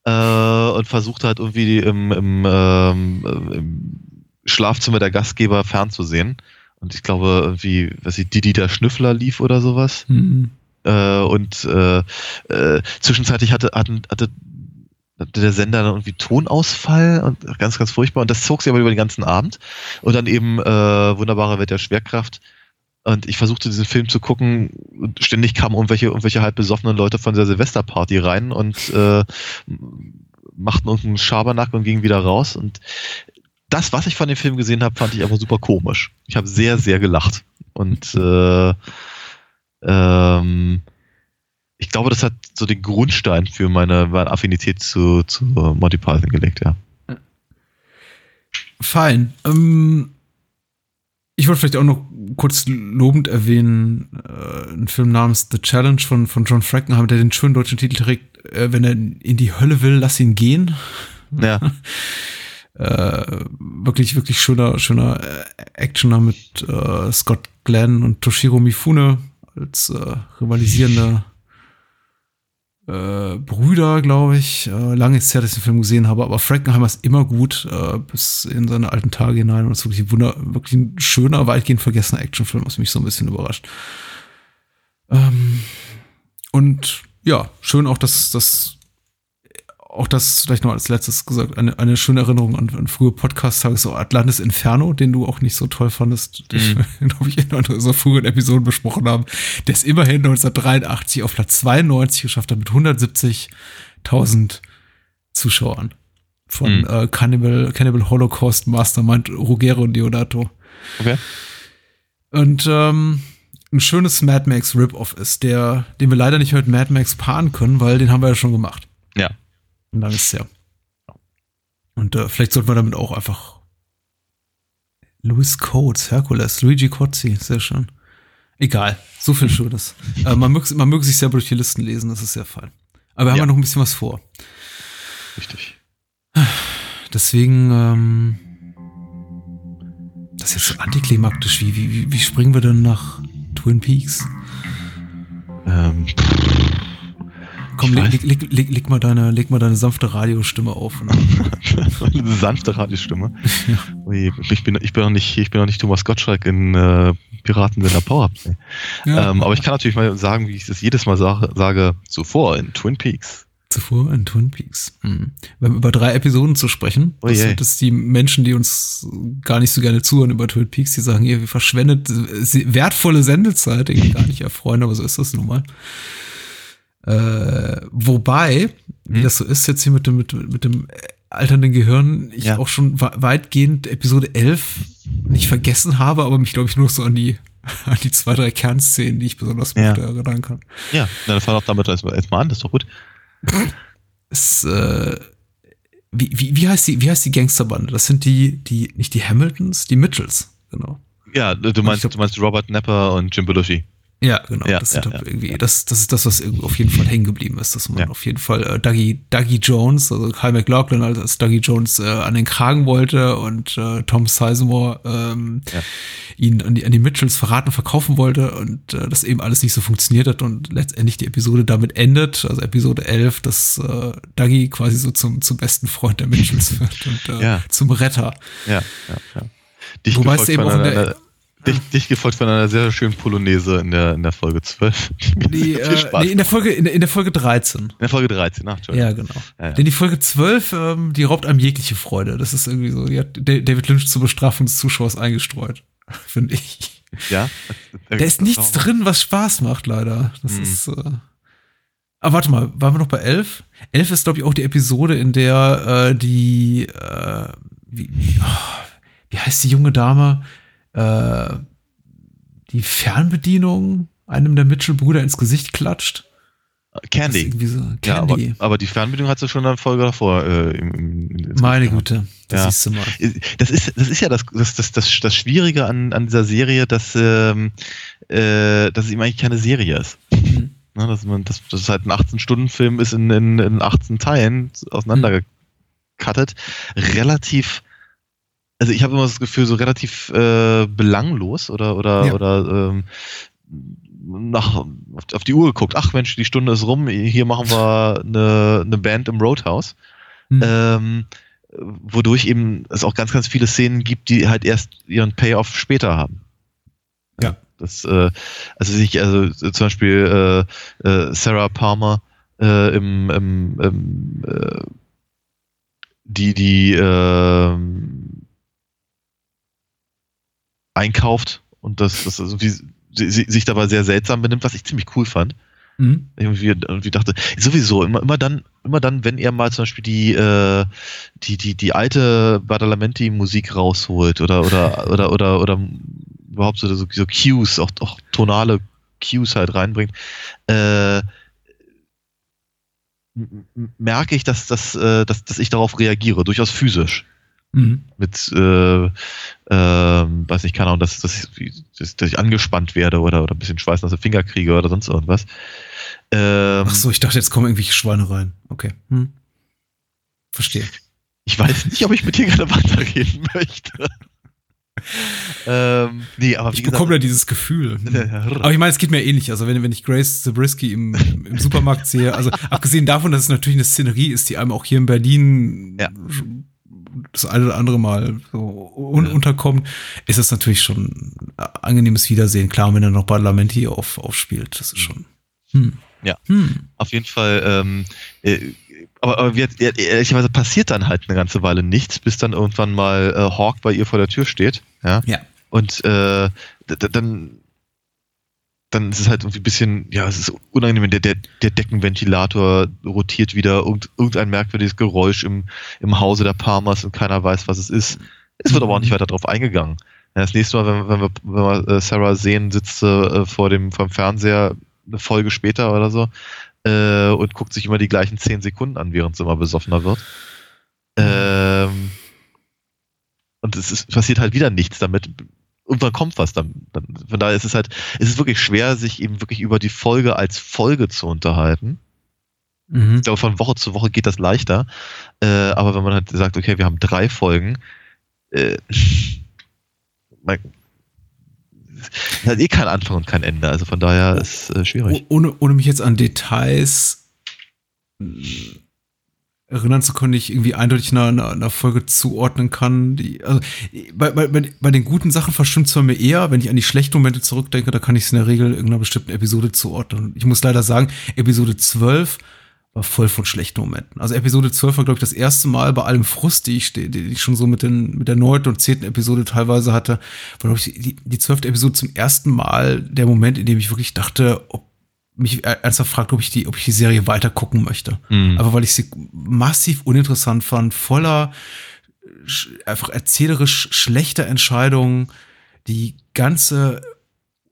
äh, und versucht halt irgendwie im, im, ähm, im Schlafzimmer der Gastgeber fernzusehen. Und ich glaube, irgendwie, was ich, Didi der Schnüffler lief oder sowas. Mhm. Äh, und äh, äh, zwischenzeitlich hatte, hatten, hatte, hatte der Sender dann irgendwie Tonausfall und ganz, ganz furchtbar. Und das zog sich aber über den ganzen Abend. Und dann eben äh, wunderbare Welt der Schwerkraft. Und ich versuchte diesen Film zu gucken und ständig kamen irgendwelche, irgendwelche halb besoffenen Leute von der Silvesterparty rein und äh, machten uns einen Schabernack und gingen wieder raus. Und das, was ich von dem Film gesehen habe, fand ich aber super komisch. Ich habe sehr, sehr gelacht. Und äh, ähm, ich glaube, das hat so den Grundstein für meine, meine Affinität zu, zu Monty Python gelegt, ja. Fein. Ähm, ich wollte vielleicht auch noch kurz lobend erwähnen, äh, einen Film namens The Challenge von, von John Frankenheimer, der den schönen deutschen Titel trägt, äh, wenn er in die Hölle will, lass ihn gehen. Ja. äh, wirklich, wirklich schöner, schöner äh, Actioner mit äh, Scott Glenn und Toshiro Mifune als äh, rivalisierende äh, Brüder, glaube ich. Äh, lange ist es her, dass ich den Film gesehen habe, aber Frankenheimer ist immer gut, äh, bis in seine alten Tage hinein. Und es ist wirklich ein, Wunder, wirklich ein schöner, weitgehend vergessener Actionfilm, was mich so ein bisschen überrascht. Ähm, und ja, schön auch, dass, dass auch das vielleicht noch als letztes gesagt, eine, eine schöne Erinnerung an, an frühe Podcast-Tage, so Atlantis Inferno, den du auch nicht so toll fandest, den mhm. glaube ich, in unserer früheren Episoden besprochen haben, der es immerhin 1983 auf Platz 92 geschafft hat mit 170.000 Zuschauern von mhm. äh, Cannibal, Cannibal Holocaust Mastermind Ruggero und Deodato. Okay. Und ähm, ein schönes Mad Max Rip-Off ist, der, den wir leider nicht heute Mad Max paaren können, weil den haben wir ja schon gemacht. Ja. Und dann ist es ja. Und äh, vielleicht sollten wir damit auch einfach Louis Coates, Hercules, Luigi Cozzi, sehr schön. Egal, so viel Schönes. äh, man, möge, man möge sich selber durch die Listen lesen, das ist sehr fein. Aber wir haben ja noch ein bisschen was vor. Richtig. Deswegen, ähm, das ist jetzt so antiklimaktisch. Wie, wie, wie springen wir denn nach Twin Peaks? Ähm, Komm, leg, leg, leg, leg, mal deine, leg mal deine sanfte Radiostimme auf. Eine sanfte Radiostimme. Ja. Ich, bin, ich bin noch nicht, ich bin noch nicht Thomas Gottschalk in äh, Piratensender Power. Ja. Ähm, aber ich kann natürlich mal sagen, wie ich das jedes Mal sage, sage zuvor in Twin Peaks. Zuvor in Twin Peaks. Hm. Wir haben über drei Episoden zu sprechen. Oh das sind das die Menschen, die uns gar nicht so gerne zuhören über Twin Peaks, die sagen, ihr verschwendet wertvolle Sendezeit, irgendwie gar nicht erfreuen, aber so ist das nun mal. Äh, wobei, wie hm? das so ist jetzt hier mit dem, mit, mit dem alternden Gehirn, ich ja. auch schon weitgehend Episode 11 nicht vergessen habe, aber mich, glaube ich, nur so an die, an die zwei, drei Kernszenen, die ich besonders ja. gut erinnern kann. Ja, dann fahr doch damit erstmal an, das ist doch gut. Es, äh, wie, wie, wie heißt die, wie heißt die Gangsterbande? Das sind die, die, nicht die Hamiltons, die Mitchells, genau. Ja, du meinst, glaub, du meinst Robert Nepper und Jim Belushi. Ja, genau. Ja, das, ja, sind ja. irgendwie, das, das ist das, was irgendwie auf jeden Fall hängen geblieben ist, dass man Ja. auf jeden Fall äh, Dougie, Dougie Jones, also Kyle McLaughlin als, als Dougie Jones äh, an den Kragen wollte und äh, Tom Sizemore ähm, Ja. ihn an die, an die Mitchells verraten, verkaufen wollte und äh, das eben alles nicht so funktioniert hat und letztendlich die Episode damit endet, also Episode 11, dass äh, Dougie quasi so zum, zum besten Freund der Mitchells wird und äh, Ja. zum Retter. Ja, ja, ja. Dich Wobei es eben auch in einer, der- dich, dich gefolgt von einer sehr schönen Polonaise in der, in der Folge 12. die äh, Spaß nee, in der Folge, in, der- in der Folge 13. In der Folge 13, ach. Ja, genau. Ja, ja. Denn die Folge 12, ähm, die raubt einem jegliche Freude. Das ist irgendwie so, die hat Da- David Lynch zur Bestrafung des Zuschauers eingestreut, finde ich. Ja? Da ist nichts drin, was Spaß macht, leider. Das Mhm. ist. Äh Aber warte mal, waren wir noch bei 11? 11 ist, glaube ich, auch die Episode, in der äh, die, äh, wie, oh, wie heißt die junge Dame? Äh, die Fernbedienung einem der Mitchell-Brüder ins Gesicht klatscht. Candy. so, Ja, aber, Candy. aber die Fernbedienung hat sie schon in der Folge davor. Äh, im, im, Meine Güte, das Ja. siehst du mal. Das ist, das ist ja das, das, das, das, das Schwierige an, an dieser Serie, dass, ähm, äh, dass es eben eigentlich keine Serie ist. Mhm. Ne, dass man, dass das halt ein 18-Stunden-Film ist in, in, in 18 Teilen auseinandergekattet. Relativ, also ich habe immer das Gefühl, so relativ äh, belanglos oder oder Ja. oder ähm, nach, auf, auf die Uhr geguckt. Ach Mensch, die Stunde ist rum. Hier machen wir eine, eine Band im Roadhouse Mhm. ähm, wodurch eben es auch ganz, ganz viele Szenen gibt, die halt erst ihren Payoff später haben. Ja. Das, äh, also sich, also zum Beispiel äh, äh, Sarah Palmer äh, im, im, im äh, die, die ähm, einkauft und das, das wie, sie, sie, sich dabei sehr seltsam benimmt, was ich ziemlich cool fand Mhm. irgendwie, irgendwie dachte, sowieso, immer, immer dann, immer dann, wenn er mal zum Beispiel die, äh, die, die, die alte Badalamenti-Musik rausholt oder, oder, oder, oder, oder überhaupt so, so, so Cues, auch, auch tonale Cues halt reinbringt, äh, merke ich, dass, dass, äh, dass, dass ich darauf reagiere, durchaus physisch Mhm. mit, äh, ähm, weiß nicht, keine Ahnung, dass, dass, ich, dass, dass ich angespannt werde oder, oder ein bisschen schweißnasse Finger kriege oder sonst irgendwas. Ähm, Ach so, ich dachte, jetzt kommen irgendwelche Schweine rein. Okay. Hm. Verstehe. Ich weiß nicht, ob ich mit dir gerade weiterreden möchte. ähm, nee, aber Ich bekomme da dieses Gefühl. Aber ich meine, es geht mir ähnlich. Also wenn, wenn ich Grace Zabriskie im, im Supermarkt sehe, also abgesehen davon, dass es natürlich eine Szenerie ist, die einem auch hier in Berlin Ja. Das eine oder andere Mal so un Ja. unterkommt, ist es natürlich schon ein angenehmes Wiedersehen. Klar, wenn er noch Badalamenti auf, aufspielt, das ist schon. Hm. Ja. Hm. auf jeden Fall, ähm, äh, aber, aber wie, e- ehrlicherweise passiert dann halt eine ganze Weile nichts, bis dann irgendwann mal äh, Hawk bei ihr vor der Tür steht. Ja. Ja. Und äh, dann, dann ist es halt irgendwie ein bisschen, ja, es ist unangenehm, der, der, der Deckenventilator rotiert wieder, irgend, irgendein merkwürdiges Geräusch im, im Hause der Palmers und keiner weiß, was es ist. Es wird aber auch nicht weiter drauf eingegangen. Ja, das nächste Mal, wenn, wenn wir, wenn wir äh, Sarah sehen, sitzt sie äh, vor dem vom Fernseher eine Folge später oder so äh, und guckt sich immer die gleichen zehn Sekunden an, während sie immer besoffener wird. Ähm, und es ist, passiert halt wieder nichts damit. Irgendwann kommt was dann, dann. Von daher ist es halt, es ist wirklich schwer, sich eben wirklich über die Folge als Folge zu unterhalten. Mhm. Ich glaube, von Woche zu Woche geht das leichter. Äh, aber wenn man halt sagt, okay, wir haben drei Folgen, äh, man, es hat eh kein Anfang und kein Ende. Also von daher ist es äh, schwierig. Oh, ohne, ohne mich jetzt an Details erinnern zu können, die ich irgendwie eindeutig einer, einer, Folge zuordnen kann. Die, also, bei, bei, bei bei den guten Sachen verstimmt es mir eher, wenn ich an die schlechten Momente zurückdenke, da kann ich es in der Regel irgendeiner bestimmten Episode zuordnen. Ich muss leider sagen, Episode 12 war voll von schlechten Momenten. Also Episode 12 war, glaube ich, das erste Mal bei allem Frust, die ich, die ich schon so mit, den, mit der neunten und zehnten Episode teilweise hatte, war, glaube ich, die, die zwölfte Episode zum ersten Mal der Moment, in dem ich wirklich dachte, ob mich ernsthaft fragt, ob ich die, ob ich die Serie weiter gucken möchte. Mhm. Aber weil ich sie massiv uninteressant fand, voller einfach erzählerisch schlechter Entscheidungen, die ganze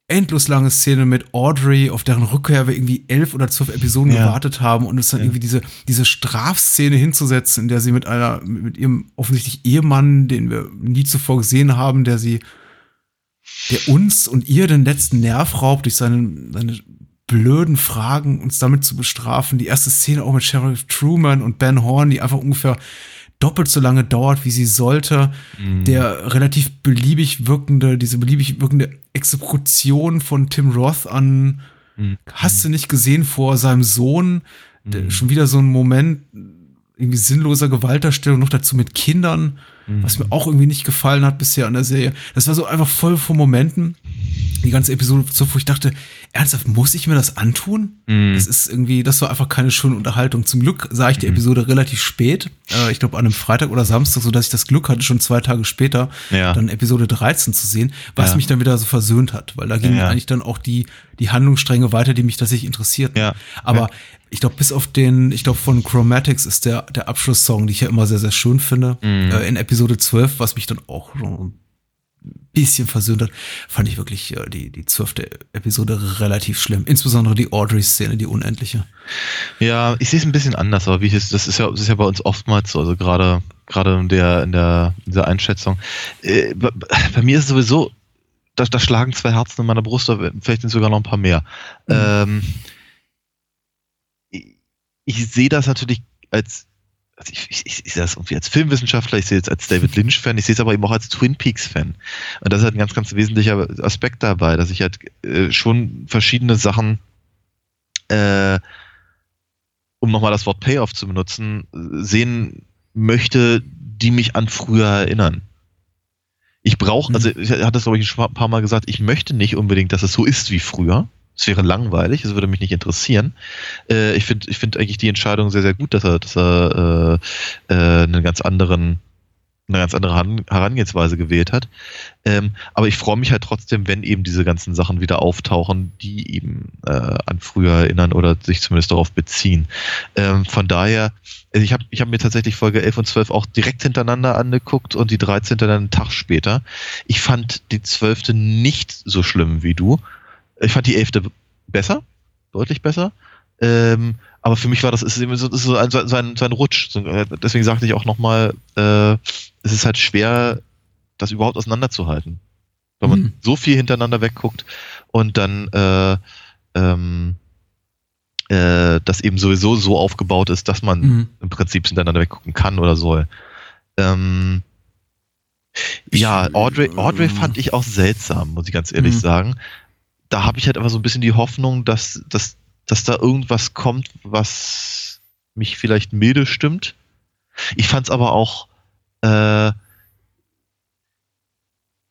endlos lange Szene mit Audrey, auf deren Rückkehr wir irgendwie elf oder zwölf Episoden Ja. gewartet haben und es dann Ja. irgendwie diese, diese Strafszene hinzusetzen, in der sie mit einer, mit ihrem offensichtlich Ehemann, den wir nie zuvor gesehen haben, der sie der uns und ihr den letzten Nerv raubt durch seine, seine blöden Fragen, uns damit zu bestrafen. Die erste Szene auch mit Sheriff Truman und Ben Horn, die einfach ungefähr doppelt so lange dauert, wie sie sollte. Mhm. Der relativ beliebig wirkende, diese beliebig wirkende Exekution von Tim Roth an, mhm. hast du nicht gesehen vor seinem Sohn, mhm. schon wieder so ein Moment, irgendwie sinnloser Gewalterstellung, noch dazu mit Kindern, mhm. was mir auch irgendwie nicht gefallen hat bisher an der Serie. Das war so einfach voll von Momenten, die ganze Episode, wo ich dachte, ernsthaft, muss ich mir das antun? Mm. Das ist irgendwie, das war einfach keine schöne Unterhaltung. Zum Glück sah ich die mm. Episode relativ spät, äh, ich glaube an einem Freitag oder Samstag, so dass ich das Glück hatte, schon zwei Tage später ja. dann Episode 13 zu sehen, was ja. mich dann wieder so versöhnt hat, weil da gingen ja. eigentlich dann auch die, die Handlungsstränge weiter, die mich tatsächlich interessierten. Ja. Aber ich glaube, bis auf den, ich glaube, von Chromatics ist der, der Abschlusssong, die ich ja immer sehr, sehr schön finde, mm. äh, in Episode 12, was mich dann auch schon bisschen versöhnt hat, fand ich wirklich äh, die, die zwölfte Episode relativ schlimm. Insbesondere die Audrey-Szene, die unendliche. Ja, ich sehe es ein bisschen anders, aber wie ich es, das ist ja, das ist ja bei uns oftmals so, also gerade, gerade in der, in der, in der Einschätzung. Äh, bei, bei, mir ist es sowieso, da, da schlagen zwei Herzen in meiner Brust, vielleicht sind sogar noch ein paar mehr. Mhm. Ähm, ich, ich sehe das natürlich als also ich, ich, ich, sehe das irgendwie als Filmwissenschaftler, ich sehe es als David Lynch-Fan, ich sehe es aber eben auch als Twin Peaks-Fan. Und das ist halt ein ganz, ganz wesentlicher Aspekt dabei, dass ich halt äh, schon verschiedene Sachen, äh, um nochmal das Wort Payoff zu benutzen, sehen möchte, die mich an früher erinnern. Ich brauche, also mhm. ich hatte das glaube ich ein paar Mal gesagt, ich möchte nicht unbedingt, dass es so ist wie früher. Es wäre langweilig, es würde mich nicht interessieren. Äh, ich finde ich finde eigentlich die Entscheidung sehr, sehr gut, dass er, dass er äh, äh, einen ganz anderen eine ganz andere Herangehensweise gewählt hat. Ähm, aber ich freue mich halt trotzdem, wenn eben diese ganzen Sachen wieder auftauchen, die eben äh, an früher erinnern oder sich zumindest darauf beziehen. Ähm, von daher, also ich habe ich hab mir tatsächlich Folge 11 und 12 auch direkt hintereinander angeguckt und die 13. dann einen Tag später. Ich fand die 12. nicht so schlimm wie du. Ich fand die elfte besser, deutlich besser. Ähm, aber für mich war das, ist so, ist so, ein, so, ein, so ein Rutsch. Äh, deswegen sagte ich auch nochmal, äh, es ist halt schwer, das überhaupt auseinanderzuhalten. Weil man mhm. so viel hintereinander wegguckt und dann äh, ähm, äh, das eben sowieso so aufgebaut ist, dass man mhm. im Prinzip hintereinander weggucken kann oder soll. Ähm, ja, Audrey, Audrey fand ich auch seltsam, muss ich ganz ehrlich mhm. sagen da habe ich halt einfach so ein bisschen die Hoffnung, dass, dass, dass da irgendwas kommt, was mich vielleicht milde stimmt. Ich fand es aber auch, äh,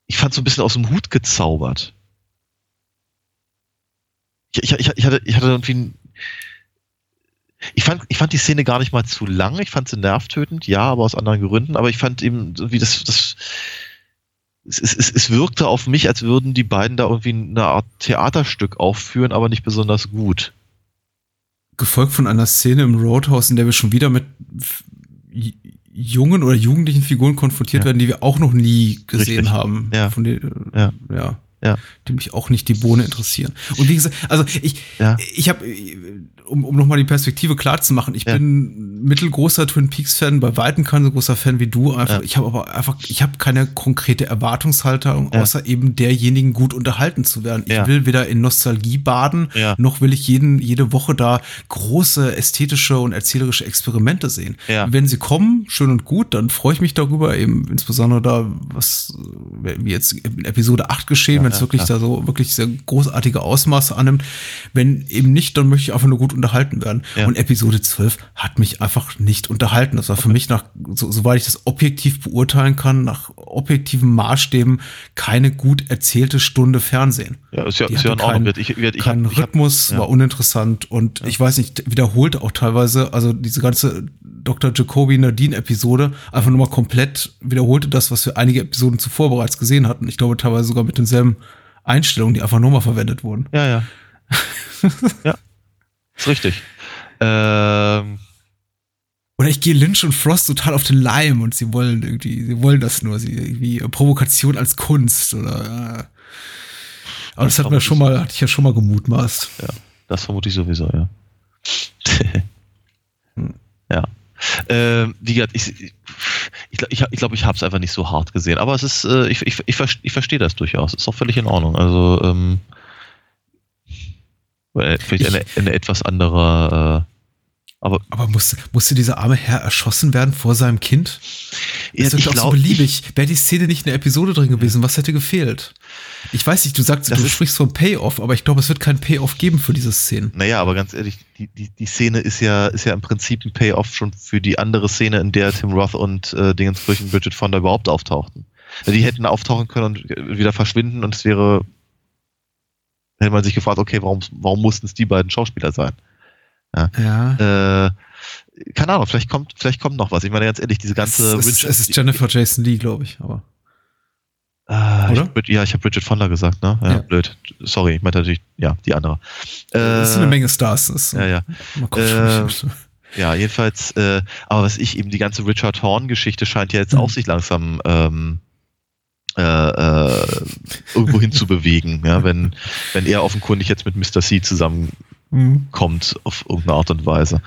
ich fand so ein bisschen aus dem Hut gezaubert. Ich, ich, ich, hatte, ich hatte irgendwie ein, ich fand, ich fand die Szene gar nicht mal zu lang. Ich fand sie nervtötend, ja, aber aus anderen Gründen. Aber ich fand eben irgendwie das, das, es, es, es wirkte auf mich, als würden die beiden da irgendwie eine Art Theaterstück aufführen, aber nicht besonders gut. Gefolgt von einer Szene im Roadhouse, in der wir schon wieder mit jungen oder jugendlichen Figuren konfrontiert ja. werden, die wir auch noch nie gesehen Richtig. haben. Ja. Von denen, ja. ja. Ja. Die mich auch nicht die Bohne interessieren. Und wie gesagt, also ich, ja. ich habe um, um nochmal die Perspektive klar zu machen, ich ja. bin mittelgroßer Twin Peaks-Fan, bei weitem kein so großer Fan wie du. Einfach, ja. Ich habe aber einfach, ich habe keine konkrete Erwartungshaltung, ja. außer eben derjenigen gut unterhalten zu werden. Ich will weder in Nostalgie baden, noch will ich jeden, jede Woche da große ästhetische und erzählerische Experimente sehen. Wenn sie kommen, schön und gut, dann freue ich mich darüber, eben insbesondere da, was wie jetzt in Episode 8 geschehen, wenn es wirklich da so wirklich sehr großartige Ausmaße annimmt. Wenn eben nicht, dann möchte ich einfach nur gut unterhalten werden. Ja. Und Episode 12 hat mich einfach nicht unterhalten. Das war für mich nach, so, soweit ich das objektiv beurteilen kann, nach objektiven Maßstäben keine gut erzählte Stunde Fernsehen. Ja, ist ja, ist ja in Ordnung. Kein, ich, ich, ich, kein Rhythmus, ja. war uninteressant und ja. ich weiß nicht, wiederholt auch teilweise, also diese ganze Dr. Jacoby Nadine Episode einfach nur mal komplett wiederholte das, was wir einige Episoden zuvor bereits gesehen hatten. Ich glaube teilweise sogar mit denselben Einstellungen, die einfach nur mal verwendet wurden. Ja, ja. ja. Ist richtig. Ähm. Oder ich gehe Lynch und Frost total auf den Leim und sie wollen irgendwie, sie wollen das nur, sie irgendwie Provokation als Kunst oder. Äh. Aber das, das hat mir schon mal, hatte ich ja schon mal gemutmaßt. Ja, das vermute ich sowieso, ja. Ja. Ähm, wie gesagt, ich, ich glaube, ich, ich, glaub, ich habe es einfach nicht so hart gesehen. Aber es ist, äh, ich, ich, ich, ich verstehe das durchaus. Ist auch völlig in Ordnung. Also, ähm, vielleicht eine, eine etwas andere äh, aber, aber musste, musste dieser arme Herr erschossen werden vor seinem Kind? Ja, ist ich auch glaub, so beliebig. Wäre die Szene nicht in der Episode drin gewesen, was hätte gefehlt? Ich weiß nicht, du sagst, du sprichst von Payoff, aber ich glaube, es wird keinen Payoff geben für diese Szene. Naja, aber ganz ehrlich, die, die, die Szene ist ja, ist ja im Prinzip ein Payoff schon für die andere Szene, in der Tim Roth und äh, Dingenskirchen Bridget Fonda überhaupt auftauchten. Die hätten auftauchen können und wieder verschwinden und es wäre, hätte man sich gefragt, okay, warum, warum mussten es die beiden Schauspieler sein? Ja. ja. Äh, keine Ahnung, vielleicht kommt, vielleicht kommt noch was. Ich meine ganz ehrlich, diese ganze. Es, ist, es ist Jennifer Jason Lee, glaube ich, aber. Äh, Oder? Ich, ja, ich habe Bridget Fonda gesagt, ne? Ja, ja, blöd. Sorry, ich meinte natürlich, ja, die andere. Äh, das ist eine Menge Stars. Das, ja, ja. Äh, ja, jedenfalls, äh, aber was ich eben, die ganze Richard Horn-Geschichte scheint ja jetzt mhm. auch sich langsam ähm, äh, äh, irgendwo hin zu bewegen, ja, wenn, wenn er offenkundig jetzt mit Mr. C zusammen mhm. auf irgendeine Art und Weise.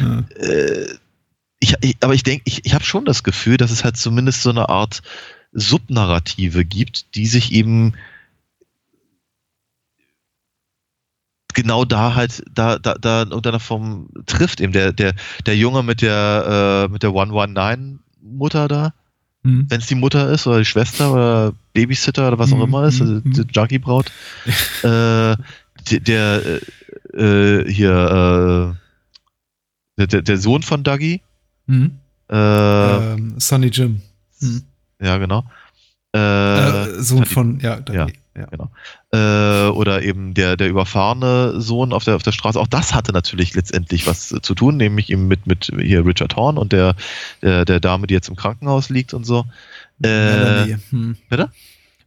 Ja. Äh, ich, ich, aber ich denke, ich, ich habe schon das Gefühl, dass es halt zumindest so eine Art Subnarrative gibt, die sich eben genau da halt da da da unter einer Form trifft eben der der der Junge mit der äh, mit der 119 Mutter da mhm. wenn es die Mutter ist oder die Schwester oder Babysitter oder was auch mhm. immer ist also mhm. die Junkie Braut äh, der, der äh, äh, hier äh, der, der Sohn von Dougie. Mhm. Äh, ähm, Sonny Jim. Mhm. Ja, genau. Äh, äh Sohn von, ja, Dougie. Ja, ja. genau. Äh, oder eben der, der überfahrene Sohn auf der, auf der Straße. Auch das hatte natürlich letztendlich was zu tun, nämlich eben mit, mit hier Richard Horn und der, der, der Dame, die jetzt im Krankenhaus liegt und so. Melanie. Hm. Bitte?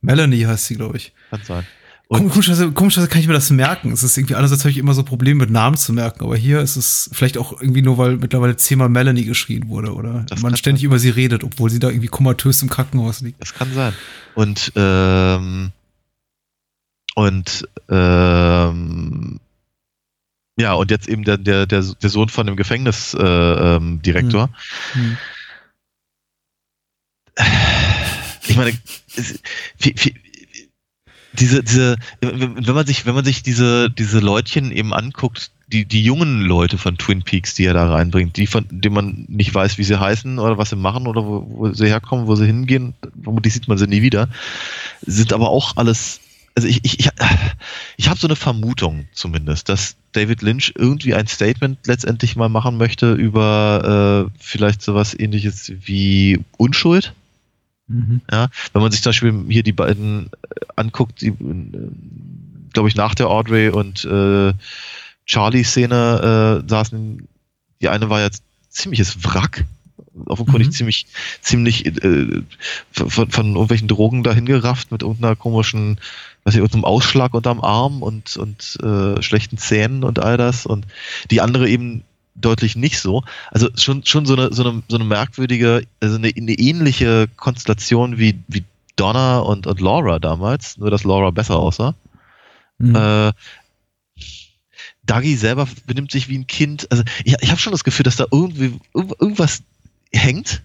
Melanie heißt sie, glaube ich. Kann sein. Komischerweise, komischerweise kann ich mir das merken. Es ist irgendwie, andererseits habe ich immer so Probleme mit Namen zu merken, aber hier ist es vielleicht auch irgendwie nur, weil mittlerweile zehnmal Melanie geschrien wurde oder das man ständig sein. über sie redet, obwohl sie da irgendwie komatös im Krankenhaus liegt. Das kann sein. Und, ähm, und, ähm, ja, und jetzt eben der, der, der, der Sohn von dem Gefängnisdirektor. Äh, ähm, hm. hm. Ich meine, diese, diese, wenn man sich, wenn man sich diese, diese Leutchen eben anguckt, die, die jungen Leute von Twin Peaks, die er da reinbringt, die von denen man nicht weiß, wie sie heißen oder was sie machen oder wo, wo sie herkommen, wo sie hingehen, vermutlich sieht man sie nie wieder, sind aber auch alles, also ich, ich, ich, ich habe so eine Vermutung zumindest, dass David Lynch irgendwie ein Statement letztendlich mal machen möchte über äh, vielleicht sowas ähnliches wie Unschuld Mhm. Ja, wenn man sich zum Beispiel hier die beiden äh, anguckt, die, äh, glaube ich, nach der Audrey und äh, Charlie-Szene äh, saßen, die eine war jetzt ziemliches Wrack, offenkundig mhm. ziemlich, ziemlich äh, von, von irgendwelchen Drogen dahin gerafft mit irgendeiner komischen, was ich, irgendeinem Ausschlag unterm Arm und, und äh, schlechten Zähnen und all das. Und die andere eben deutlich nicht so. Also schon, schon so eine, so eine, so eine merkwürdige, also eine, eine ähnliche Konstellation wie, wie Donna und, und Laura damals, nur dass Laura besser aussah. Mhm. Äh, Dougie selber benimmt sich wie ein Kind. Also ich, ich habe schon das Gefühl, dass da irgendwie irgendwas hängt.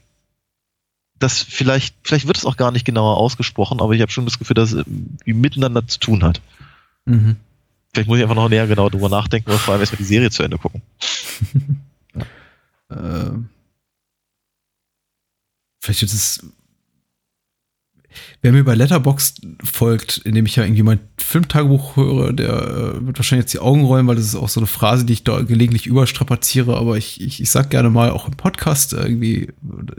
Das vielleicht, vielleicht wird es auch gar nicht genauer ausgesprochen, aber ich habe schon das Gefühl, dass es wie miteinander zu tun hat. Mhm. Vielleicht muss ich einfach noch näher genau drüber nachdenken, vor allem erstmal die Serie zu Ende gucken. äh, vielleicht ist es Wer mir bei Letterboxd folgt, indem ich ja irgendwie mein Filmtagebuch höre, der äh, wird wahrscheinlich jetzt die Augen rollen, weil das ist auch so eine Phrase, die ich da gelegentlich überstrapaziere, aber ich, ich, ich sag gerne mal auch im Podcast irgendwie,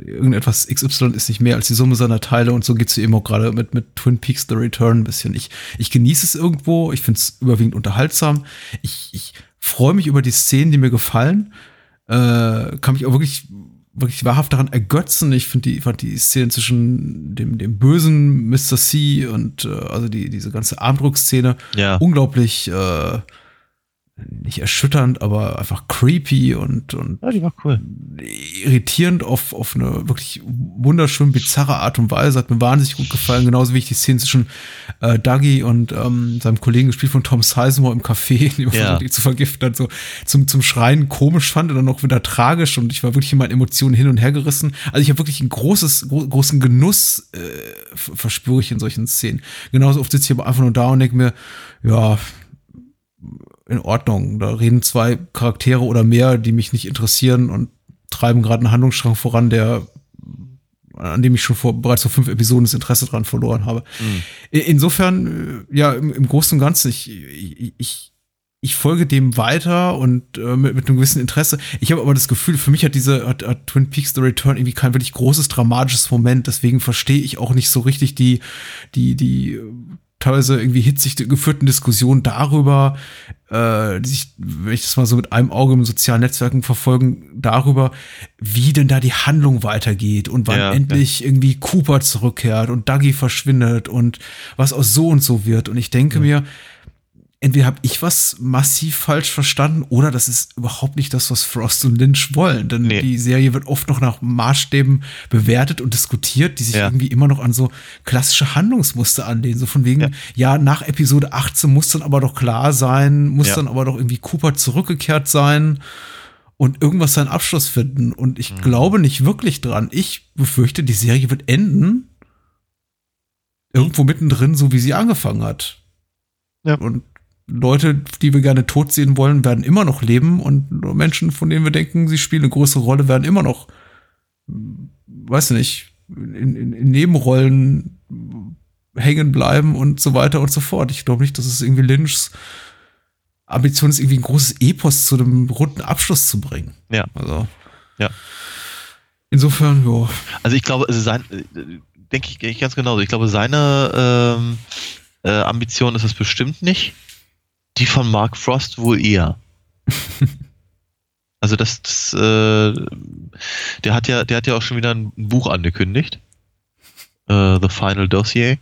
irgendetwas XY ist nicht mehr als die Summe seiner Teile und so geht's eben auch gerade mit, mit Twin Peaks The Return ein bisschen. Ich, ich genieße es irgendwo, ich finde es überwiegend unterhaltsam. Ich, ich freue mich über die Szenen, die mir gefallen. Äh, kann mich auch wirklich wirklich wahrhaft daran ergötzen. Ich finde die, fand die Szene zwischen dem, dem bösen Mr. C und äh, also die, diese ganze Armdruckszene ja. unglaublich äh, nicht erschütternd, aber einfach creepy und, und Ja, die war cool. irritierend auf, auf eine wirklich wunderschön bizarre Art und Weise. Hat mir wahnsinnig gut gefallen, genauso wie ich die Szene zwischen äh, Dougie und ähm, seinem Kollegen gespielt von Tom Sizemore im Café, den Ja. versucht, ihn zu vergiften, hat so zum, zum Schreien komisch fand und dann auch wieder tragisch und ich war wirklich in meinen Emotionen hin und her gerissen. Also ich habe wirklich ein großes, gro großen Genuss äh, verspüre ich in solchen Szenen. Genauso oft sitze ich aber einfach nur da und denke mir, ja, in Ordnung. Da reden zwei Charaktere oder mehr, die mich nicht interessieren und treiben gerade einen Handlungsstrang voran, der an dem ich schon vor bereits vor fünf Episoden das Interesse dran verloren habe. I- Insofern, äh, ja, im, im Großen und Ganzen, ich, ich, ich, folge dem weiter und äh, mit, mit einem gewissen Interesse. Ich habe aber das Gefühl, für mich hat diese hat, hat Twin Peaks The Return irgendwie kein wirklich großes dramatisches Moment. Deswegen verstehe ich auch nicht so richtig die die die teilweise irgendwie hitzig geführten Diskussionen darüber, äh, die sich, wenn ich das mal so mit einem Auge in sozialen Netzwerken verfolgen, darüber, wie denn da die Handlung weitergeht und wann Ja, endlich irgendwie Cooper zurückkehrt und Dougie verschwindet und was aus so und so wird. Und ich denke mir, entweder habe ich was massiv falsch verstanden oder das ist überhaupt nicht das, was Frost und Lynch wollen. Denn Nee. die Serie wird oft noch nach Maßstäben bewertet und diskutiert, die sich Ja. irgendwie immer noch an so klassische Handlungsmuster anlehnen. So von wegen, ja, Ja. nach Episode 18 muss dann aber doch klar sein, muss Ja. dann aber doch irgendwie Cooper zurückgekehrt sein und irgendwas seinen Abschluss finden. Und ich glaube nicht wirklich dran. Ich befürchte, die Serie wird enden irgendwo mittendrin, so wie sie angefangen hat. Ja. Und Leute, die wir gerne tot sehen wollen, werden immer noch leben und Menschen, von denen wir denken, sie spielen eine größere Rolle, werden immer noch, weiß nicht, in, in, in Nebenrollen hängen bleiben und so weiter und so fort. Ich glaube nicht, dass es irgendwie Lynchs Ambition ist, irgendwie ein großes Epos zu einem runden Abschluss zu bringen. Ja. Also. Ja. Insofern, ja. Also ich glaube, also sein, denke ich, ich ganz genauso. Ich glaube, seine ähm, äh, Ambition ist es bestimmt nicht. Die von Mark Frost wohl eher. also das, das äh, der hat ja, der hat ja auch schon wieder ein Buch angekündigt. Äh, The Final Dossier.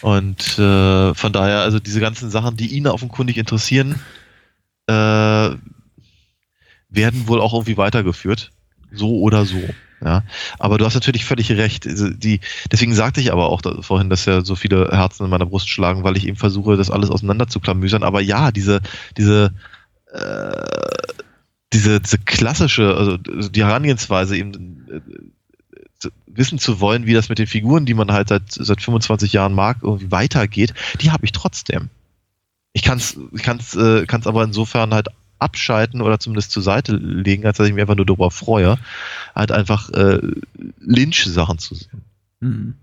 Und äh, von daher, also diese ganzen Sachen, die ihn offenkundig interessieren, äh, werden wohl auch irgendwie weitergeführt. So oder so. Ja, aber du hast natürlich völlig recht. Also die, deswegen sagte ich aber auch da, vorhin, dass ja so viele Herzen in meiner Brust schlagen, weil ich eben versuche, das alles auseinander zu klamüsern. Aber ja, diese, diese, äh, diese, diese klassische, also die Herangehensweise eben äh, wissen zu wollen, wie das mit den Figuren, die man halt seit, seit 25 Jahren mag, irgendwie weitergeht, die habe ich trotzdem. Ich kann es ich kann's, äh, kann's aber insofern halt abschalten oder zumindest zur Seite legen, als dass ich mich einfach nur darüber freue, halt einfach äh, Lynch-Sachen zu sehen. Mhm.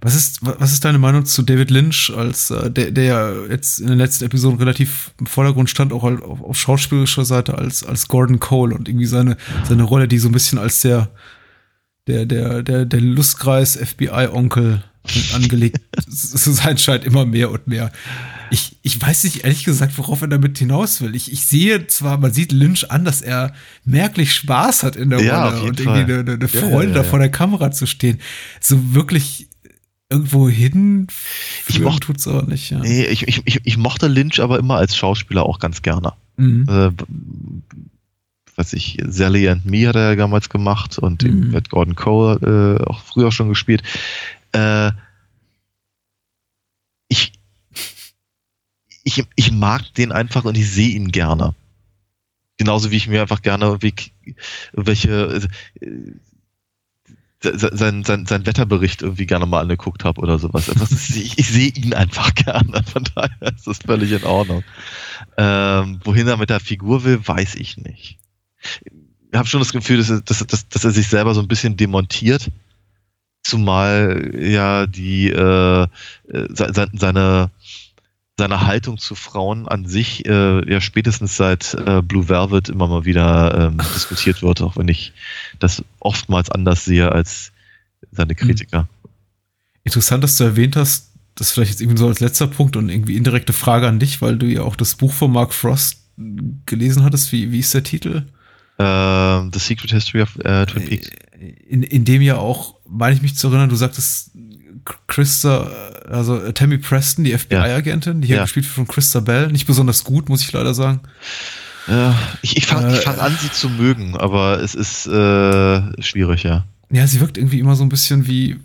Was ist, wa- was ist deine Meinung zu David Lynch, als äh, der, der ja jetzt in den letzten Episoden relativ im Vordergrund stand, auch halt auf, auf schauspielerischer Seite als, als Gordon Cole und irgendwie seine, seine Rolle, die so ein bisschen als der, der, der, der, der Lustkreis FBI-Onkel angelegt zu sein scheint, immer mehr und mehr. Ich, ich weiß nicht ehrlich gesagt, worauf er damit hinaus will. Ich, ich sehe zwar, man sieht Lynch an, dass er merklich Spaß hat in der Ja, Rolle und irgendwie eine, eine Freude, ja, da ja. vor der Kamera zu stehen. So wirklich irgendwo hin Ich führen mocht- tut's aber nicht. Ja. Nee, ich, ich, ich, ich mochte Lynch aber immer als Schauspieler auch ganz gerne. Mhm. Äh, was ich, Sally and Me hat er ja damals gemacht und Mhm. mit Gordon Cole äh, auch früher schon gespielt. Äh, ich, ich mag den einfach und ich sehe ihn gerne. Genauso wie ich mir einfach gerne irgendwie welche äh, se- sein, sein, sein Wetterbericht irgendwie gerne mal angeguckt habe oder sowas. Ist, ich, ich sehe ihn einfach gerne, von daher ist das völlig in Ordnung. Ähm, wohin er mit der Figur will, weiß ich nicht. Ich habe schon das Gefühl, dass er, dass, dass, dass er sich selber so ein bisschen demontiert, zumal ja die äh, äh, se- se- seine seine Haltung zu Frauen an sich äh, ja spätestens seit äh, Blue Velvet immer mal wieder ähm, diskutiert wird, auch wenn ich das oftmals anders sehe als seine Kritiker. Interessant, dass du erwähnt hast, das vielleicht jetzt irgendwie so als letzter Punkt und irgendwie indirekte Frage an dich, weil du ja auch das Buch von Mark Frost gelesen hattest. Wie, wie ist der Titel? Ähm, The Secret History of äh, Twin Peaks. In, in dem ja auch, meine ich mich zu erinnern, du sagtest, Christa also äh, Tammy Preston, die FBI-Agentin, die hier Ja. gespielt wird von Christa Bell, nicht besonders gut, muss ich leider sagen. Ja, ich ich fange Äh, fang an, sie zu mögen, aber es ist äh, schwierig, ja. Ja, sie wirkt irgendwie immer so ein bisschen wie,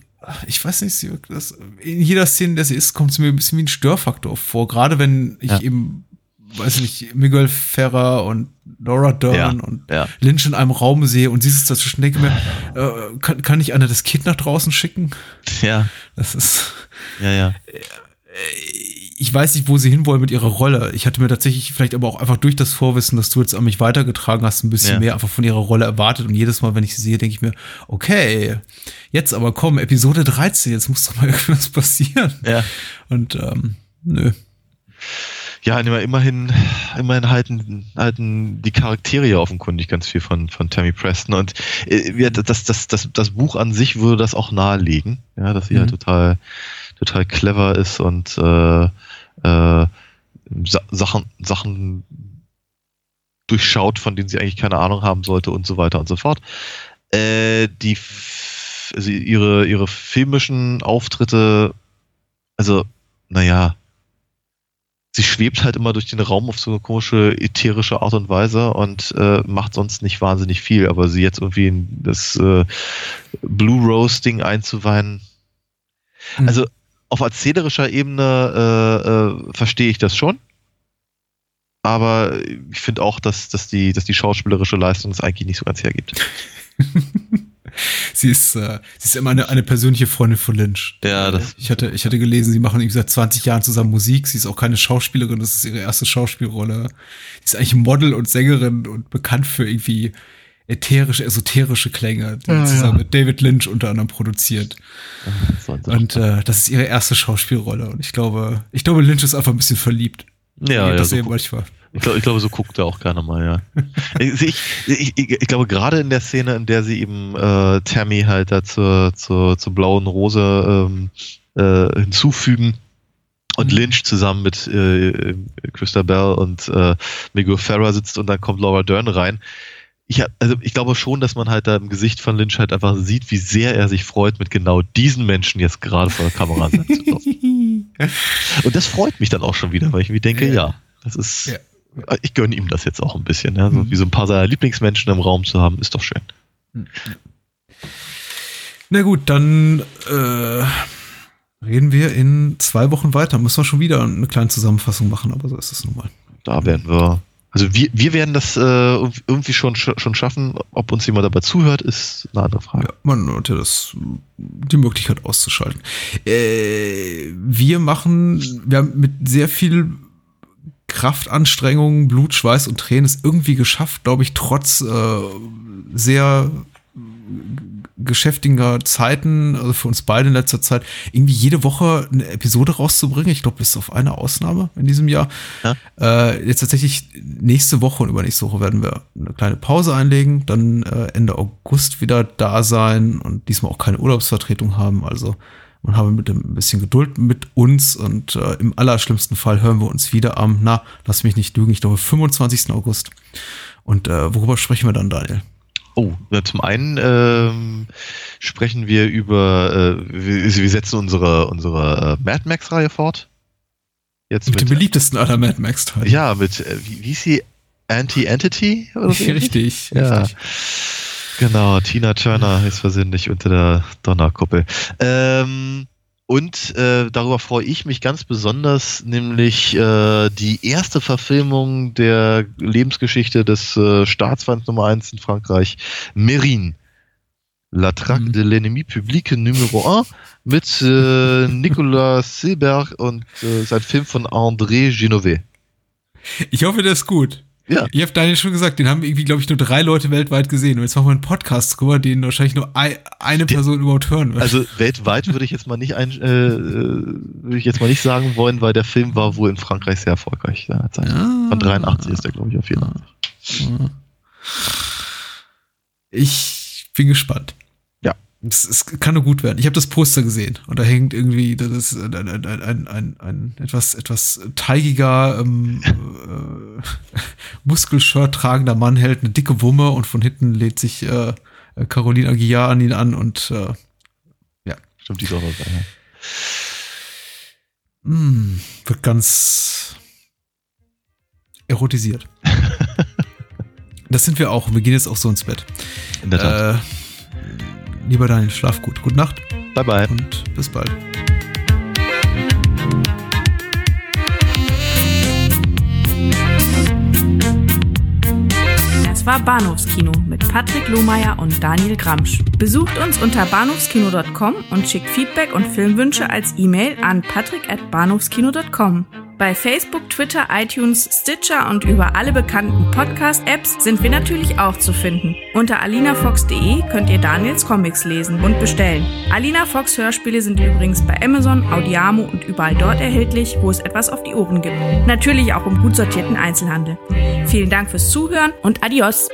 ich weiß nicht, sie wirkt das, in jeder Szene, in der sie ist, kommt sie mir ein bisschen wie ein Störfaktor vor. Gerade wenn ich Ja. eben, weiß ich nicht, Miguel Ferrer und Laura Dern Ja, und ja. Lynch in einem Raum sehe und sie sitzt dazwischen, denke mir, äh, kann, kann ich einer das Kind nach draußen schicken? Ja, Das ist, ja, ja. ich weiß nicht, wo sie hinwollen mit ihrer Rolle. Ich hatte mir tatsächlich vielleicht aber auch einfach durch das Vorwissen, dass du jetzt an mich weitergetragen hast, ein bisschen Ja. mehr einfach von ihrer Rolle erwartet. Und jedes Mal, wenn ich sie sehe, denke ich mir, okay, jetzt aber komm, Episode 13, jetzt muss doch mal irgendwas passieren. Ja. Und ähm, nö. Ja, immer- immerhin, immerhin halten, halten die Charaktere ja offenkundig ganz viel von, von Tammy Preston und äh, ja, das, das, das, das Buch an sich würde das auch nahelegen, ja, dass sie Mhm. halt total, total clever ist und äh, äh, Sa Sachen, Sachen durchschaut, von denen sie eigentlich keine Ahnung haben sollte und so weiter und so fort. Äh, die, also ihre, ihre filmischen Auftritte, also, naja, sie schwebt halt immer durch den Raum auf so eine komische ätherische Art und Weise und äh, macht sonst nicht wahnsinnig viel, aber sie jetzt irgendwie in das äh, Blue Rose Ding einzuweihen. Mhm. Also auf erzählerischer Ebene äh, äh, verstehe ich das schon. Aber ich finde auch, dass, dass, die, dass die schauspielerische Leistung es eigentlich nicht so ganz hergibt. sie ist, äh, sie ist immer eine, eine persönliche Freundin von Lynch. Ja, das- ich hatte, ich hatte gelesen, sie machen irgendwie seit 20 Jahren zusammen Musik. Sie ist auch keine Schauspielerin, das ist ihre erste Schauspielrolle. Sie ist eigentlich Model und Sängerin und bekannt für irgendwie ätherische, esoterische Klänge, die Ja, zusammen ja. mit David Lynch unter anderem produziert. Und äh, das ist ihre erste Schauspielrolle. Und ich glaube, ich glaube, Lynch ist einfach ein bisschen verliebt. ja, ja, das so eben manchmal. Ich, glaube, ich glaube, so guckt er auch gerne mal, ja. ich, ich, ich, ich, ich glaube, gerade in der Szene, in der sie eben äh, Tammy halt da zur, zur, zur blauen Rose ähm, äh, hinzufügen und Mhm. Lynch zusammen mit äh, Christa Bell und äh, Miguel Ferrer sitzt und dann kommt Laura Dern rein. Ich, hab- also ich glaube schon, dass man halt da im Gesicht von Lynch halt einfach sieht, wie sehr er sich freut, mit genau diesen Menschen jetzt gerade vor der Kamera sein zu dürfen. Und das freut mich dann auch schon wieder, weil ich mir denke, Ja. ja, das ist, Ja. Ich gönne ihm das jetzt auch ein bisschen, ja, so Mhm. wie so ein paar seiner Lieblingsmenschen im Raum zu haben, ist doch schön. Na gut, dann äh, reden wir in zwei Wochen weiter. Müssen wir schon wieder eine kleine Zusammenfassung machen, aber so ist es nun mal. Da werden wir, also wir, wir werden das äh, irgendwie schon, schon schaffen. Ob uns jemand dabei zuhört, ist eine andere Frage. Ja, man hat ja das, die Möglichkeit auszuschalten. Äh, wir machen, wir haben mit sehr viel Kraftanstrengung, Blut, Schweiß und Tränen es irgendwie geschafft, glaube ich, trotz äh, sehr geschäftiger Zeiten, also für uns beide in letzter Zeit, irgendwie jede Woche eine Episode rauszubringen. Ich glaube, bis auf eine Ausnahme in diesem Jahr. Ja. Äh, jetzt tatsächlich nächste Woche und übernächste Woche werden wir eine kleine Pause einlegen, dann äh, Ende August wieder da sein und diesmal auch keine Urlaubsvertretung haben. Also man habe mit ein bisschen Geduld mit uns und äh, im allerschlimmsten Fall hören wir uns wieder am, na, lass mich nicht lügen, ich glaube 25. August. Und äh, worüber sprechen wir dann, Daniel? Oh, ja, zum einen ähm, sprechen wir über, äh, wir, wir setzen unsere, unsere äh, Mad Max-Reihe fort. Jetzt Mit, mit, dem beliebtesten aller Mad Max-Teile. ja, mit, äh, wie, wie ist sie? Anti-Entity? oder so ähnlich? richtig, Ja. richtig. Genau, Tina Turner ist versehentlich unter der Donnerkuppel. Ähm, und äh, darüber freue ich mich ganz besonders, nämlich äh, die erste Verfilmung der Lebensgeschichte des äh, Staatsfeinds Nummer 1 in Frankreich, Mérine. La Traque Mhm. de l'ennemi public Numero 1 mit äh, Nicolas Silberg und äh, sein Film von André Genové. Ich hoffe, der ist gut. Ja. Ich habe Daniel schon gesagt, den haben irgendwie, glaube ich, nur drei Leute weltweit gesehen. Und jetzt machen wir einen Podcast drüber, den wahrscheinlich nur ei- eine Person überhaupt hören wird. Also weltweit würde ich jetzt mal nicht ein, äh, würde ich jetzt mal nicht sagen wollen, weil der Film war wohl in Frankreich sehr erfolgreich. Ja, Ah. Von 83 ist der, glaube ich, auf 84. Ich bin gespannt. Ja. Es, es kann nur gut werden. Ich habe das Poster gesehen und da hängt irgendwie, das ist ein, ein, ein, ein, ein, etwas, etwas teigiger, ähm, äh, Muskelshirt tragender Mann hält eine dicke Wumme und von hinten lädt sich äh, Caroline Aguiar an ihn an und äh, Stimmt, die ist auch dabei. Ja. mm, wird ganz erotisiert. das sind wir auch. Wir gehen jetzt auch so ins Bett. In der Tat. Äh, lieber Daniel, schlaf gut. Gute Nacht bye bye. und bis bald. Das war Bahnhofskino mit Patrick Lohmeier und Daniel Gramsch. Besucht uns unter bahnhofskino.com und schickt Feedback und Filmwünsche als E-Mail an patrick@bahnhofskino.com. Bei Facebook, Twitter, iTunes, Stitcher und über alle bekannten Podcast-Apps sind wir natürlich auch zu finden. Unter alinafox.de könnt ihr Daniels Comics lesen und bestellen. Alina Fox Hörspiele sind übrigens bei Amazon, Audiamo und überall dort erhältlich, wo es etwas auf die Ohren gibt. Natürlich auch im gut sortierten Einzelhandel. Vielen Dank fürs Zuhören und adios.